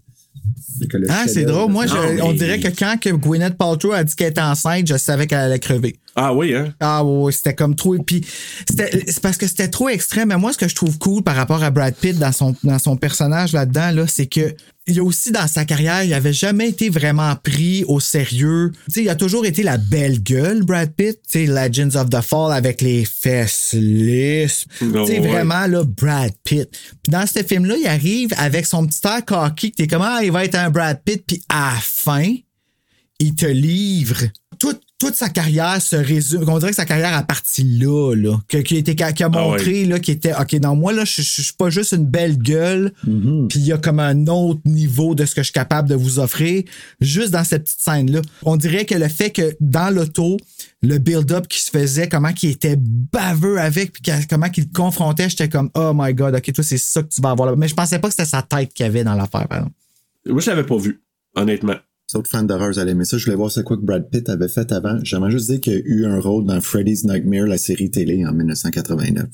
Fait que le Ah, c'est drôle. Moi, je- Non, mais- on dirait que quand que Gwyneth Paltrow a dit qu'elle était enceinte, je savais qu'elle allait crever. Ah oui, hein? Ah oui, c'était comme trop. Puis c'était- c'est parce que c'était trop extrême. Mais moi, ce que je trouve cool par rapport à Brad Pitt dans son, dans son personnage là-dedans, là, c'est que il a aussi dans sa carrière, il avait jamais été vraiment pris au sérieux. Tu sais, il a toujours été la belle gueule, Brad Pitt. Tu sais, Legends of the Fall avec les fesses lisses. Oh, tu sais, ouais. vraiment, là, Brad Pitt. Puis dans ce film-là, il arrive avec son petit air cocky, que t'es comme, ah, il va être un Brad Pitt. Puis à la fin, il te livre. Toute, sa carrière se résume. On dirait que sa carrière a parti là, là. Que, qui, a été- qui a Ah montré, là, qui était, OK, non, moi, là, je je- je suis pas juste une belle gueule, Mm-hmm. puis il y a comme un autre niveau de ce que je suis capable de vous offrir, juste dans cette petite scène-là. On dirait que le fait que dans l'auto, le build-up qui se faisait, comment qu'il était baveux avec, puis comment qu'il le confrontait, j'étais comme, oh my god, OK, toi, c'est ça que tu vas avoir là. Mais je pensais pas que c'était sa tête qu'il y avait dans l'affaire, par exemple. Moi, je l'avais pas vu, honnêtement. Les autres fans d'horreur, allez aimer ça. Je voulais voir c'est quoi que Brad Pitt avait fait avant. J'aimerais juste dire qu'il a eu un rôle dans Freddy's Nightmare, la série télé, en 1989.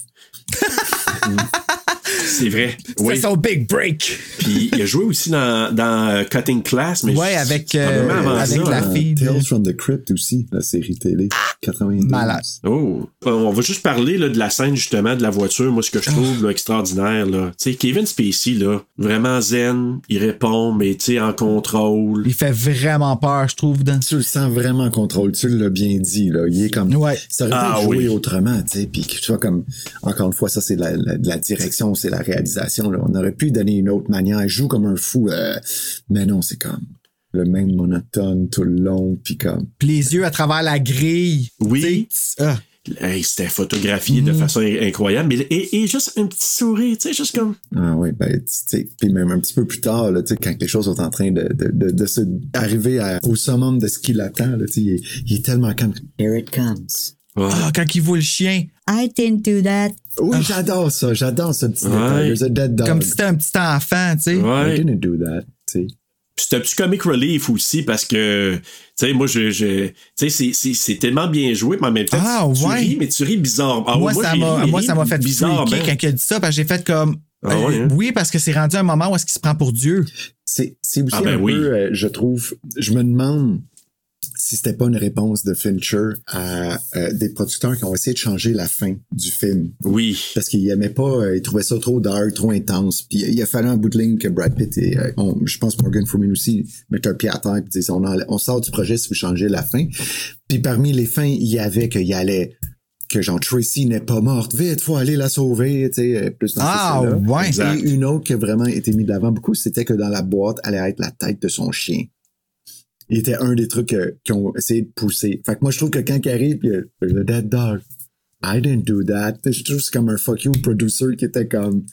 C'est vrai. Oui. C'est son big break. Puis il a joué aussi dans, dans euh, Cutting Class, mais Ouais, je- avec, euh, avec ça, la hein. fille. de- Tales from the Crypt aussi, la série télé. 92. Malade. Oh. On va juste parler là, de la scène justement de la voiture. Moi, ce que je trouve là, extraordinaire, là. Tu sais, Kevin Spacey, là, vraiment zen, il répond, mais tu en contrôle. Il fait vraiment peur, je trouve. Dans... Tu le sens vraiment en contrôle. Tu l'as bien dit, là. Il est comme. Ouais. Ça aurait pu Ah oui. autrement, tu sais. Puis que tu vois comme. Encore une fois, ça, c'est la, la, la direction, c'est la réalisation, là. On aurait pu donner une autre manière. Il joue comme un fou. euh, mais non, c'est comme. Le même monotone tout le long, puis comme. Puis les yeux à travers la grille. Oui. Ah. Hey, c'était photographié de façon incroyable. Mais, et, et juste un petit sourire, tu sais, juste comme. Ah oui, ben, tu sais, puis même un petit peu plus tard, là, tu sais, quand les choses sont en train de, de, de, de se arriver à- au summum de ce qu'il attend, là, tu sais, il, est- il est tellement comme... Here it comes. Ah, quand il voit le chien. I didn't do that. Oui, j'adore ça, j'adore ce petit Ouais. détail. There's a dead dog. Comme si c'était un petit enfant, tu sais. I didn't do that, tu sais. C'est un petit comic relief aussi parce que, tu sais, moi, je, je tu sais, c'est- c'est c'est tellement bien joué, mais en même temps, Ah, tu, tu ouais. ris, mais tu ris bizarre. Ah, moi, ouais, ça m'a, ri, moi, ça m'a fait bizarre. quand il a dit ça, parce que j'ai fait comme. Ah ouais, euh, hein? Oui, parce que c'est rendu un moment où est-ce qu'il se prend pour Dieu. C'est, c'est aussi Ah, ben un oui. peu, euh, je trouve, je me demande si c'était pas une réponse de Fincher à euh, des producteurs qui ont essayé de changer la fin du film. Oui. Parce qu'ils aimaient pas, euh, ils trouvaient ça trop dark, trop intense. Puis il a fallu un bout de ligne que Brad Pitt et euh, on- je pense Morgan Freeman aussi mettent un pied à terre et disent on, sort du projet si vous changez la fin. Puis parmi les fins, il y avait qu'il y allait que genre Tracy n'est pas morte, vite, faut aller la sauver, tu sais, euh, plus dans Ah, ce ouais. Et une autre qui a vraiment été mise de l'avant beaucoup, c'était que dans la boîte allait être la tête de son chien. Il était un des trucs euh, qu'ils ont essayé de pousser. Fait que moi, je trouve que quand il arrive, euh, le dead dog, I didn't do that. Je trouve que c'est comme un fuck you producer qui était comme,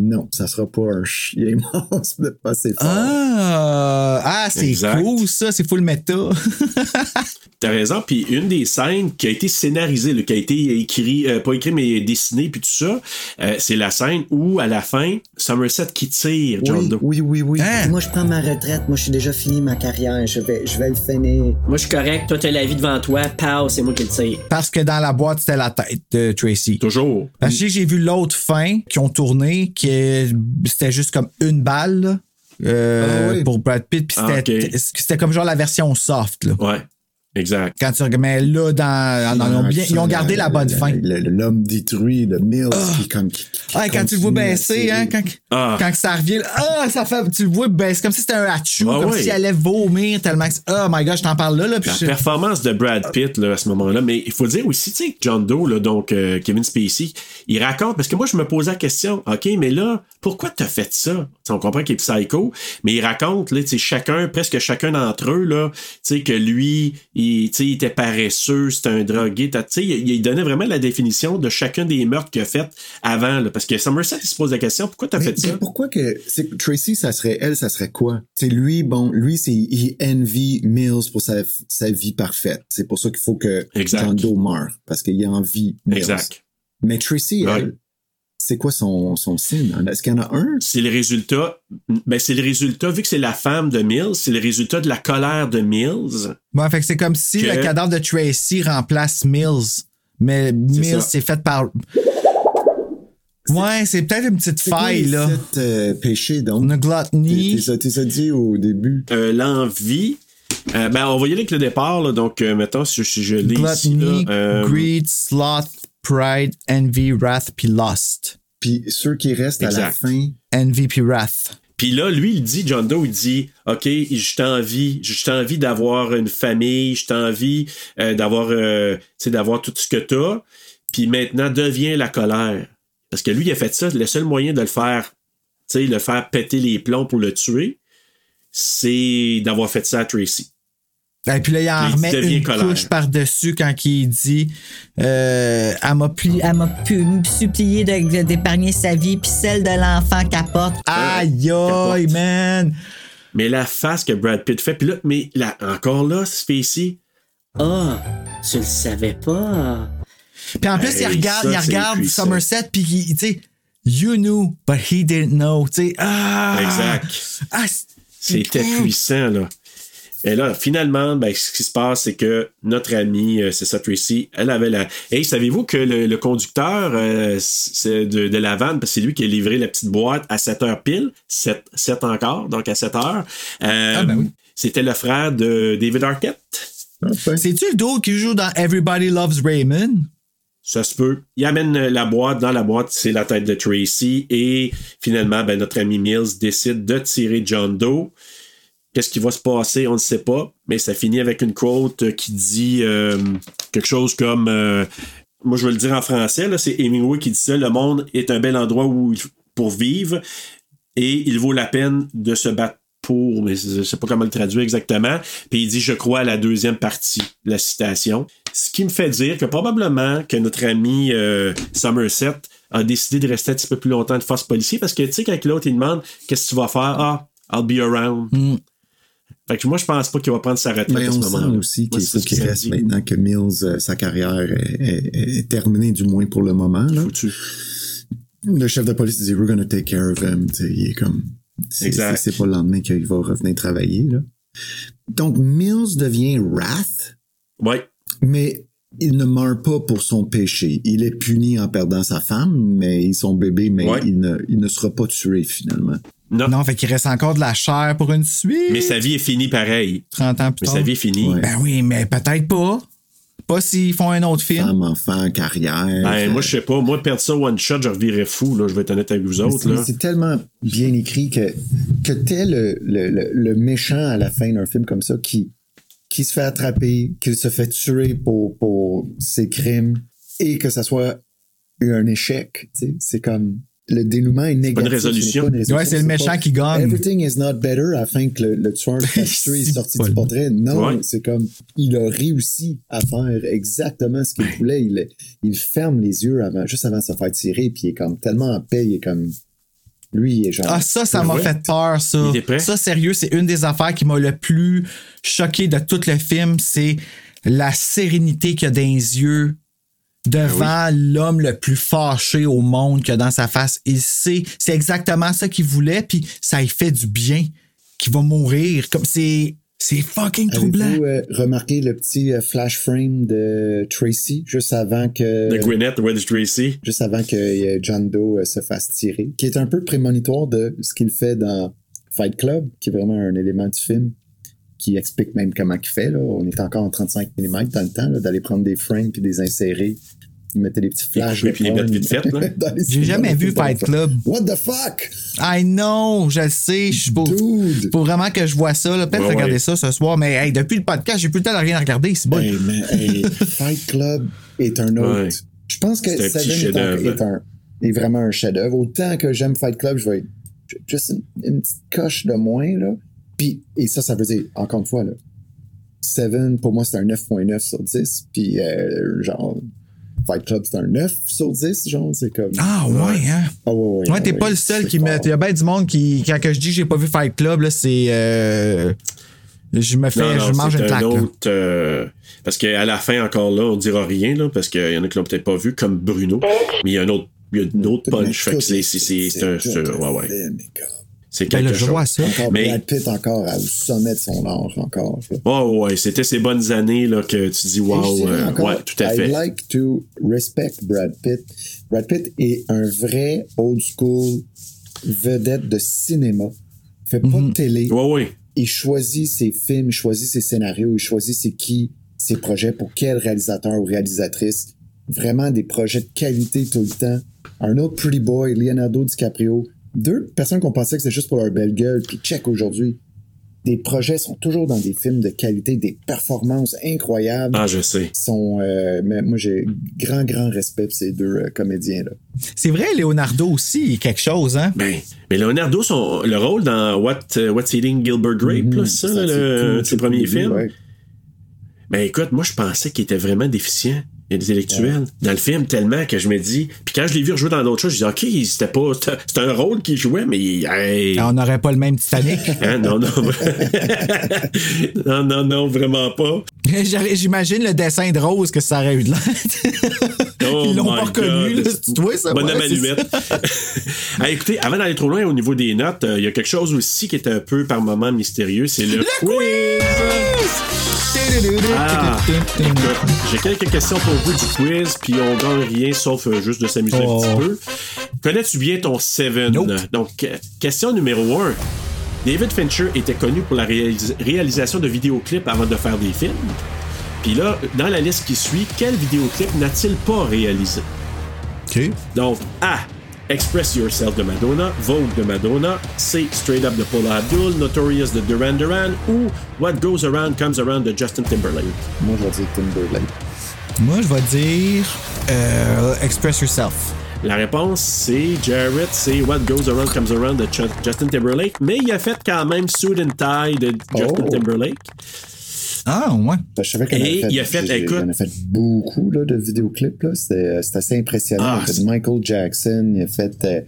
non, ça sera pas un chien monstre, vous êtes pas assez fort. Ah, ah c'est cool ça, c'est full méta. T'as raison. Puis une des scènes qui a été scénarisée, là, qui a été écrit, euh, pas écrit, mais dessinée, puis tout ça, euh, c'est la scène où, à la fin, Somerset qui tire John Oui, Doe. oui, oui, oui. Hein? Moi, je prends ma retraite. Moi, je suis déjà fini ma carrière. Je vais, je vais le finir. Moi, je suis correct. Toi, t'as la vie devant toi. Pow, c'est moi qui le tire. Parce que dans la boîte, c'était la tête de Tracy. Toujours. Parce que j'ai vu l'autre fin qui ont tourné, qui c'était juste comme une balle là, euh, Ah oui. pour Brad Pitt, puis Ah, c'était c'était comme genre la version soft. Là. Ouais. Exact. Quand tu regardes, mais là, dans, dans- ils, ont bien- ils ont gardé la bonne fin. L'homme détruit, le Mills qui comme. qui- qui Ah, quand tu le vois baisser, hein, quand, Ah. quand ça revient, ah, ça fait, tu le vois baisser comme si c'était un hachou, Ah comme ouais. s'il allait vomir tellement que, oh my god, je t'en parle là, là, puis La je- performance de Brad Pitt là, à ce moment-là, mais il faut dire aussi, tu sais, que John Doe, là, donc euh, Kevin Spacey, il raconte, parce que moi je me posais la question, ok, mais là, pourquoi t'as fait ça? On comprend qu'il est psycho, mais il raconte, là, tu sais, chacun, presque chacun d'entre eux, là, tu sais, que lui, il, il était paresseux, c'était un drogué, il, il donnait vraiment la définition de chacun des meurtres qu'il a fait avant, là, parce que Somerset, il se pose la question, pourquoi t'as fait mais ça? pourquoi que Tracy ça serait elle ça serait quoi? C'est lui bon lui c'est il envie Mills pour sa, sa vie parfaite. C'est pour ça qu'il faut que. John Doe meure parce qu'il a envie Mills. Exact. Mais Tracy elle c'est quoi son son signe? Est-ce qu'il y en a un? C'est le résultat, ben c'est le résultat, vu que c'est la femme de Mills, c'est le résultat de la colère de Mills. Ouais, fait que c'est comme si Que- le cadavre de Tracy remplace Mills. Mais Mills, c'est fait par. Ouais, c'est peut-être une petite C'est quoi faille, là. sept, euh, péchés donc? Une gluttony. t'es ça- dit au début? Euh, L'envie. Euh, ben, on va y aller avec le départ, là, donc, euh, mettons, si je, je l'ai ici, Gluttony, là, euh, greed, sloth, pride, envy, wrath, puis lust. Puis ceux qui restent à la fin Envy, puis wrath. Puis là, lui, il dit, John Doe, il dit, OK, j'ai envie, j'ai envie d'avoir une famille, j'ai envie euh, d'avoir, euh, tu sais, d'avoir tout ce que t'as. Puis maintenant, devient la colère. Parce que lui, il a fait ça, le seul moyen de le faire, tu sais, le faire péter les plombs pour le tuer, c'est d'avoir fait ça à Tracy. Et puis là, il en remet une colère. couche par-dessus quand il dit euh, Elle m'a pli- elle m'a pu me supplier d'épargner sa vie, puis celle de l'enfant qu'elle porte. Aïe, aïe, man! Mais la face que Brad Pitt fait, puis là, mais là, encore là, Spacey, Ah, tu le savais pas. Puis en plus, Hey, il regarde, ça, il regarde. Somerset, puis il, tu sais, You knew, but he didn't know. Tu sais, ah! Exact. Ah, C'était puissant, là. Et là, finalement, ben, ce qui se passe, c'est que notre amie, euh, c'est ça, Tracy, elle avait la. Hey, savez-vous que le, le conducteur euh, de, de la vanne, parce que c'est lui qui a livré la petite boîte à 7 heures pile, 7, 7 encore, donc à 7 heures. euh, Ah, ben oui. C'était le frère de David Arquette. C'est-tu le dos qui joue dans Everybody Loves Raymond? Ça se peut. Il amène la boîte. Dans la boîte, c'est la tête de Tracy. Et finalement, ben, notre ami Mills décide de tirer John Doe. Qu'est-ce qui va se passer? On ne sait pas. Mais ça finit avec une quote qui dit euh, quelque chose comme. euh, moi, je vais le dire en français. C'est Hemingway qui dit ça. Le monde est un bel endroit où pour vivre. Et il vaut la peine de se battre pour, mais je sais pas comment le traduire exactement. Puis il dit, je crois à la deuxième partie de la citation. Ce qui me fait dire que probablement que notre ami euh, Somerset a décidé de rester un petit peu plus longtemps de force policier parce que, tu sais, quand l'autre, il demande, qu'est-ce que tu vas faire? Ah, I'll be around. Fait que moi, je pense pas qu'il va prendre sa retraite Mais à ce on sent moment-là. aussi qu'il faut qu'il reste maintenant que Mills, euh, sa carrière est, est- est terminée, du moins pour le moment. Là. Foutu. Le chef de police dit We're gonna take care of him. Il est comme. C'est pas le lendemain qu'il va revenir travailler. Là. Donc, Mills devient Wrath, Ouais. mais il ne meurt pas pour son péché. Il est puni en perdant sa femme, mais son bébé, mais Ouais. il, ne, il ne sera pas tué finalement. Non. Non, fait qu'il reste encore de la chair pour une suite. Mais sa vie est finie pareil. 30 ans plus Mais tard. sa vie est finie. Ouais. Ben oui, mais peut-être pas. Pas s'ils font un autre film. Femme, enfant, carrière. Ben, moi, je sais pas. Moi, perdre ça one shot, je revirais fou, là. Je vais être honnête avec vous Mais autres, c'est- là. C'est tellement bien écrit que, que t'es le, le, le, le méchant à la fin d'un film comme ça qui, qui se fait attraper, qu'il se fait tuer pour, pour ses crimes et que ça soit un échec. tu sais. C'est comme le dénouement est négatif. pas une résolution. pas une résolution, Ouais, c'est le méchant pas qui gagne. Everything is not better afin que le, le tueur tuer est sorti du portrait. Non, Ouais. c'est comme il a réussi à faire exactement ce qu'il voulait. Il, il ferme les yeux avant, juste avant de se faire tirer, puis il est comme tellement en paix, il est comme lui, il est genre. Ah, ça, ça m'a fait peur, ça. Il était prêt? Ça, sérieux, c'est une des affaires qui m'a le plus choqué de tout le film. C'est la sérénité qu'il y a dans les yeux devant l'homme le plus fâché au monde qu'il y a dans sa face. Il sait, c'est exactement ça qu'il voulait, puis ça lui fait du bien, qu'il va mourir. Comme c'est, c'est fucking troublant. Avez-vous euh, remarqué le petit euh, flash frame de Tracy juste avant que De Gwyneth, Wedge Tracy. juste avant que euh, John Doe euh, se fasse tirer, qui est un peu prémonitoire de ce qu'il fait dans Fight Club, qui est vraiment un élément du film qui explique même comment il fait. Là. On est encore en 35 mm dans le temps là, d'aller prendre des frames puis des insérer. Il mettait des petits flashs de puis les vite là. J'ai jamais vu Fight Club. What the fuck? I know, je le sais. Je suis pour, Dude! faut vraiment que je vois ça. là. Peut-être Ouais, regarder ouais. ça ce soir, mais hey, depuis le podcast, j'ai plus le temps de rien regarder. C'est bon. Hey, mais hey, Fight Club est un autre. Ouais. Je pense que un Seven est, un- est, un, est vraiment un chef-d'œuvre. Autant que j'aime Fight Club, je vais être juste une, une petite coche de moins, là. Puis, et ça, ça veut dire, encore une fois, là, Seven, pour moi, c'est un 9.9 sur 10. Puis, euh, genre, Fight Club, c'est un 9 sur 10, genre, c'est comme. Ah ouais, hein? Ah ouais, ouais. Ouais, t'es ouais, pas le seul qui met. Il y a bien du monde qui, quand que je dis que j'ai pas vu Fight Club, là, c'est. euh, je me fais. Non, non, je mange une claque. un autre. euh, parce qu'à la fin, encore là, on dira rien, là, parce qu'il y en a qui l'ont peut-être pas vu, comme Bruno. Mais il y a un autre. Il y a une autre punch. Fait que c'est, c'est, c'est, c'est un. c'est un- ouais, ouais. C'est Ben là, quelque je vois chose. ça. Encore Mais- Brad Pitt, encore au sommet de son âge, encore. là. Ouais, ouais, c'était ces bonnes années là, que tu dis, wow, euh, encore, ouais, tout à I fait. like to respect Brad Pitt. Brad Pitt est un vrai old school vedette de cinéma. Il fait pas de télé. Ouais, ouais. Il choisit ses films, il choisit ses scénarios, il choisit c'est qui, ses projets, pour quel réalisateur ou réalisatrice. Vraiment des projets de qualité tout le temps. Un autre Pretty Boy, Leonardo DiCaprio. Deux personnes qu'on pensait que c'était juste pour leur belle gueule, puis check aujourd'hui. Des projets sont toujours dans des films de qualité, des performances incroyables Ah, je sais. sont euh, mais moi j'ai grand grand respect pour ces deux euh, comédiens là. C'est vrai, Leonardo aussi, il est quelque chose, hein? Ben, mais Leonardo, son, le rôle dans What, euh, What's Eating Gilbert Grape, là, c'est ça, là, le, ses premiers films. Ben écoute, moi je pensais qu'il était vraiment déficient intellectuel dans le film tellement que je me dis puis quand je l'ai vu rejouer dans d'autres choses je dis ok c'était pas c'était un rôle qu'il jouait mais hey, On n'aurait pas le même Titanic. hein, non non non non non vraiment pas J'imagine le dessin de Rose que ça aurait eu de l'air. Oh Ils l'ont pas reconnu, toi, ça, Bonhomme ouais, allumette. Ah, écoutez, avant d'aller trop loin au niveau des notes, euh, il y a quelque chose aussi qui est un peu par moment mystérieux, c'est le, quiz. Ah, j'ai quelques questions pour vous du quiz, puis on gagne rien sauf euh, juste de s'amuser Oh. un petit peu. Connais-tu bien ton Seven? Donc, euh, question numéro 1. David Fincher était connu pour la réalis- réalisation de vidéoclips avant de faire des films. Puis là, dans la liste qui suit, quel vidéoclip n'a-t-il pas réalisé? OK. Donc, A. Express Yourself de Madonna, Vogue de Madonna, C. Straight Up de Paula Abdul, Notorious de Duran Duran ou What Goes Around Comes Around de Justin Timberlake. Moi je vais dire Timberlake. Moi, je vais dire euh, Express Yourself. La réponse, c'est Jarrett, c'est What Goes Around Comes Around de Ch- Justin Timberlake, mais il a fait quand même Suit and Tie de Justin Oh. Timberlake. Ah, ouais. Ben, je savais qu'il Et il a fait, j'ai- écoute- il en a fait beaucoup là, de vidéoclips là. C'était c'était assez impressionnant. Ah, il a fait c'est- Michael Jackson, il a fait euh,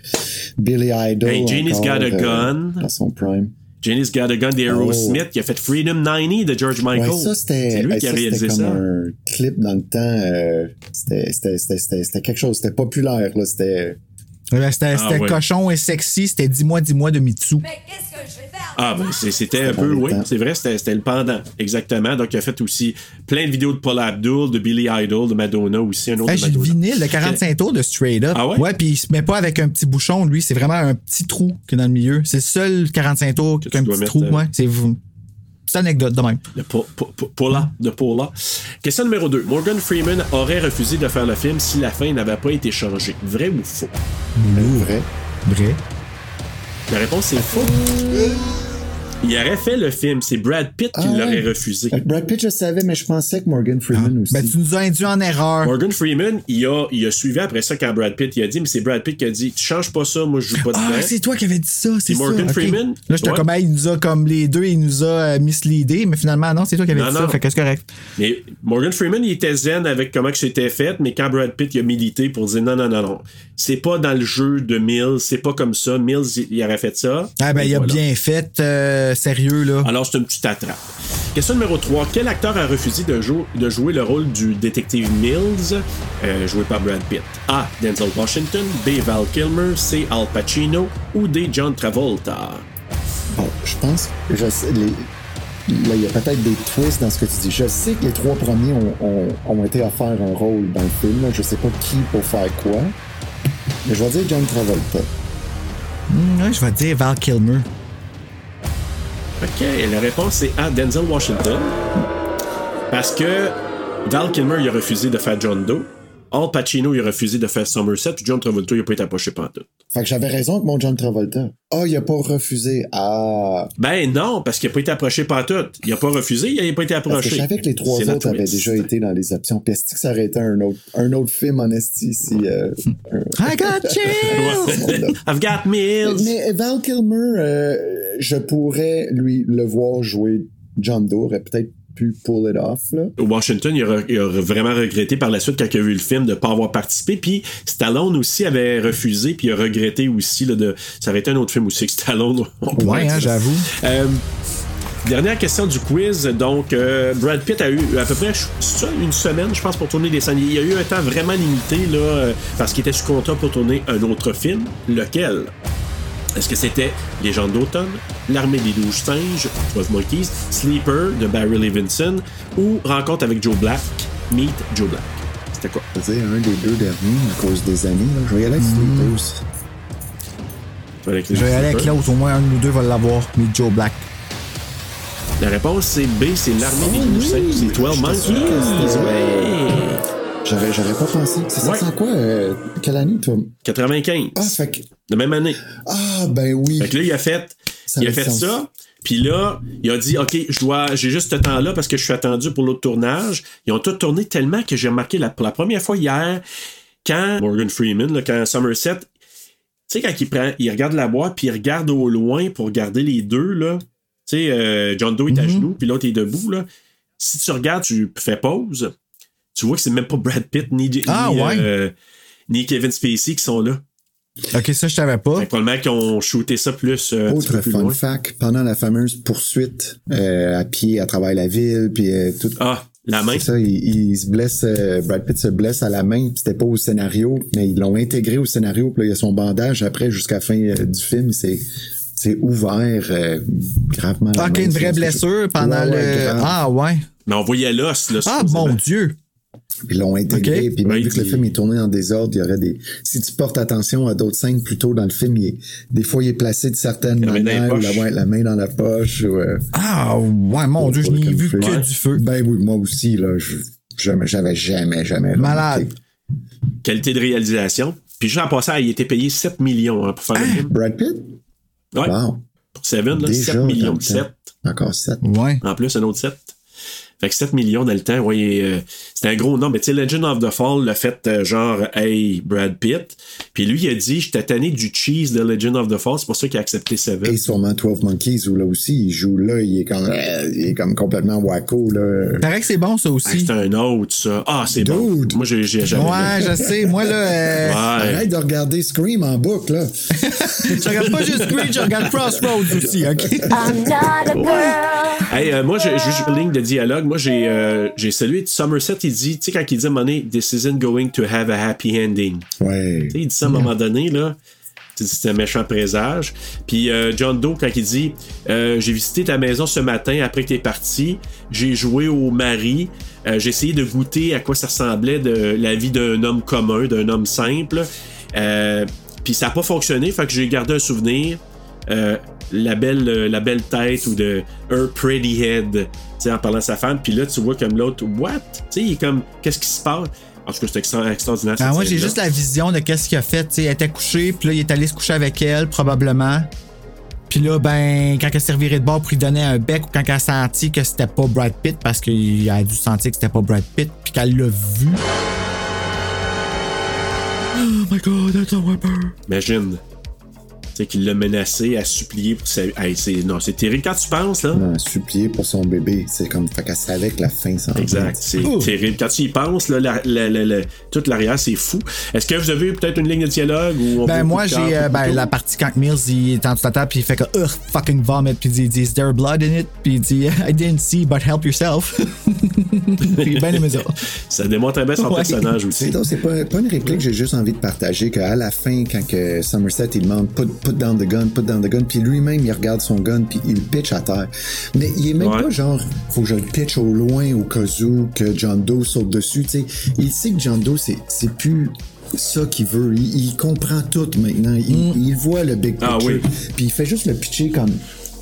Billy Idol. Hey, Janie's encore, Got a euh, Gun. dans son prime. Janie's Got a Gun d'Aerosmith, il a fait Freedom 90 de George Michael. Ouais, ça c'était c'est lui ouais, qui a ça, c'était réalisé comme ça. un clip dans le temps. euh, c'était c'était c'était c'était c'était quelque chose. C'était populaire là. C'était C'était c'était Ah ouais. cochon et sexy, c'était dis-moi, dis-moi de Mitsu. Ah, ben, c'était un peu, oui, c'est vrai, c'était le pendant, exactement. Donc, il a fait aussi plein de vidéos de Paul Abdul, de Billy Idol, de Madonna aussi, un autre de J'ai le vinyle de 45 tours de Straight Up. Ah ouais? puis il se met pas avec un petit bouchon, lui. C'est vraiment un petit trou qui est dans le milieu. C'est le seul 45 tours qui a un dois petit trou. euh, Ouais, c'est c'est une anecdote de même. De Paula, de Paula. Question numéro 2. Morgan Freeman aurait refusé de faire le film si la fin n'avait pas été changée. Vrai ou faux? Vrai. Vrai. La réponse est faux. Il aurait fait le film. C'est Brad Pitt qui Ah l'aurait refusé. Euh, Brad Pitt, je savais, mais je pensais que Morgan Freeman aussi. Ben, tu nous as induit en erreur. Morgan Freeman, il a, il a suivi après ça quand Brad Pitt il a dit, mais c'est Brad Pitt qui a dit, tu changes pas ça, moi je joue pas dedans. Ah, c'est toi qui avais dit ça, c'est C'est ça. Morgan. Freeman? Là, j'étais comme, il nous a comme les deux, il nous a euh, misleadés, mais finalement, non, c'est toi qui avais Non, dit non. ça, fait que c'est correct. Mais Morgan Freeman, il était zen avec comment que c'était fait, mais quand Brad Pitt il a milité pour dire non, non, non, non, c'est pas dans le jeu de Mills, c'est pas comme ça. Mills, il, il aurait fait ça. Ah, ben, Et il a voilà. bien fait, euh, sérieux, là. Alors, c'est une petite attrape. Question numéro 3. Quel acteur a refusé de, jou- de jouer le rôle du détective Mills, euh, joué par Brad Pitt? A. Denzel Washington. B. Val Kilmer. C. Al Pacino. Ou D. John Travolta? Bon, je pense que je sais, les- là, il y a peut-être des twists dans ce que tu dis. Je sais que les trois premiers ont, ont- ont été à faire un rôle dans le film. Je sais pas qui pour faire quoi. Mais je vais dire John Travolta. Ouais, je vais dire Val Kilmer. OK, la réponse c'est A. Denzel Washington. Parce que Val Kilmer, il a refusé de faire John Doe. Al Pacino, il a refusé de faire Somerset. John Travolta, il a pas été approché pantoute. Fait que j'avais raison avec mon John Travolta. Ah, il a pas refusé. Ah. Ben non, parce qu'il a pas été approché pantoute. Il a pas refusé, il a pas été Parce que approché. je savais que les trois autres avaient déjà été dans les options. Puis est-ce que ça aurait été un autre, un autre film en esti si. euh, I got you! I've got Mills. Mais Val Kilmer, euh, je pourrais lui le voir jouer John Doe, aurait peut-être pu pull it off. Là. Washington, il a, re- il a vraiment regretté par la suite quand il a vu le film de ne pas avoir participé. Puis Stallone aussi avait refusé, puis il a regretté aussi là, de. Ça aurait été un autre film aussi que Stallone. Ouais, hein, j'avoue. Euh, Dernière question du quiz. Donc, euh, Brad Pitt a eu à peu près une semaine, je pense, pour tourner des scènes. Il y a eu un temps vraiment limité, là, euh, parce qu'il était sous contrat pour tourner un autre film. Lequel? Est-ce que c'était Légende d'automne, L'armée des douze singes, Twelve Monkeys, Sleeper de Barry Levinson ou Rencontre avec Joe Black, Meet Joe Black? C'était quoi? Dire, un des deux derniers à cause des années. Là. Je vais y aller avec les Je vais y aller avec l'autre, au moins un de nous deux va l'avoir, mais Joe Black. La réponse c'est B, c'est L'armée des douze singes, c'est 12 J'étais Monkeys. J'aurais pas pensé. C'est ça, Ouais. c'est quoi? euh, quelle année, toi? 95. Ah, fait que. La même année. Ah, ben oui. Fait que là, il a fait, Ça il a fait sens. ça. Puis là, il a dit, OK, je dois, j'ai juste ce temps-là parce que je suis attendu pour l'autre tournage. Ils ont tout tourné tellement que j'ai remarqué la, pour la première fois hier, quand Morgan Freeman, là, quand Somerset, tu sais, quand il prend, il regarde la boîte, puis il regarde au loin pour regarder les deux, là. Tu sais, euh, John Doe est à genoux, puis l'autre est debout, là. Si tu regardes, tu fais pause, tu vois que c'est même pas Brad Pitt ni, ni, Ah, ouais. euh, ni Kevin Spacey qui sont là. Ok, ça, je savais pas. Fait probablement qu'ils ont shooté ça plus, euh, Autre plus fun loin. fact, pendant la fameuse poursuite euh, à pied à travers la ville, puis euh, tout. Ah, la main. C'est ça, il, il se blesse, euh, Brad Pitt se blesse à la main, puis c'était pas au scénario, mais ils l'ont intégré au scénario, puis là, il y a son bandage après jusqu'à la fin euh, du film, c'est c'est ouvert euh, gravement. Ah, ok, une vraie blessure pendant Ouais, le. Ah, ouais. Mais on voyait l'os, là. Ah, mon Dieu. Ils l'ont intégré, puis même vu que le film est tourné en désordre, il y aurait des. Si tu portes attention à d'autres scènes plus tôt dans le film, il est- des fois il est placé de certaines La manières, ou la, la main dans la poche. Ou, euh, Ah, ouais, mon Dieu, je n'ai vu que du feu. Ben oui, moi aussi, là, je, jamais, j'avais jamais, jamais. Malade. remarqué. Qualité de réalisation. Puis juste en passant, il était payé 7 millions hein, pour faire le film. Brad Pitt? Ouais. Wow. Pour Seven, là, Déjà, 7 millions. dans le 7. temps. Encore 7. Ouais. En plus, un autre 7. Fait que 7 millions dans le temps, ouais, euh, c'était un gros nom. Mais tu sais, Legend of the Fall l'a fait euh, genre, hey, Brad Pitt. Puis lui, il a dit, j'étais tanné du cheese de Legend of the Fall, c'est pour ça qu'il a accepté Seven. Et sûrement 12 Monkeys, où là aussi, il joue là, il est comme, euh, il est comme complètement wacko, là. Paraît que c'est bon, ça Ah, aussi. c'est un autre, ça. Ah, c'est bon. Moi, j'ai j'ai jamais Ouais, je sais. Moi, là, euh, Ouais. Arrête de regarder Scream en boucle, là. je regarde pas juste Green, je regarde Crossroads aussi, OK? I'm not a girl. Hey, euh, moi, j'ai juste une ligne de dialogue. Moi, j'ai euh, j'ai celui de Somerset, il dit, tu sais, quand il dit à un moment donné, This isn't going to have a happy ending. Ouais. Tu sais, il dit ça à un moment donné, là. C'est un méchant présage. Puis euh, John Doe, quand il dit euh, J'ai visité ta maison ce matin après que t'es parti, j'ai joué au mari, euh, j'ai essayé de goûter à quoi ça ressemblait de la vie d'un homme commun, d'un homme simple. Puis ça n'a pas fonctionné, fait que j'ai gardé un souvenir. Euh, la belle euh, la belle tête ou de her pretty head tu sais en parlant de sa femme puis là tu vois comme l'autre what? Tu sais il est comme qu'est-ce qui se passe? En tout cas c'est extra- extraordinaire Ben, moi, j'ai juste la vision de qu'est-ce qu'il a fait. Tu sais, elle était couchée, puis là, il est allé se coucher avec elle, probablement. Puis là, ben, quand elle revirée de bord pour lui donner un bec, ou quand elle a senti que c'était pas Brad Pitt, parce qu'il a dû sentir que c'était pas Brad Pitt, puis qu'elle l'a vu. Oh my god, that's a weapon. Imagine. Sais, qu'il l'a menacé à supplier pour sa Hey, c'est... Non, c'est terrible quand tu penses, là. Non, supplier pour son bébé. C'est comme, fait qu'elle savait que la fin s'en. Exact, c'est terrible. Quand tu y penses, là, la, la- la- la- toute l'arrière, c'est fou. Est-ce que vous avez peut-être une ligne de dialogue ou Ben, moi, j'ai euh, ben, la partie quand Mills il est en la table, puis il fait que Ugh, fucking vomit, puis il dit Is there blood in it? Puis il dit I didn't see, but help yourself. puis ben aimé ça. Ça démontre bien son Ouais. personnage aussi. C'est donc, c'est pas, pas une réplique, j'ai juste envie de partager qu'à la fin, quand que Somerset il demande put, put down the gun, put down the gun, puis lui-même il regarde son gun, puis il pitch à terre. Mais il est même Ouais. pas genre, faut que je le pitch au loin au cas où que John Doe saute dessus. Il sait que John Doe, c'est, plus ça qu'il veut. Il, il comprend tout maintenant. Il, il voit le big picture. Ah oui. Puis il fait juste le pitcher comme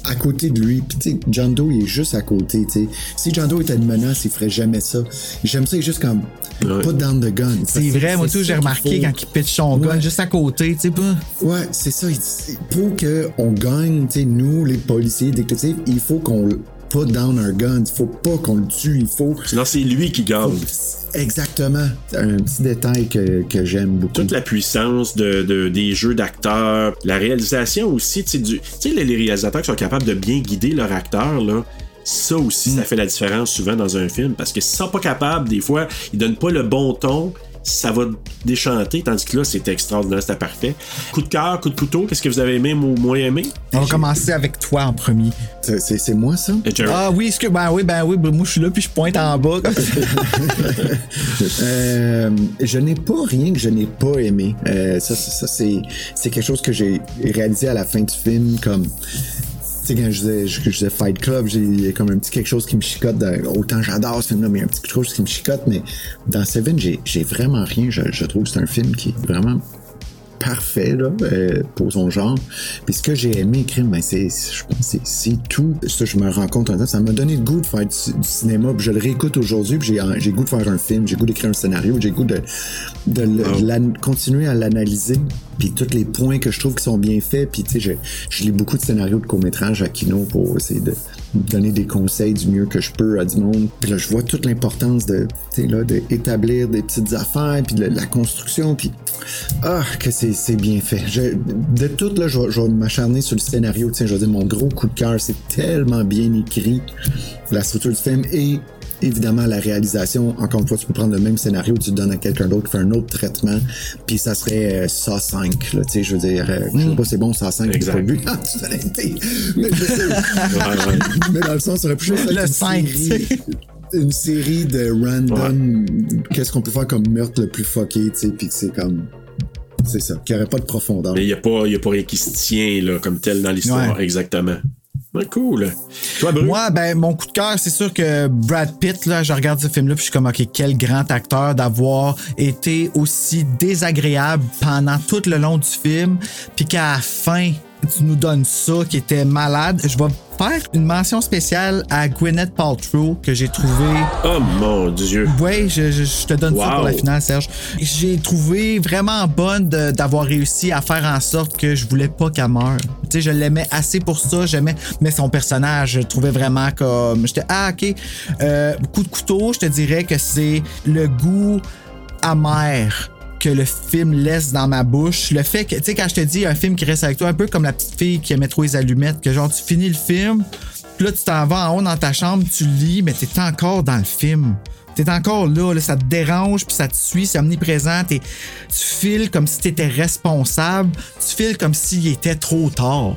à côté de lui. Puis tu sais, John Doe, il est juste à côté, tu sais. Si John Doe était une menace, il ferait jamais ça. J'aime ça, il est juste comme put down the gun. C'est vrai, moi, tout, j'ai remarqué quand il pitch son gun juste à côté, tu sais pas. Ouais, c'est ça. Pour qu'on gagne, tu sais, nous, les policiers, détectives, il faut qu'on put down our gun. Il faut pas qu'on le tue. Il faut. Sinon, c'est lui qui gagne. Exactement. Un petit détail que, que j'aime beaucoup. Toute la puissance de, de- des jeux d'acteurs, la réalisation aussi, tu sais, les, les réalisateurs qui sont capables de bien guider leur acteur, là. Ça aussi, Mm. ça fait la différence souvent dans un film parce que s'ils sont pas capables, des fois, ils donnent pas le bon ton, ça va déchanter, tandis que là, c'était extraordinaire, c'était parfait. Coup de cœur, coup de couteau, qu'est-ce que vous avez aimé ou moins aimé? On va commencer avec toi en premier. C'est, c'est- c'est moi, ça? Ah oui, est-ce que. Ben oui, ben oui, ben moi je suis là, puis je pointe en bas. Euh, je n'ai pas rien que je n'ai pas aimé. Euh, ça, ça, ça, c'est, c'est quelque chose que j'ai réalisé à la fin du film, comme. Sais, quand je disais, je, je disais Fight Club, j'ai il y a comme un petit quelque chose qui me chicote. autant j'adore ce film-là, mais un petit quelque chose qui me chicote. Mais dans Seven, j'ai, j'ai vraiment rien. Je, je trouve que c'est un film qui est vraiment parfait là, euh, pour son genre. Puis ce que j'ai aimé, crime, ben c'est, je pense, que c'est, tout. Ça, je me rends compte. en temps, Ça m'a donné le goût de faire du, du cinéma. Puis je le réécoute aujourd'hui. Puis j'ai, j'ai le goût de faire un film. J'ai le goût d'écrire un scénario. J'ai le goût de, de, le- continuer à l'analyser. Puis tous les points que je trouve qui sont bien faits. Puis tu sais, je, je lis beaucoup de scénarios de court-métrage à Kino pour essayer de donner des conseils du mieux que je peux à du monde. Puis là, je vois toute l'importance de, là, d'établir des petites affaires, puis de la construction, puis ah, que c'est c'est bien fait. De tout, là, je vais, je vais m'acharner sur le scénario. Sais, je veux dire, mon gros coup de cœur, c'est tellement bien écrit, la structure du film et évidemment la réalisation. Encore une fois, tu peux prendre le même scénario, tu le donnes à quelqu'un d'autre qui fait un autre traitement, puis ça serait euh, ça 5. Là, tu sais, je veux dire, euh, je sais pas, c'est bon ça 5 Exact. pas but. Ah, tu. Mais, je sais. mais dans le sens, ça aurait pu juste être Le une cinq, série- une série de random qu'est-ce qu'on peut faire comme meurtre le plus fucké, tu sais, puis que c'est comme c'est ça, qu'il n'y aurait pas de profondeur. Mais il n'y a, pas- y a pas rien qui se tient là, comme tel dans l'histoire, Ouais. exactement. Cool. Moi, ben, mon coup de cœur, c'est sûr que Brad Pitt, là, je regarde ce film-là, puis je suis comme, OK, quel grand acteur d'avoir été aussi désagréable pendant tout le long du film, puis qu'à la fin, tu nous donnes ça, qui était malade. Je vais faire une mention spéciale à Gwyneth Paltrow, que j'ai trouvé Oh mon Dieu. oui, je, je- je te donne ça pour la finale, Serge. J'ai trouvé vraiment bonne d'avoir réussi à faire en sorte que je voulais pas qu'elle meure. Tu sais, je l'aimais assez pour ça, j'aimais, mais son personnage, je le trouvais vraiment comme. J'étais, ah, ok. Euh, coup de couteau, je te dirais que c'est le goût amer que le film laisse dans ma bouche. Le fait que, tu sais, quand je te dis un film qui reste avec toi, un peu comme la petite fille qui aimait trop les allumettes, que genre tu finis le film, puis là tu t'en vas en haut dans ta chambre, tu lis, mais t'es encore dans le film. T'es encore là, là, ça te dérange, puis ça te suit, c'est omniprésent. tu files comme si t'étais responsable, tu files comme s'il était trop tard.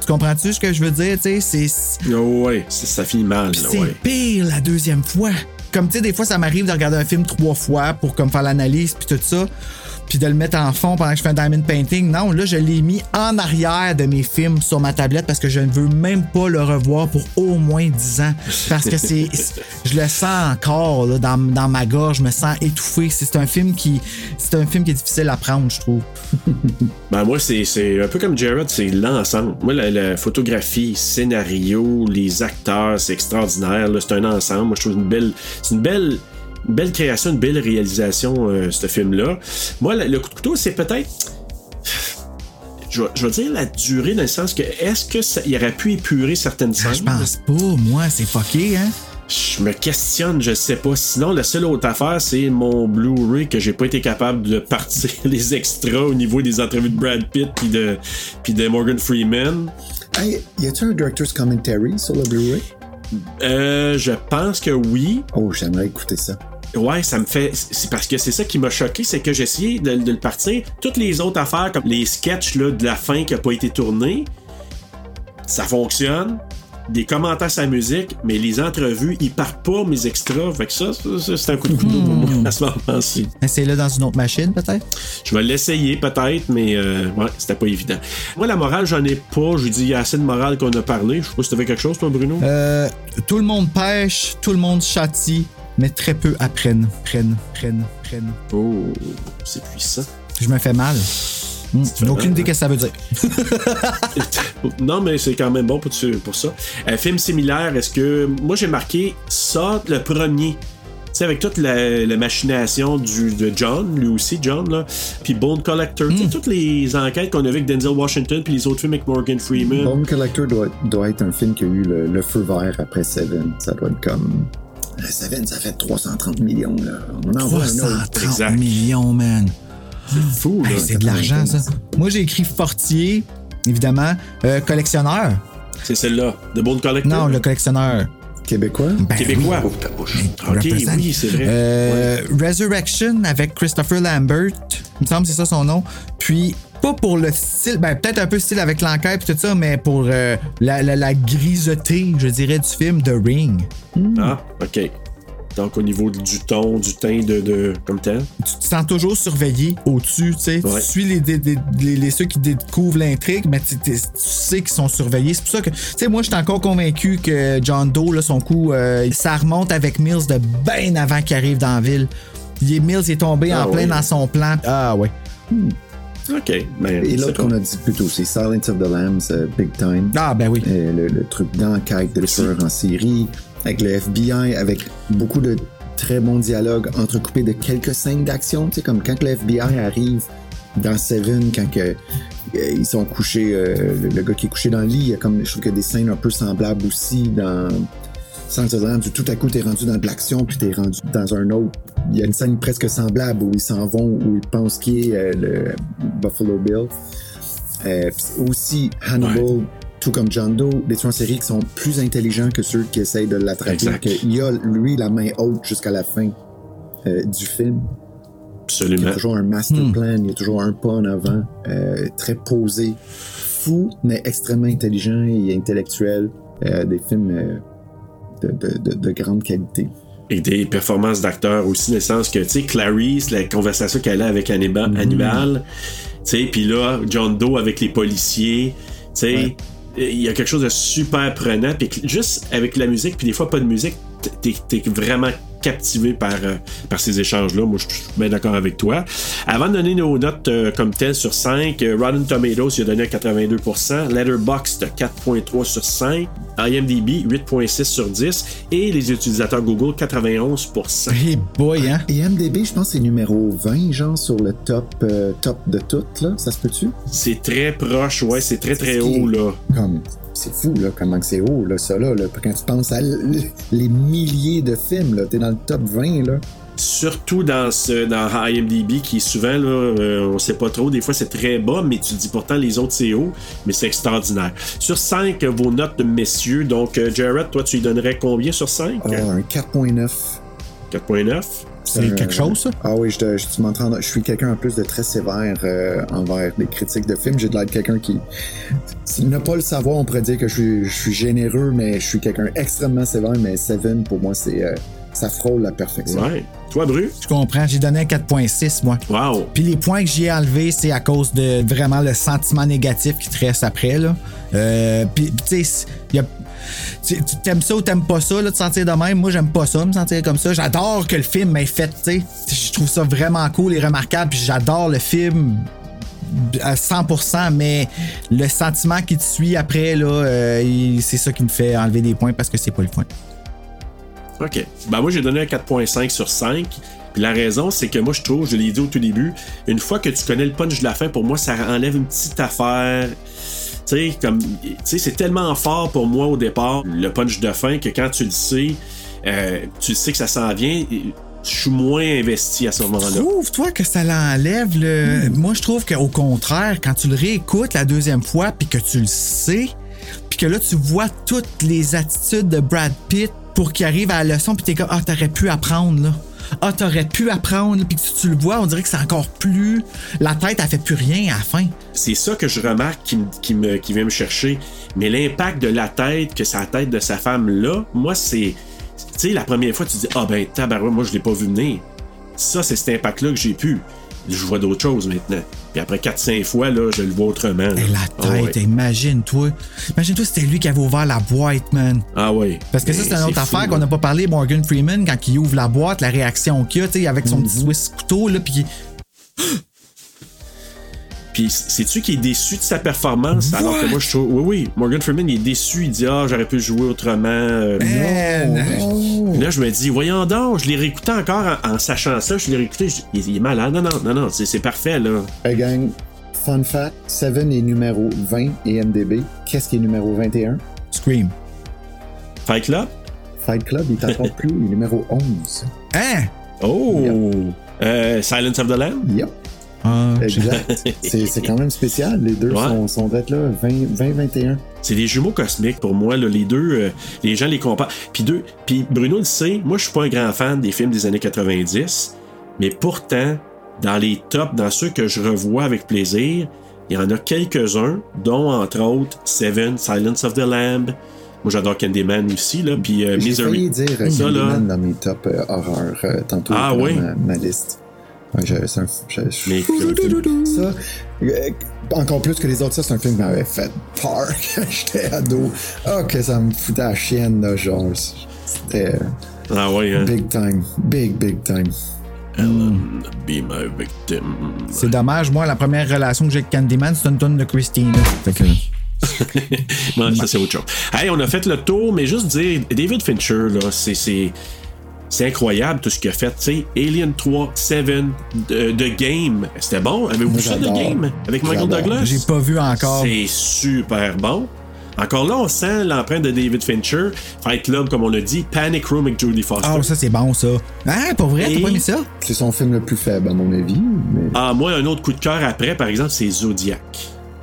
Tout comprends-tu ce que je veux dire? Tu sais, c'est. Oh, ouais, ça finit mal, c'est ouais. pire la deuxième fois. Comme tu sais, des fois, ça m'arrive de regarder un film trois fois pour comme faire l'analyse puis tout ça, puis de le mettre en fond pendant que je fais un diamond painting. Non, là, je l'ai mis en arrière de mes films sur ma tablette parce que je ne veux même pas le revoir pour au moins 10 ans. Parce que c'est, je le sens encore là, dans, dans ma gorge, je me sens étouffé. C'est un film qui, c'est un film qui est difficile à prendre, je trouve. Ben moi, c'est, un peu comme Jared, c'est l'ensemble. Moi, la, la photographie, scénario, les acteurs, c'est extraordinaire. C'est un ensemble. Moi, je trouve une belle, c'est une belle, une belle création, une belle réalisation, euh, ce film-là. Moi, le, coup de couteau, c'est peut-être. Je vais, je vais dire la durée dans le sens que est-ce que ça, il aurait pu épurer certaines scènes? Ah, Je pense pas, moi, c'est fucké, hein? Je me questionne, je sais pas. Sinon, la seule autre affaire, c'est mon Blu-ray que j'ai pas été capable de partir les extras au niveau des entrevues de Brad Pitt puis de, puis de Morgan Freeman. Hey, y a-tu un director's commentary sur le Blu-ray? Euh, je pense que oui. Oh, j'aimerais écouter ça. Ouais, ça me fait. C'est parce que c'est ça qui m'a choqué, c'est que j'ai essayé de, de le partir. Toutes les autres affaires, comme les sketchs là, de la fin qui a pas été tourné, ça fonctionne. Des commentaires sur la musique, mais les entrevues, ils partent pas mes extras. Fait que ça, ça, ça, c'est un coup de couteau pour moi à ce moment-ci. C'est là dans une autre machine, peut-être? Je vais l'essayer peut-être, mais euh, ouais, c'était pas évident. Moi, la morale, j'en ai pas. Je dis, il y a assez de morale qu'on a parlé. Je sais pas si t'avais quelque chose, toi, Bruno? Euh, tout le monde pêche, tout le monde châtie, mais très peu apprennent, prennent, prennent, prennent. Oh, c'est puissant. Je me fais mal. Hmm, aucune idée qu'est-ce que ça veut dire? non, mais c'est quand même bon pour, pour ça. Un film similaire, est-ce que. Moi, j'ai marqué ça, le premier. Tu sais, avec toute la, la machination du, de John, lui aussi, John, là. Puis Bone Collector. Tu sais, toutes les enquêtes qu'on a avec Denzel Washington, puis les autres films avec Morgan Freeman. Bone Collector doit, doit être un film qui a eu le, le feu vert après Seven. Ça doit être comme. Euh, Seven, ça fait 330 millions, là. On en voit un autre. 330 millions, man. C'est fou, Hey, là. c'est de l'argent, ça. Moi, j'ai écrit Fortier, évidemment. Euh, collectionneur. C'est celle-là, de Bone Collector. Non, le collectionneur. Québécois? Ben Québécois. oui. ta bouche. On Ok, oui, c'est vrai. Euh, Resurrection avec Christopher Lambert. Il me semble que c'est ça son nom. Puis, pas pour le style, ben peut-être un peu style avec l'enquête et tout ça, mais pour euh, la, la, la griseté, je dirais, du film The Ring. Ah, ok. Donc, au niveau du ton, du teint de, de comme tel. Tu te sens toujours surveillé au-dessus, tu sais. Ouais. Tu suis les, les, les- les- ceux qui découvrent l'intrigue, mais tu, sais qu'ils sont surveillés. C'est pour ça que, tu sais, moi, je suis encore convaincu que John Doe, là, son coup, euh, ça remonte avec Mills de bien avant qu'il arrive dans la ville. Il est, Mills il est tombé Ah en plein ouais. dans son plan. Ah ouais. Ok. Ben, Et l'autre qu'on a dit plus tôt, c'est Silence of the Lambs, euh, Big Time. Ah, ben oui. Euh, le, le truc d'enquête de tueur en série, avec le FBI, avec beaucoup de très bons dialogues entrecoupés de quelques scènes d'action. Tu sais, comme quand le FBI arrive dans Seven, quand euh, ils sont couchés, euh, le, gars qui est couché dans le lit, il y a comme, je trouve qu'il y a des scènes un peu semblables aussi dans Lambs, où tout à coup t'es rendu dans de l'action, puis t'es rendu dans un autre. Il y a une scène presque semblable où ils s'en vont, où ils pensent qu'il est euh, le Buffalo Bill. Euh, aussi Hannibal, tout comme John Doe, des tueurs en série qui sont plus intelligents que ceux qui essayent de l'attraper. Il a, lui, la main haute jusqu'à la fin euh, du film. Il y Absolument. a toujours un master plan, il y a toujours un pas en avant, euh, très posé, fou, mais extrêmement intelligent et intellectuel. Euh, des films euh, de, de- de- de grande qualité. Et des performances d'acteurs aussi, dans le sens que, tu sais, Clarice, la conversation qu'elle a avec Hannibal, Hannibal tu sais, puis là, John Doe avec les policiers, tu sais, il y a quelque chose de super prenant, puis juste avec la musique, puis des fois pas de musique, t'es, vraiment captivé par, euh, par ces échanges-là. Moi, je suis bien d'accord avec toi. Avant de donner nos notes euh, comme telles sur 5, euh, Rotten Tomatoes, il a donné à 82%, Letterboxd 4.3 sur 5, IMDb 8.6 sur 10, et les utilisateurs Google 91%. Hey boy, hein? Et MDB, je pense que c'est numéro 20, genre, sur le top, euh, top de toutes, là. Ça se peut-tu? C'est très proche, ouais, c'est très très haut, là. Comme, c'est fou, là, comment que c'est haut, là, ça, là, là. Quand tu penses à les milliers de films, là, t'es dans le top 20, là. Surtout dans ce dans IMDb qui est souvent là, euh, on sait pas trop, des fois c'est très bas, mais tu dis pourtant les autres c'est haut, mais c'est extraordinaire. Sur 5, vos notes messieurs, donc euh, Jared, toi tu lui donnerais combien sur 5? Ah, un 4.9. 4.9. C'est un- quelque chose, ça? Ah oui, je, te- je, tu m'entends- je suis quelqu'un en plus de très sévère euh, envers les critiques de films. J'ai de l'air de quelqu'un qui. si- Ne pas le savoir, on pourrait dire que je suis, je suis généreux, mais je suis quelqu'un extrêmement sévère. Mais Seven, pour moi, c'est. euh, ça frôle la perfection. Ouais. Toi, Bru? Je comprends. J'ai donné un 4.6, moi. Wow. Puis les points que j'ai enlevés, c'est à cause de vraiment le sentiment négatif qui te reste après. Là. Euh, puis, tu sais, il y a- t'aimes ça ou t'aimes pas ça, là, te sentir de même? Moi, j'aime pas ça, me sentir comme ça. J'adore que le film m'ait fait, tu sais. Je trouve ça vraiment cool et remarquable. J'adore le film à 100%, mais le sentiment qui te suit après, là, euh, c'est ça qui me fait enlever des points parce que c'est pas le point. OK. Ben moi, j'ai donné un 4.5 sur 5. Puis la raison, c'est que moi, je trouve, je l'ai dit au tout début, une fois que tu connais le punch de la fin, pour moi, ça enlève une petite affaire. Tu sais, comme, tu sais, c'est tellement fort pour moi au départ, le punch de fin, que quand tu le sais, euh, tu sais que ça s'en vient, je suis moins investi à ce moment-là. Trouve-toi que ça l'enlève le. Moi, je trouve qu'au contraire, quand tu le réécoutes la deuxième fois, puis que tu le sais, puis que là, tu vois toutes les attitudes de Brad Pitt pour qu'il arrive à la leçon, puis t'es comme, ah, t'aurais pu apprendre, là. Ah, t'aurais pu apprendre, puis que tu, le vois, on dirait que c'est encore plus. La tête, elle fait plus rien à la fin. C'est ça que je remarque qui vient me chercher. Mais l'impact de la tête, que sa tête de sa femme là, moi, c'est. Tu sais, la première fois, tu dis, ah ben, tabarouette, moi, je l'ai pas vu venir. Ça, c'est cet impact-là que j'ai pu. Je vois d'autres choses maintenant. Puis après 4-5 fois, là, je le vois autrement. là. La Ah tête, ouais. imagine-toi. Imagine-toi, c'était lui qui avait ouvert la boîte, man. Ah ouais. Parce que ça, c'est une autre affaire qu'on n'a pas parlé. Morgan Freeman, quand il ouvre la boîte, la réaction qu'il a, tu sais, avec son Mhm. petit Swiss couteau, là, puis Puis sais-tu qu'il est déçu de sa performance? Alors que moi, je trouve. Oui, oui. Morgan Freeman, il est déçu. Il dit, ah, j'aurais pu jouer autrement. Euh, Man. Puis Là, je me dis, voyons donc, je l'ai réécouté encore en, en sachant ça. Je l'ai réécouté. je- il, il est malade. Non, non, non, non, c'est c'est parfait, là. Hey gang, fun fact, Seven est numéro 20 et MDB. Qu'est-ce qui est numéro 21? Scream. Fight Club? Fight Club, il est encore plus, il est numéro 11. Hein? Oh! Euh, Silence of the Lamb? Yep. Exact. c'est quand même spécial. Les deux Ouais. sont, sont d'être là, 20-21. C'est des jumeaux cosmiques pour moi. Là, les deux, euh, les gens les comparent. Puis deux, puis Bruno le sait, moi je suis pas un grand fan des films des années 90, mais pourtant, dans les tops, dans ceux que je revois avec plaisir, il y en a quelques-uns, dont entre autres Seven, Silence of the Lamb. Moi j'adore Candyman aussi, là, puis euh, J'ai Misery. failli dire Ça, là, Candyman dans mes top euh, horreurs euh, tantôt Ah, dans oui? ma, ma liste. Ouais, je- Mais- ça, euh, encore plus que les autres, ça c'est un film qui m'avait fait peur quand j'étais ado. Ah, que ça me foutait à la chienne, là, genre. C'était euh, Ah ouais, hein? big time. Big, big time. Ellen, be my victim. c'est dommage. Moi, la première relation que j'ai avec Candyman, c'est une tonne de Christine. Fait que. Non, ça c'est autre chose. Hey, on a fait le tour, mais juste dire, David Fincher, là, c'est. c'est c'est incroyable tout ce qu'il a fait. Tu sais, Alien 3, 7, The, The Game. C'était bon? Avez-vous vu ça, The. Game? Avec Michael. Douglas? J'ai pas vu encore. C'est super bon. Encore là, on sent l'empreinte de David Fincher. Fight Club, comme on a dit. Panic Room avec Jodie Foster. Ah, ça, c'est bon, ça. Ah, pour vrai, t'as pas aimé ça? C'est son film le plus faible, à mon avis. Mais... Ah, moi, un autre coup de cœur après, par exemple, c'est Zodiac.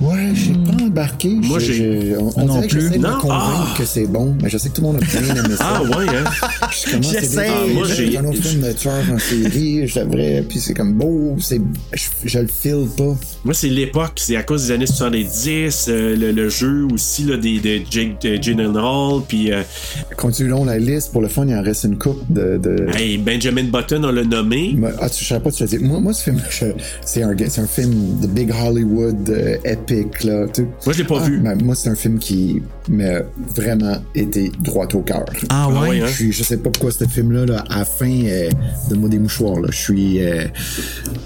Ouais, j'ai pas embarqué. Moi, j'ai- On, on Non dirait que plus. j'essaie de me convaincre ah. que c'est bon, mais je sais que tout le monde a bien aimé ça. Ah, ouais, hein? Je J'essaie. Ah, moi, c'est j'ai- un autre film de tueur en série, je devrais, puis c'est comme beau, c'est, je, je le file pas. Moi, c'est l'époque, c'est à cause des années 70, euh, le, le jeu aussi là, des, de Jake de Gyllenhaal, puis euh, Continuons la liste, pour le fun, il en reste une coupe de... de... hey, Benjamin Button, on l'a nommé. Moi- Ah, tu, je savais pas, tu l'as dit. Moi, moi ce film, je- c'est un, c'est un film de Big Hollywood, euh, épique, là. Moi, je l'ai pas Ah, vu. mais moi, c'est un film qui m'a vraiment été droit au cœur. Ah, ouais? ouais, hein? Je, suis, je sais pas pourquoi ce film-là, là, à la fin, euh, donne-moi des mouchoirs, là. Je suis... euh,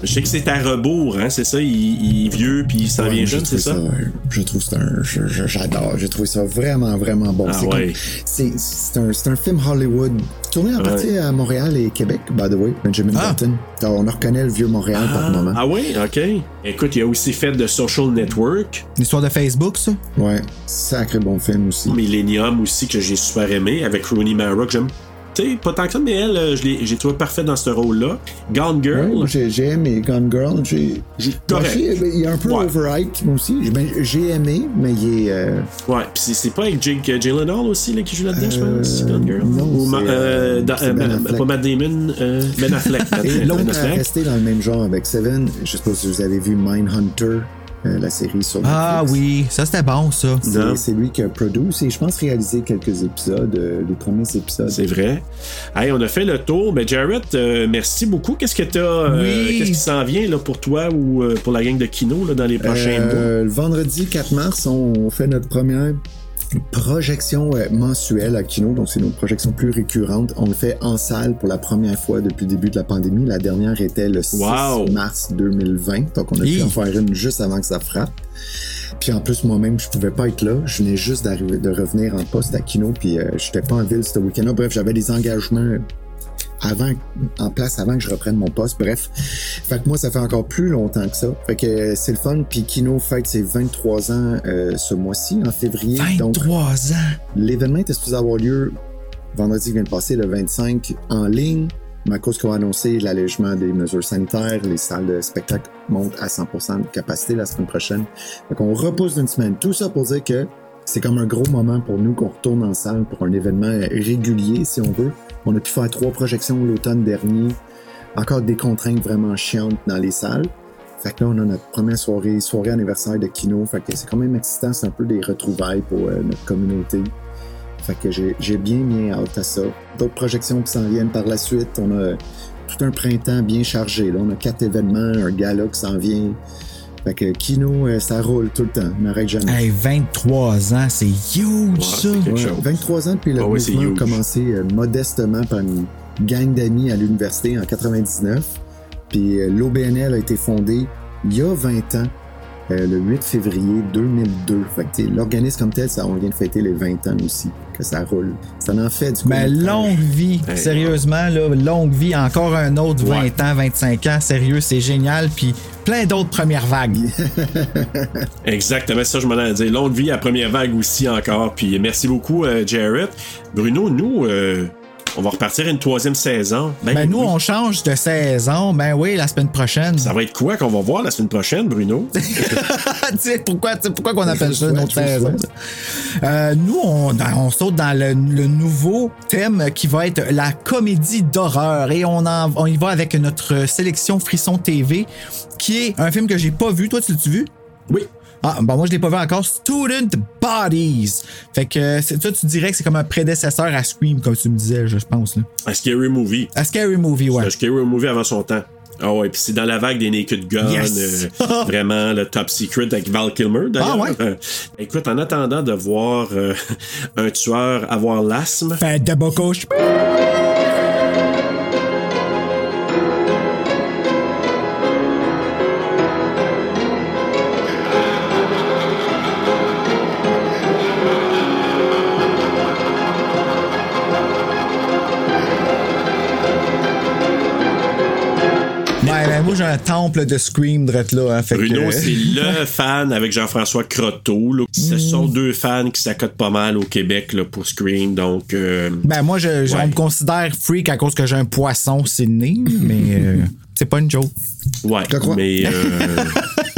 Je sais que c'est à rebours, hein, c'est ça, il, il est vieux, puis il s'en Ouais, vient moi, jeune, j'ai c'est trouvé ça? Je trouve que c'est un. J'adore. J'ai trouvé ça vraiment, vraiment bon. Ah c'est ouais. comme- c'est c'est un, c'est un film Hollywood tourné en partie à Montréal et Québec, by the way, Benjamin Ah. Button. Alors, on reconnaît le vieux Montréal par moment. Ah oui, ok. Écoute, il a aussi fait de Social Network, L'histoire de Facebook, ça? Ouais, sacré bon film aussi. Millennium aussi, que j'ai super aimé, avec Rooney Mara, que j'aime tu sais, pas tant que ça, mais elle, euh, je l'ai- j'ai trouvé parfait dans ce rôle-là. Gone Girl. Ouais, j'ai aimé Gone Girl. J'ai, Correct. Moi, j'ai- il est un peu Ouais. overhyped, moi aussi. Ben, j'ai aimé, mais il est. euh, Ouais, pis c'est- pas avec Jake euh, Gyllenhaal aussi là, qui joue là-dedans, je pense, Euh, Gone Girl? non, Ou ma- euh, euh, euh, Ben pas Matt Damon, euh, Ben Affleck. Ben- Et Ben l'autre Affleck. resté dans le même genre avec Seven. Je sais pas si vous avez vu Mindhunter, euh, la série sur Ah Netflix. oui, ça c'était bon, ça. C'est, lui qui a produit et je pense réalisé quelques épisodes, euh, les premiers épisodes. C'est vrai. Hey, on a fait le tour. Mais Jarrett, euh, merci beaucoup. Qu'est-ce que t'as. euh, Oui. Qu'est-ce qui s'en vient là, pour toi ou euh, pour la gang de Kino là, dans les prochains mois? Le vendredi 4 mars, on fait notre première projection euh, mensuelle à Kino, donc c'est nos projections plus récurrentes. On le fait en salle pour la première fois depuis le début de la pandémie. La dernière était le 6 Wow. mars 2020, donc on a pu en faire une juste avant que ça frappe. Puis en plus, moi-même, je pouvais pas être là. Je venais juste d'arriver, de revenir en poste à Kino, puis euh, j'étais pas en ville ce week-end-là. Bref, j'avais des engagements avant, en place avant que je reprenne mon poste. Bref. Fait que moi, ça fait encore plus longtemps que ça. Fait que euh, c'est le fun. Puis Kino fête ses 23 ans euh, ce mois-ci, en février. Donc, 23 ans. l'événement était supposé avoir lieu vendredi qui vient de passer, le 25, en ligne. Mais à cause qu'on a annoncé l'allègement des mesures sanitaires, les salles de spectacle montent à 100% de capacité la semaine prochaine. Fait qu'on repousse d'une semaine. Tout ça pour dire que c'est comme un gros moment pour nous qu'on retourne en salle pour un événement régulier, si on veut. On a pu faire trois projections l'automne dernier. Encore des contraintes vraiment chiantes dans les salles. Fait que là, on a notre première soirée, soirée anniversaire de Kino. Fait que c'est quand même excitant. C'est un peu des retrouvailles pour euh, notre communauté. Fait que j'ai bien, bien hâte à ça. D'autres projections qui s'en viennent par la suite. On a tout un printemps bien chargé. Là, on a quatre événements, un gala qui s'en vient. Fait que Kino, euh, ça roule tout le temps. N'arrête jamais. Hey, 23 ans, c'est huge, ça. Ouais, 23 ans depuis le c'est mouvement a commencé euh, modestement par une gang d'amis à l'université en 99. Puis euh, l'OBNL a été fondée il y a 20 ans, euh, le 8 février 2002. Fait que tu sais, l'organisme comme tel, ça, on vient de fêter les 20 ans aussi, que ça roule. Ça en fait du coup. Mais longue vie, Hey, sérieusement, là, longue vie, encore un autre 20 Ouais. ans, 25 ans, sérieux, c'est génial, puis plein d'autres premières vagues. Exactement, ça, je m'en allais dire. Longue vie à première vague aussi encore. Puis merci beaucoup, euh, Jarrett. Bruno, nous, euh, on va repartir à une troisième saison. Ben, Ben nous, oui. on change de saison, ben oui, la semaine prochaine. Ça va être quoi qu'on va voir la semaine prochaine, Bruno? tu sais, pourquoi, pourquoi qu'on appelle ça je vous saison? Euh, nous, on, dans- on saute dans le, le nouveau thème qui va être la comédie d'horreur. Et on, en- on y va avec notre sélection Frisson TV, qui est un film que j'ai pas vu. Toi, tu l'as-tu vu? oui. Ah, bon, moi, je l'ai pas vu encore. Student Bodies. Fait que, euh, toi, tu dirais que c'est comme un prédécesseur à Scream, comme tu me disais, je pense. Là. Un scary movie. A Scary Movie, ouais. Un scary movie avant son temps. Ah ouais, puis c'est dans la vague des Naked Gun, Yes. euh, vraiment le top secret avec Val Kilmer d'ailleurs. Ah ouais? Euh, écoute, en attendant de voir euh, un tueur avoir l'asthme, Fête de bocouche. J'ai un temple de Scream drette là. Hein, fait Bruno, que- c'est le fan avec Jean-François Croteau. là. Ce sont deux fans qui s'accotent pas mal au Québec là, pour Scream, donc... euh, Ben moi, je, je- Ouais. on me considère freak à cause que j'ai un poisson le nez, mais euh, c'est pas une joke. ouais, te crois? mais... euh,